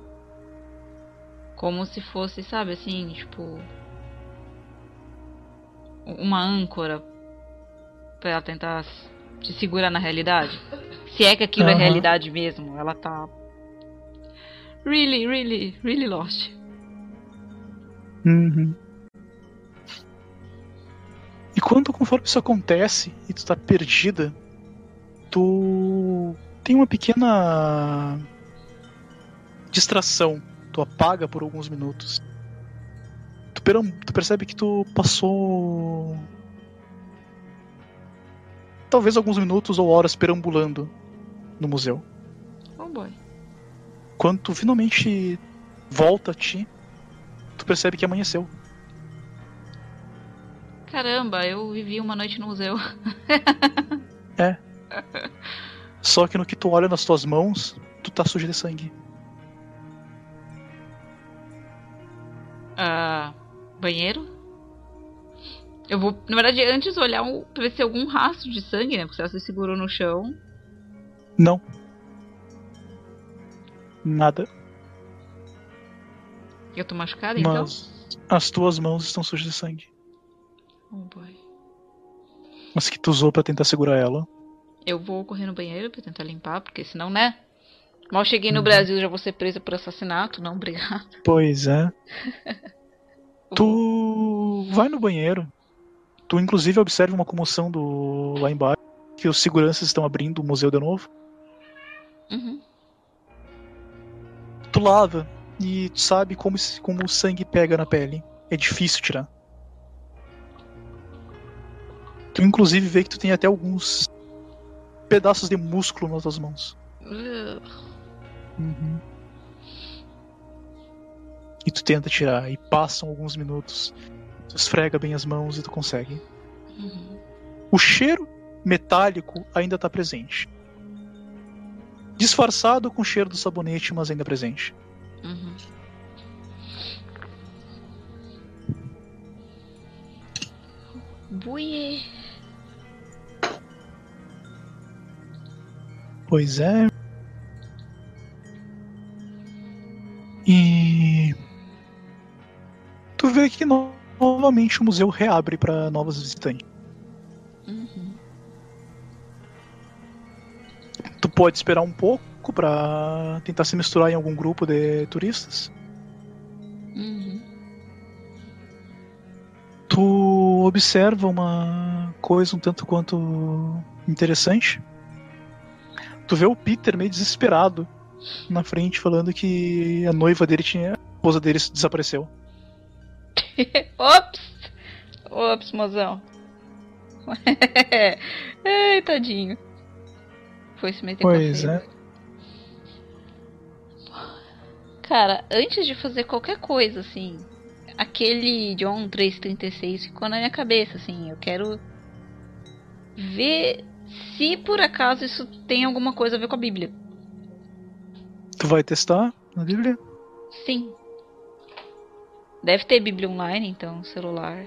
Como se fosse, sabe, assim, tipo. Uma âncora pra ela tentar se segurar na realidade. Se é que aquilo é Aham. realidade mesmo, ela tá. Really, really, really lost. Uhum. E quando, conforme isso acontece e tu tá perdida, tu tem uma pequena distração. Tu apaga por alguns minutos. Tu, peram- tu percebe que tu passou. Talvez alguns minutos ou horas perambulando no museu. Oh boy. Quando tu finalmente volta a ti, tu percebe que amanheceu. Caramba, eu vivi uma noite no museu. Só que no que tu olha nas tuas mãos, tu tá sujo de sangue. Ah, banheiro? Eu vou, na verdade, antes olhar um, pra ver se tem algum rastro de sangue, né? Porque ela se segurou no chão. Não. Nada. Eu tô machucada, então? Mas as tuas mãos estão sujas de sangue. Oh boy. Mas que tu usou pra tentar segurar ela. Eu vou correr no banheiro pra tentar limpar, porque senão, né? Mal cheguei no Uhum. Brasil já vou ser presa por assassinato, não, obrigada. Pois é. Tu vai no banheiro. Tu inclusive observa uma comoção do lá embaixo. Que os seguranças estão abrindo o museu de novo. Uhum. Tu lava e tu sabe como, como o sangue pega na pele. É difícil tirar. Tu inclusive vê que tu tem até alguns pedaços de músculo nas tuas mãos. Uhum. E tu tenta tirar, e passam alguns minutos. Tu esfrega bem as mãos e tu consegue. Uhum. O cheiro metálico ainda tá presente. Disfarçado com o cheiro do sabonete, mas ainda presente. Uhum. Buie. Pois é. E. Tu vê que no- novamente o museu reabre para novos visitantes. Uhum. Tu pode esperar um pouco pra tentar se misturar em algum grupo de turistas. Uhum. Tu observa uma coisa um tanto quanto interessante. Tu vê o Peter meio desesperado na frente, falando que a noiva dele tinha. A esposa dele desapareceu. Ops! Ops, mozão. Ai, tadinho. Foi se meter Pois com a é. Cara, antes de fazer qualquer coisa, assim, aquele John 336 ficou na minha cabeça, assim, eu quero ver se por acaso isso tem alguma coisa a ver com a Bíblia. Tu vai testar na Bíblia? Sim. Deve ter Bíblia online, então, celular.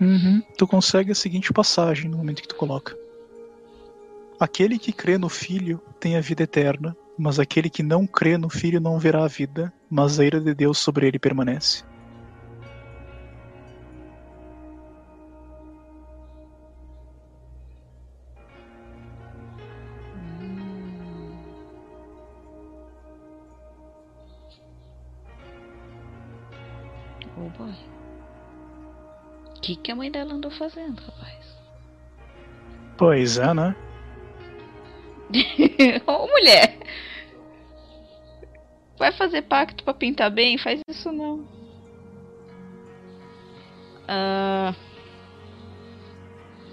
Uhum. Tu consegue a seguinte passagem no momento que tu coloca. Aquele que crê no Filho tem a vida eterna, mas aquele que não crê no Filho não verá a vida, mas a ira de Deus sobre ele permanece. Oh boy. O que, que a mãe dela andou fazendo, rapaz? Pois é, né? Ô mulher! Vai fazer pacto pra pintar bem? Faz isso não. Ah,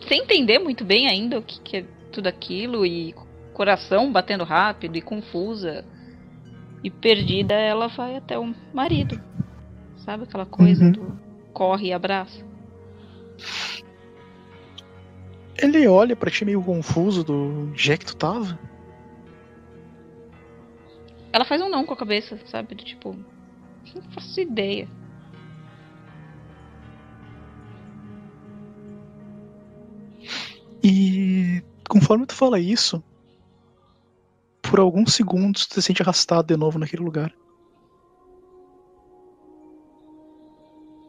sem entender muito bem ainda o que, que é tudo aquilo e coração batendo rápido e confusa. E perdida, ela vai até o marido. Sabe aquela coisa Uhum. do corre e abraça? Ele olha pra ti meio confuso do onde é que tu tava. Ela faz um não com a cabeça, sabe? Do tipo, não faço ideia. E conforme tu fala isso, por alguns segundos tu se sente arrastado de novo naquele lugar.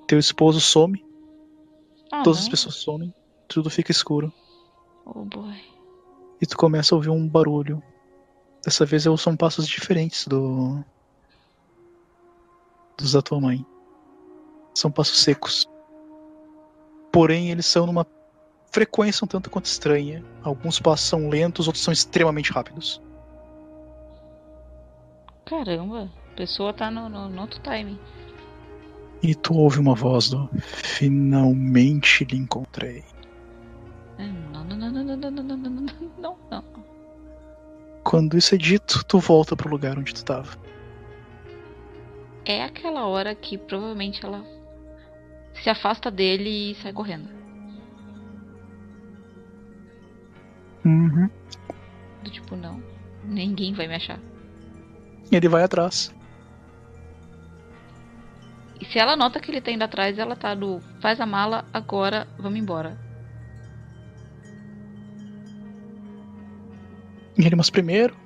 Teu esposo some, Ah, todas não. as pessoas somem, tudo fica escuro. Oh boy. E tu começa a ouvir um barulho. Dessa vez são passos diferentes do. dos da tua mãe. São passos secos. Porém, eles são numa frequência um tanto quanto estranha. Alguns passos são lentos, outros são extremamente rápidos. Caramba, a pessoa tá no, no, no outro timing. E tu ouve uma voz do. Finalmente lhe encontrei. Não, não, não, não, não, não, não, não, não, não. Quando isso é dito, tu volta pro lugar onde tu tava. É aquela hora que provavelmente ela se afasta dele e sai correndo. Uhum. Do tipo, não, ninguém vai me achar. E ele vai atrás. E se ela nota que ele tá indo atrás, ela tá do faz a mala, agora vamos embora. Ele, mas primeiro,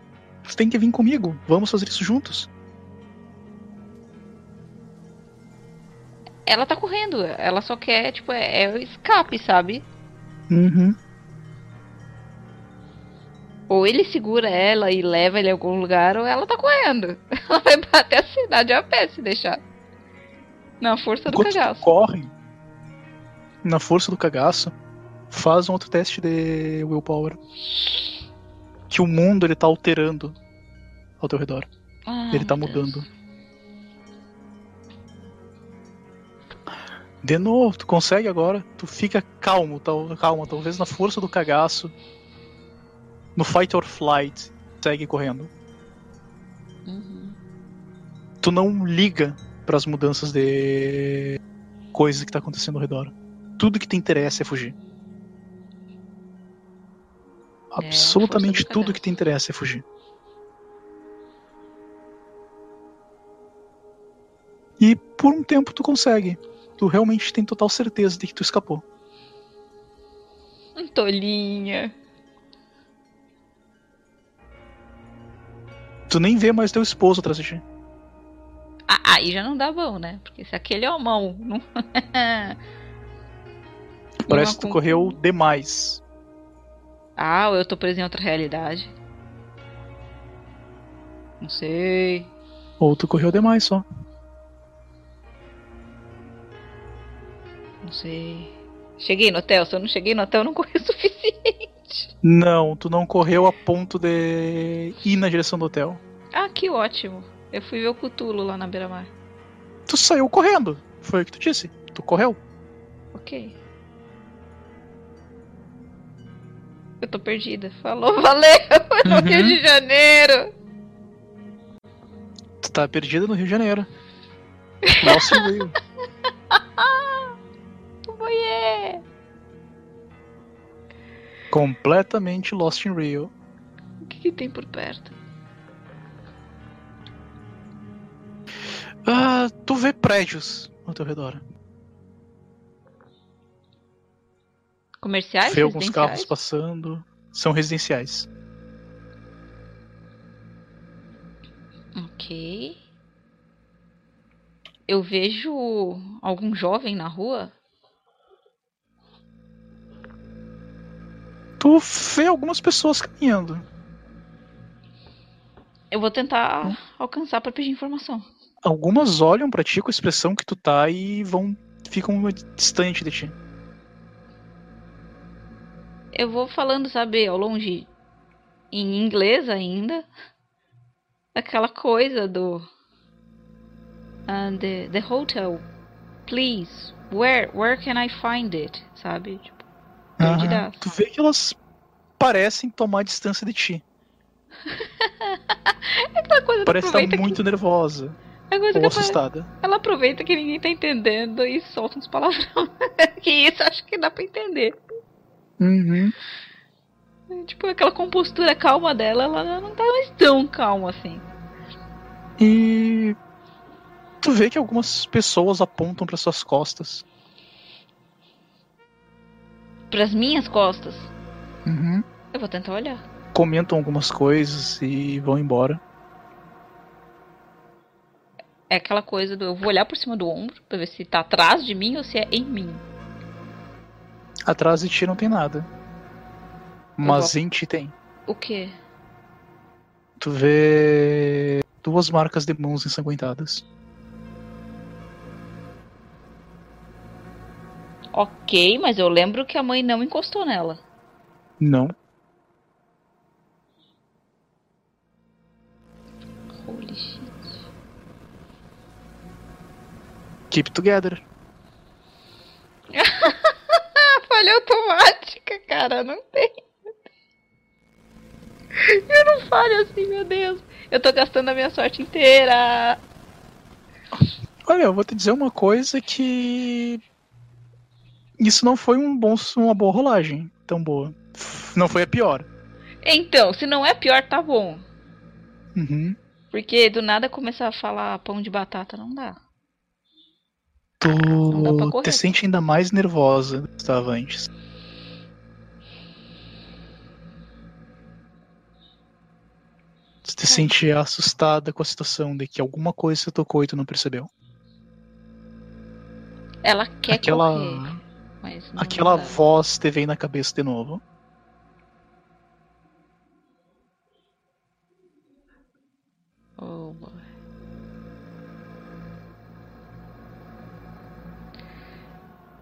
você tem que vir comigo. Vamos fazer isso juntos. Ela tá correndo, ela só quer, tipo, é, é o escape, sabe? Uhum. Ou ele segura ela e leva ele a algum lugar, ou ela tá correndo. Ela vai bater a cidade a pé se deixar. Na força do Enquanto tu cagaço. corre na força do cagaço, faz um outro teste de willpower. Que o mundo ele tá alterando ao teu redor. Ah, ele tá meu Deus. mudando. De novo, tu consegue agora, tu fica calmo, tal, calma, talvez na força do cagaço. No fight or flight, segue correndo. Uhum. Tu não liga para as mudanças de coisas que tá acontecendo ao redor. Tudo que te interessa é fugir. Absolutamente força do tudo que te interessa é fugir. E por um tempo tu consegue. Tu realmente tem total certeza de que tu escapou. Tolinha. Tu nem vê mais teu esposo atrás de ti. Ah, aí já não dá bom, né? Porque se aquele é o mão. Não... Parece que tu com- correu demais. ah, ou eu tô preso em outra realidade. Não sei. Ou tu correu demais só. Não sei. Cheguei no hotel. Se eu não cheguei no hotel, eu não corri o suficiente. Não, tu não correu a ponto de ir na direção do hotel. Ah, que ótimo. Eu fui ver o Cutulo lá na beira-mar. Tu saiu correndo. Foi o que tu disse. Tu correu. Ok. Eu tô perdida. Falou, valeu! No Uhum. Rio de Janeiro! Tu tá perdida no Rio de Janeiro. In Rio. Oiê! Completamente Lost in Rio. O que, que tem por perto? Ah, tu vê prédios ao teu redor. Comerciais? vê alguns carros passando. São residenciais. Ok. Eu vejo algum jovem na rua. Tu vê algumas pessoas caminhando. Eu vou Hum. tentar alcançar pra pedir informação. Algumas olham pra ti com a expressão que tu tá e vão. ficam distante de ti. Eu vou falando, sabe, ao longe, em inglês ainda. Aquela coisa do. Uh, the, the hotel, please. Where, where can I find it? Sabe? Tipo, perdidaço. Tu vê que elas parecem tomar distância de ti. é aquela coisa Parece estar aproveita muito nervosa que, é coisa ou que assustada. ela aproveita que ninguém tá entendendo e solta uns palavrão. que isso acho que dá pra entender. Uhum. Tipo, aquela compostura calma dela, ela não tá mais tão calma assim. E tu vê que algumas pessoas apontam para suas costas. Pras minhas costas, Uhum. eu vou tentar olhar. Comentam algumas coisas e vão embora. É aquela coisa do eu vou olhar por cima do ombro pra ver se tá atrás de mim ou se é em mim. Atrás de ti não tem nada. Mas em ti tem. O quê? Tu vê duas marcas de mãos ensanguentadas. Ok, mas eu lembro que a mãe não encostou nela. Não. Holy Keep together. Falha automática, cara, não tem. Eu não falho assim, meu Deus. Eu tô gastando a minha sorte inteira. Olha, eu vou te dizer uma coisa que. Isso não foi um bom, uma boa rolagem. Tão boa. Não foi a pior. Então, se não é pior, tá bom. Uhum. Porque do nada começar a falar pão de batata não dá. Tu te sente ainda mais nervosa do que estava antes. Tu te sente assustada com a situação de que alguma coisa você tocou e tu não percebeu. Ela quer aquela correr, mas não aquela dá. voz te vem na cabeça de novo. Oh, boy.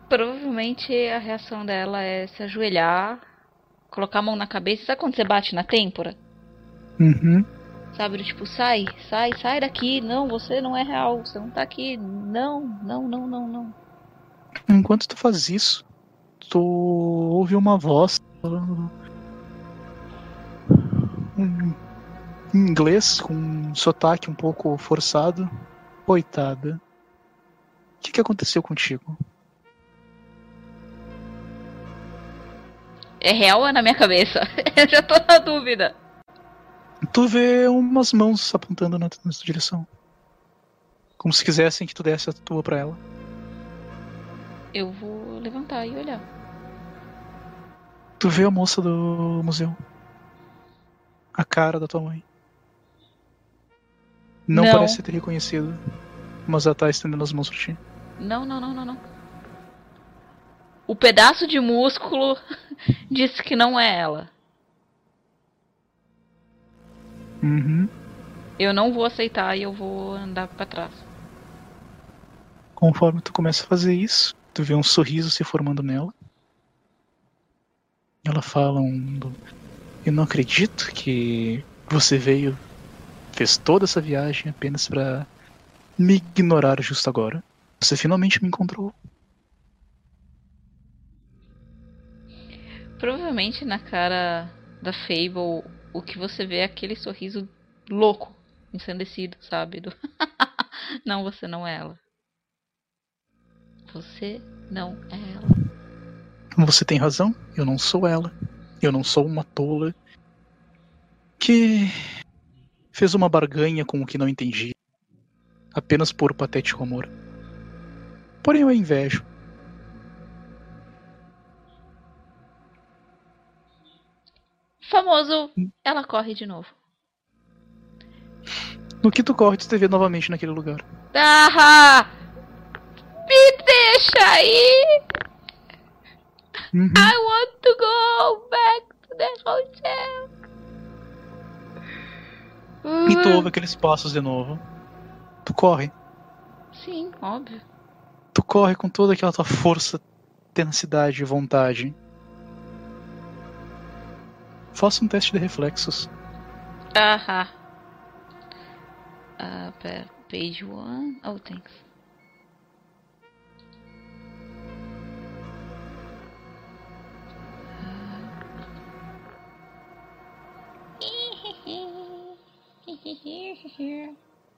Provavelmente a reação dela é se ajoelhar, colocar a mão na cabeça. Sabe quando você bate na têmpora? Uhum. Sabe? Tipo, sai, sai, sai daqui. Não, você não é real. Você não tá aqui. Não, não, não, não, não. Enquanto tu faz isso, tu ouve uma voz falando um- em inglês com um sotaque um pouco forçado. Coitada. O que, que aconteceu contigo? É real ou é na minha cabeça? Eu já tô na dúvida. Tu vê umas mãos apontando na, tua direção. Como se quisessem que tu desse a tua pra ela. Eu vou levantar e olhar. Tu vê a moça do museu. A cara da tua mãe. Não, Não. parece ter reconhecido. Mas ela tá estendendo as mãos pra ti. Não, não, não, não, não. O pedaço de músculo disse que não é ela. Uhum. Eu não vou aceitar e eu vou andar pra trás. Conforme tu começa a fazer isso, tu vê um sorriso se formando nela. Ela fala um. Eu não acredito que você veio, fez toda essa viagem apenas pra me ignorar justo agora. Você finalmente me encontrou. Provavelmente na cara da Fable, o que você vê é aquele sorriso louco, ensandecido, sabe? Do... não, você não é ela. Você não é ela. Você tem razão, eu não sou ela. Eu não sou uma tola que fez uma barganha com o que não entendi, apenas por patético amor. Porém eu a invejo. Famoso, ela corre de novo. No que tu corre, tu te vê novamente naquele lugar. Ah! Me deixa aí! Uhum. I want to go back to the hotel. E tu ouve aqueles passos de novo. Tu corre. Sim, óbvio. Tu corre com toda aquela tua força, tenacidade e vontade. Faça um teste de reflexos. Aham. Ah, pera. Page one. Oh, thanks.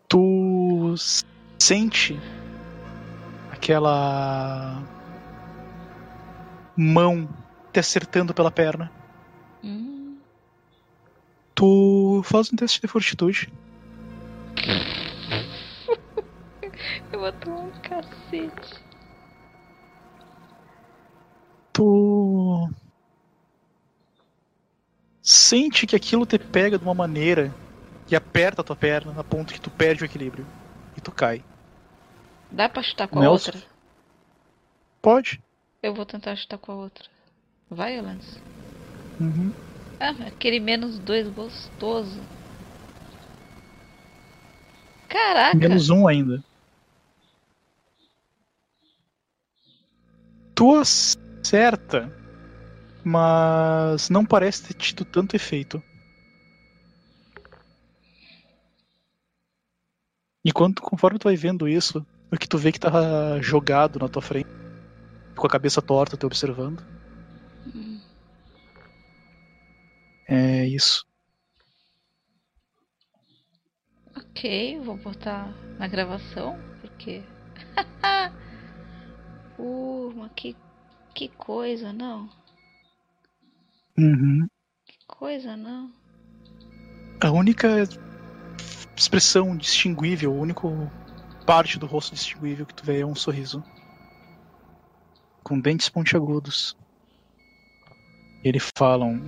Tu sente aquela mão te acertando pela perna. Tu faz um teste de fortitude. Eu vou tomar um cacete. Tu sente que aquilo te pega de uma maneira que aperta a tua perna a ponto que tu perde o equilíbrio e tu cai. Dá pra chutar com a Nelson? outra? Pode? Eu vou tentar chutar com a outra. Vai. Uhum. Ah, aquele menos dois gostoso. Caraca! Menos um ainda. Tu acerta, mas não parece ter tido tanto efeito. E quando, conforme tu vai vendo isso, o que tu vê que tá jogado na tua frente, com a cabeça torta, te observando. É isso. Ok, vou botar na gravação, porque. mas que, que coisa, não? Uhum. Que coisa, não? A única expressão distinguível, a única parte do rosto distinguível que tu vê é um sorriso. Com dentes pontiagudos. Eles falam.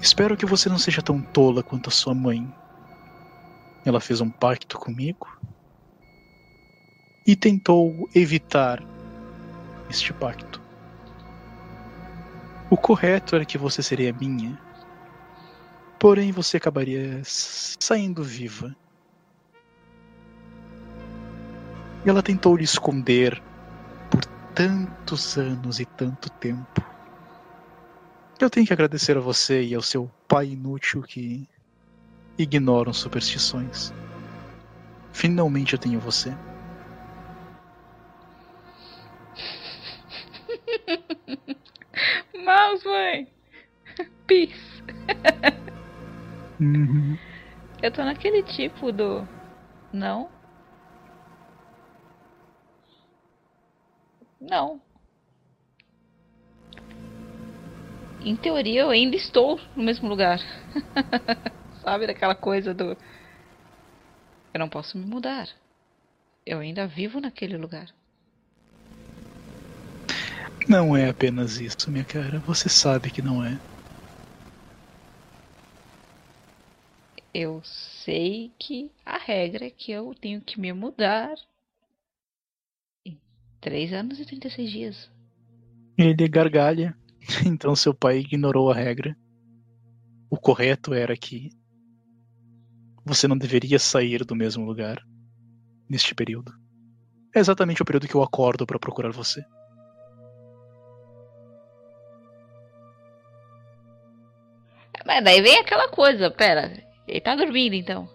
Espero que você não seja tão tola quanto a sua mãe. Ela fez um pacto comigo e tentou evitar este pacto. O correto era que você seria minha. Porém, você acabaria saindo viva. Ela tentou lhe esconder por tantos anos e tanto tempo. Eu tenho que agradecer a você e ao seu pai inútil que ignoram superstições. Finalmente eu tenho você. Mouse, mãe! Peace! Uhum. Eu tô naquele tipo do. Não? Não. Em teoria, eu ainda estou no mesmo lugar. Sabe daquela coisa do. Eu não posso me mudar. Eu ainda vivo naquele lugar. Não é apenas isso, minha cara. Você sabe que não é. Eu sei que a regra é que eu tenho que me mudar em 3 anos e 36 dias. Ele gargalha. Então seu pai ignorou a regra. O correto era que você não deveria sair do mesmo lugar neste período. É exatamente o período que eu acordo para procurar você. Mas daí vem aquela coisa, pera. Ele tá dormindo então.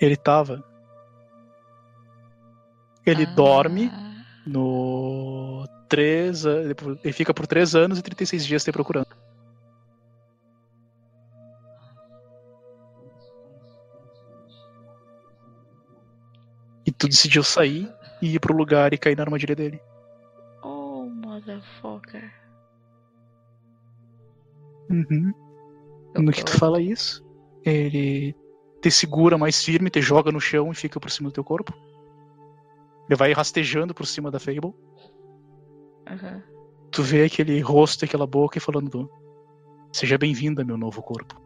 Ele tava. Ele Ah. dorme no 3 a- ele fica por 3 anos e 36 dias te procurando. E tu decidiu sair e ir pro lugar e cair na armadilha dele. Oh, motherfucker. Uhum. No que tu fala isso, ele te segura mais firme, te joga no chão e fica por cima do teu corpo. Ele vai rastejando por cima da Fable. Aham. Tu vê aquele rosto e aquela boca e falando: Seja bem-vinda, meu novo corpo.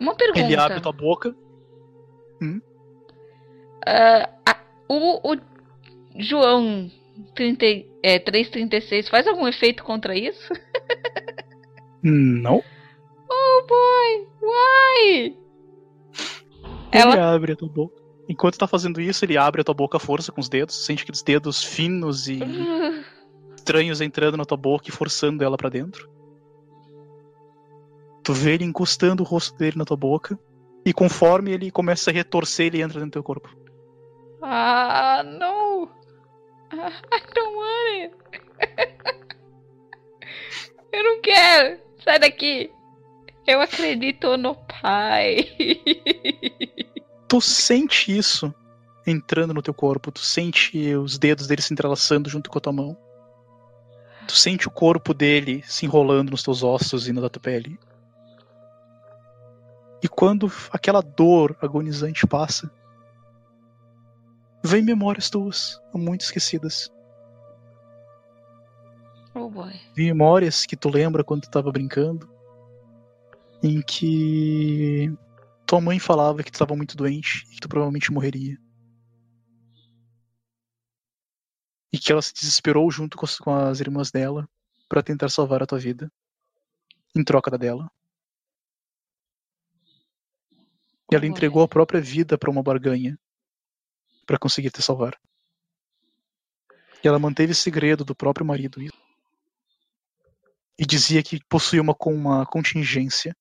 Uma pergunta. Ele abre tua boca. Ah, a- o, o João 30, e- é, 336 faz algum efeito contra isso? Não. Oh boy, why? Ele Ela. abre a tua boca. Enquanto tá fazendo isso, ele abre a tua boca à força com os dedos. Sente aqueles dedos finos e estranhos entrando na tua boca e forçando ela pra dentro. Tu vê ele encostando o rosto dele na tua boca. E conforme ele começa a retorcer, ele entra dentro do teu corpo. Ah, não. Ah, I don't want it. Eu não quero. Sai daqui. Eu acredito no pai. Tu sente isso entrando no teu corpo, tu sente os dedos dele se entrelaçando junto com a tua mão. Tu sente o corpo dele se enrolando nos teus ossos e na tua pele. E quando aquela dor agonizante passa, vem memórias tuas, muito esquecidas. Oh boy. Memórias que tu lembra quando tu tava brincando, em que tua mãe falava que tu estava muito doente e que tu provavelmente morreria. E que ela se desesperou junto com as, com as irmãs dela para tentar salvar a tua vida. Em troca da dela. E ela entregou a própria vida para uma barganha para conseguir te salvar. E ela manteve segredo do próprio marido. E dizia que possuía uma, uma contingência.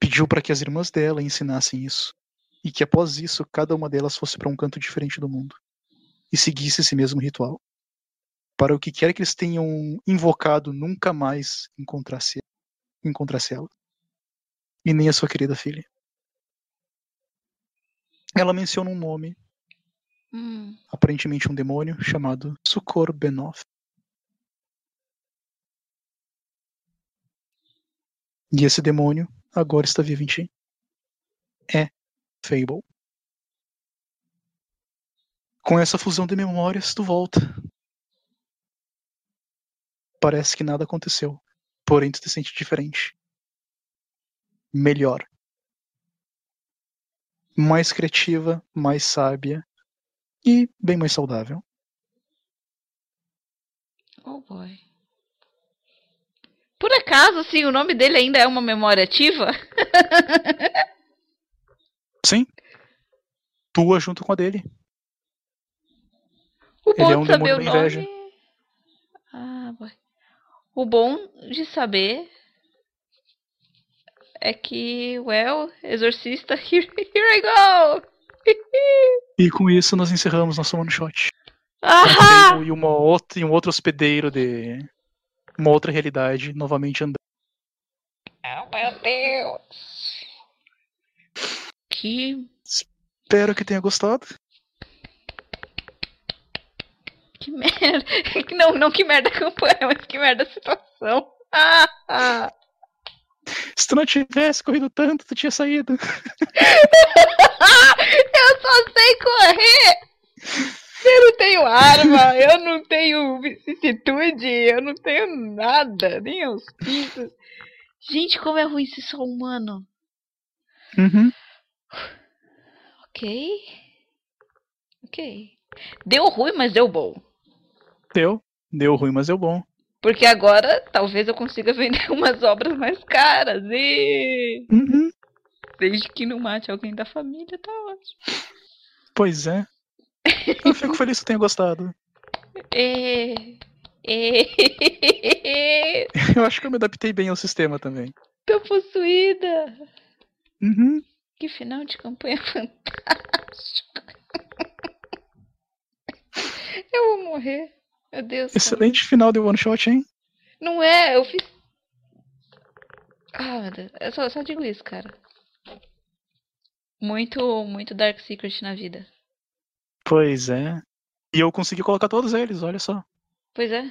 Pediu para que as irmãs dela ensinassem isso. E que após isso, cada uma delas fosse para um canto diferente do mundo. E seguisse esse mesmo ritual. Para o que quer que eles tenham invocado, nunca mais encontrasse, encontrasse ela. E nem a sua querida filha ela menciona um nome, Hum. aparentemente um demônio, chamado Sukor Benoth. E esse demônio agora está ti. É Fable. Com essa fusão de memórias, tu volta. Parece que nada aconteceu, porém tu te sente diferente. Melhor mais criativa, mais sábia e bem mais saudável. Oh boy. Por acaso, assim, o nome dele ainda é uma memória ativa? Sim. Tua junto com a dele. O bom Ele é um de saber o nome. Ah, boy. O bom de saber é que, well, exorcista, here, here I go! E com isso nós encerramos nosso one shot. ah! E uma outra e um outro hospedeiro de uma outra realidade novamente andando. Oh, meu Deus! Que, Espero que tenha gostado. que merda! Não, não que merda a campanha, mas que merda a situação. Ah, ah. Se tu não tivesse corrido tanto, tu tinha saído. Eu só sei correr! Eu não tenho arma, eu não tenho vicissitude, eu não tenho nada, nem aos pintos. Gente, como é ruim ser só humano. Uhum. Ok. Ok. Deu ruim, mas deu bom. Deu. Deu ruim, mas deu bom. Porque agora talvez eu consiga vender umas obras mais caras. E Uhum. desde que não mate alguém da família, tá ótimo. Pois é. Eu fico feliz que tenha gostado. E... E... Eu acho que eu me adaptei bem ao sistema também. Tô possuída. Uhum. Que final de campanha fantástico. Eu vou morrer. Meu Deus. cara. Excelente final de one shot, hein? Não é, eu fiz. Ah, meu Deus. Eu só, só digo isso, cara. Muito, muito Dark Secret na vida. Pois é. E eu consegui colocar todos eles, olha só. Pois é.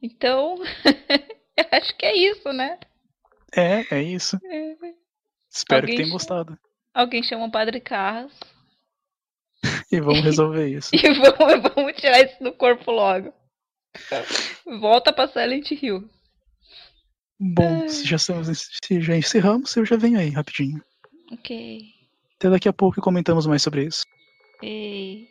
Então, eu acho que é isso, né? É, é isso. É. Espero Alguém que tenha chama- gostado. Alguém chama o Padre Carras E vamos resolver isso. e vamos, vamos tirar isso do corpo logo. Volta pra Silent Hill. Bom, se já, estamos, se já encerramos, eu já venho aí rapidinho. Ok. Até daqui a pouco comentamos mais sobre isso. Ei.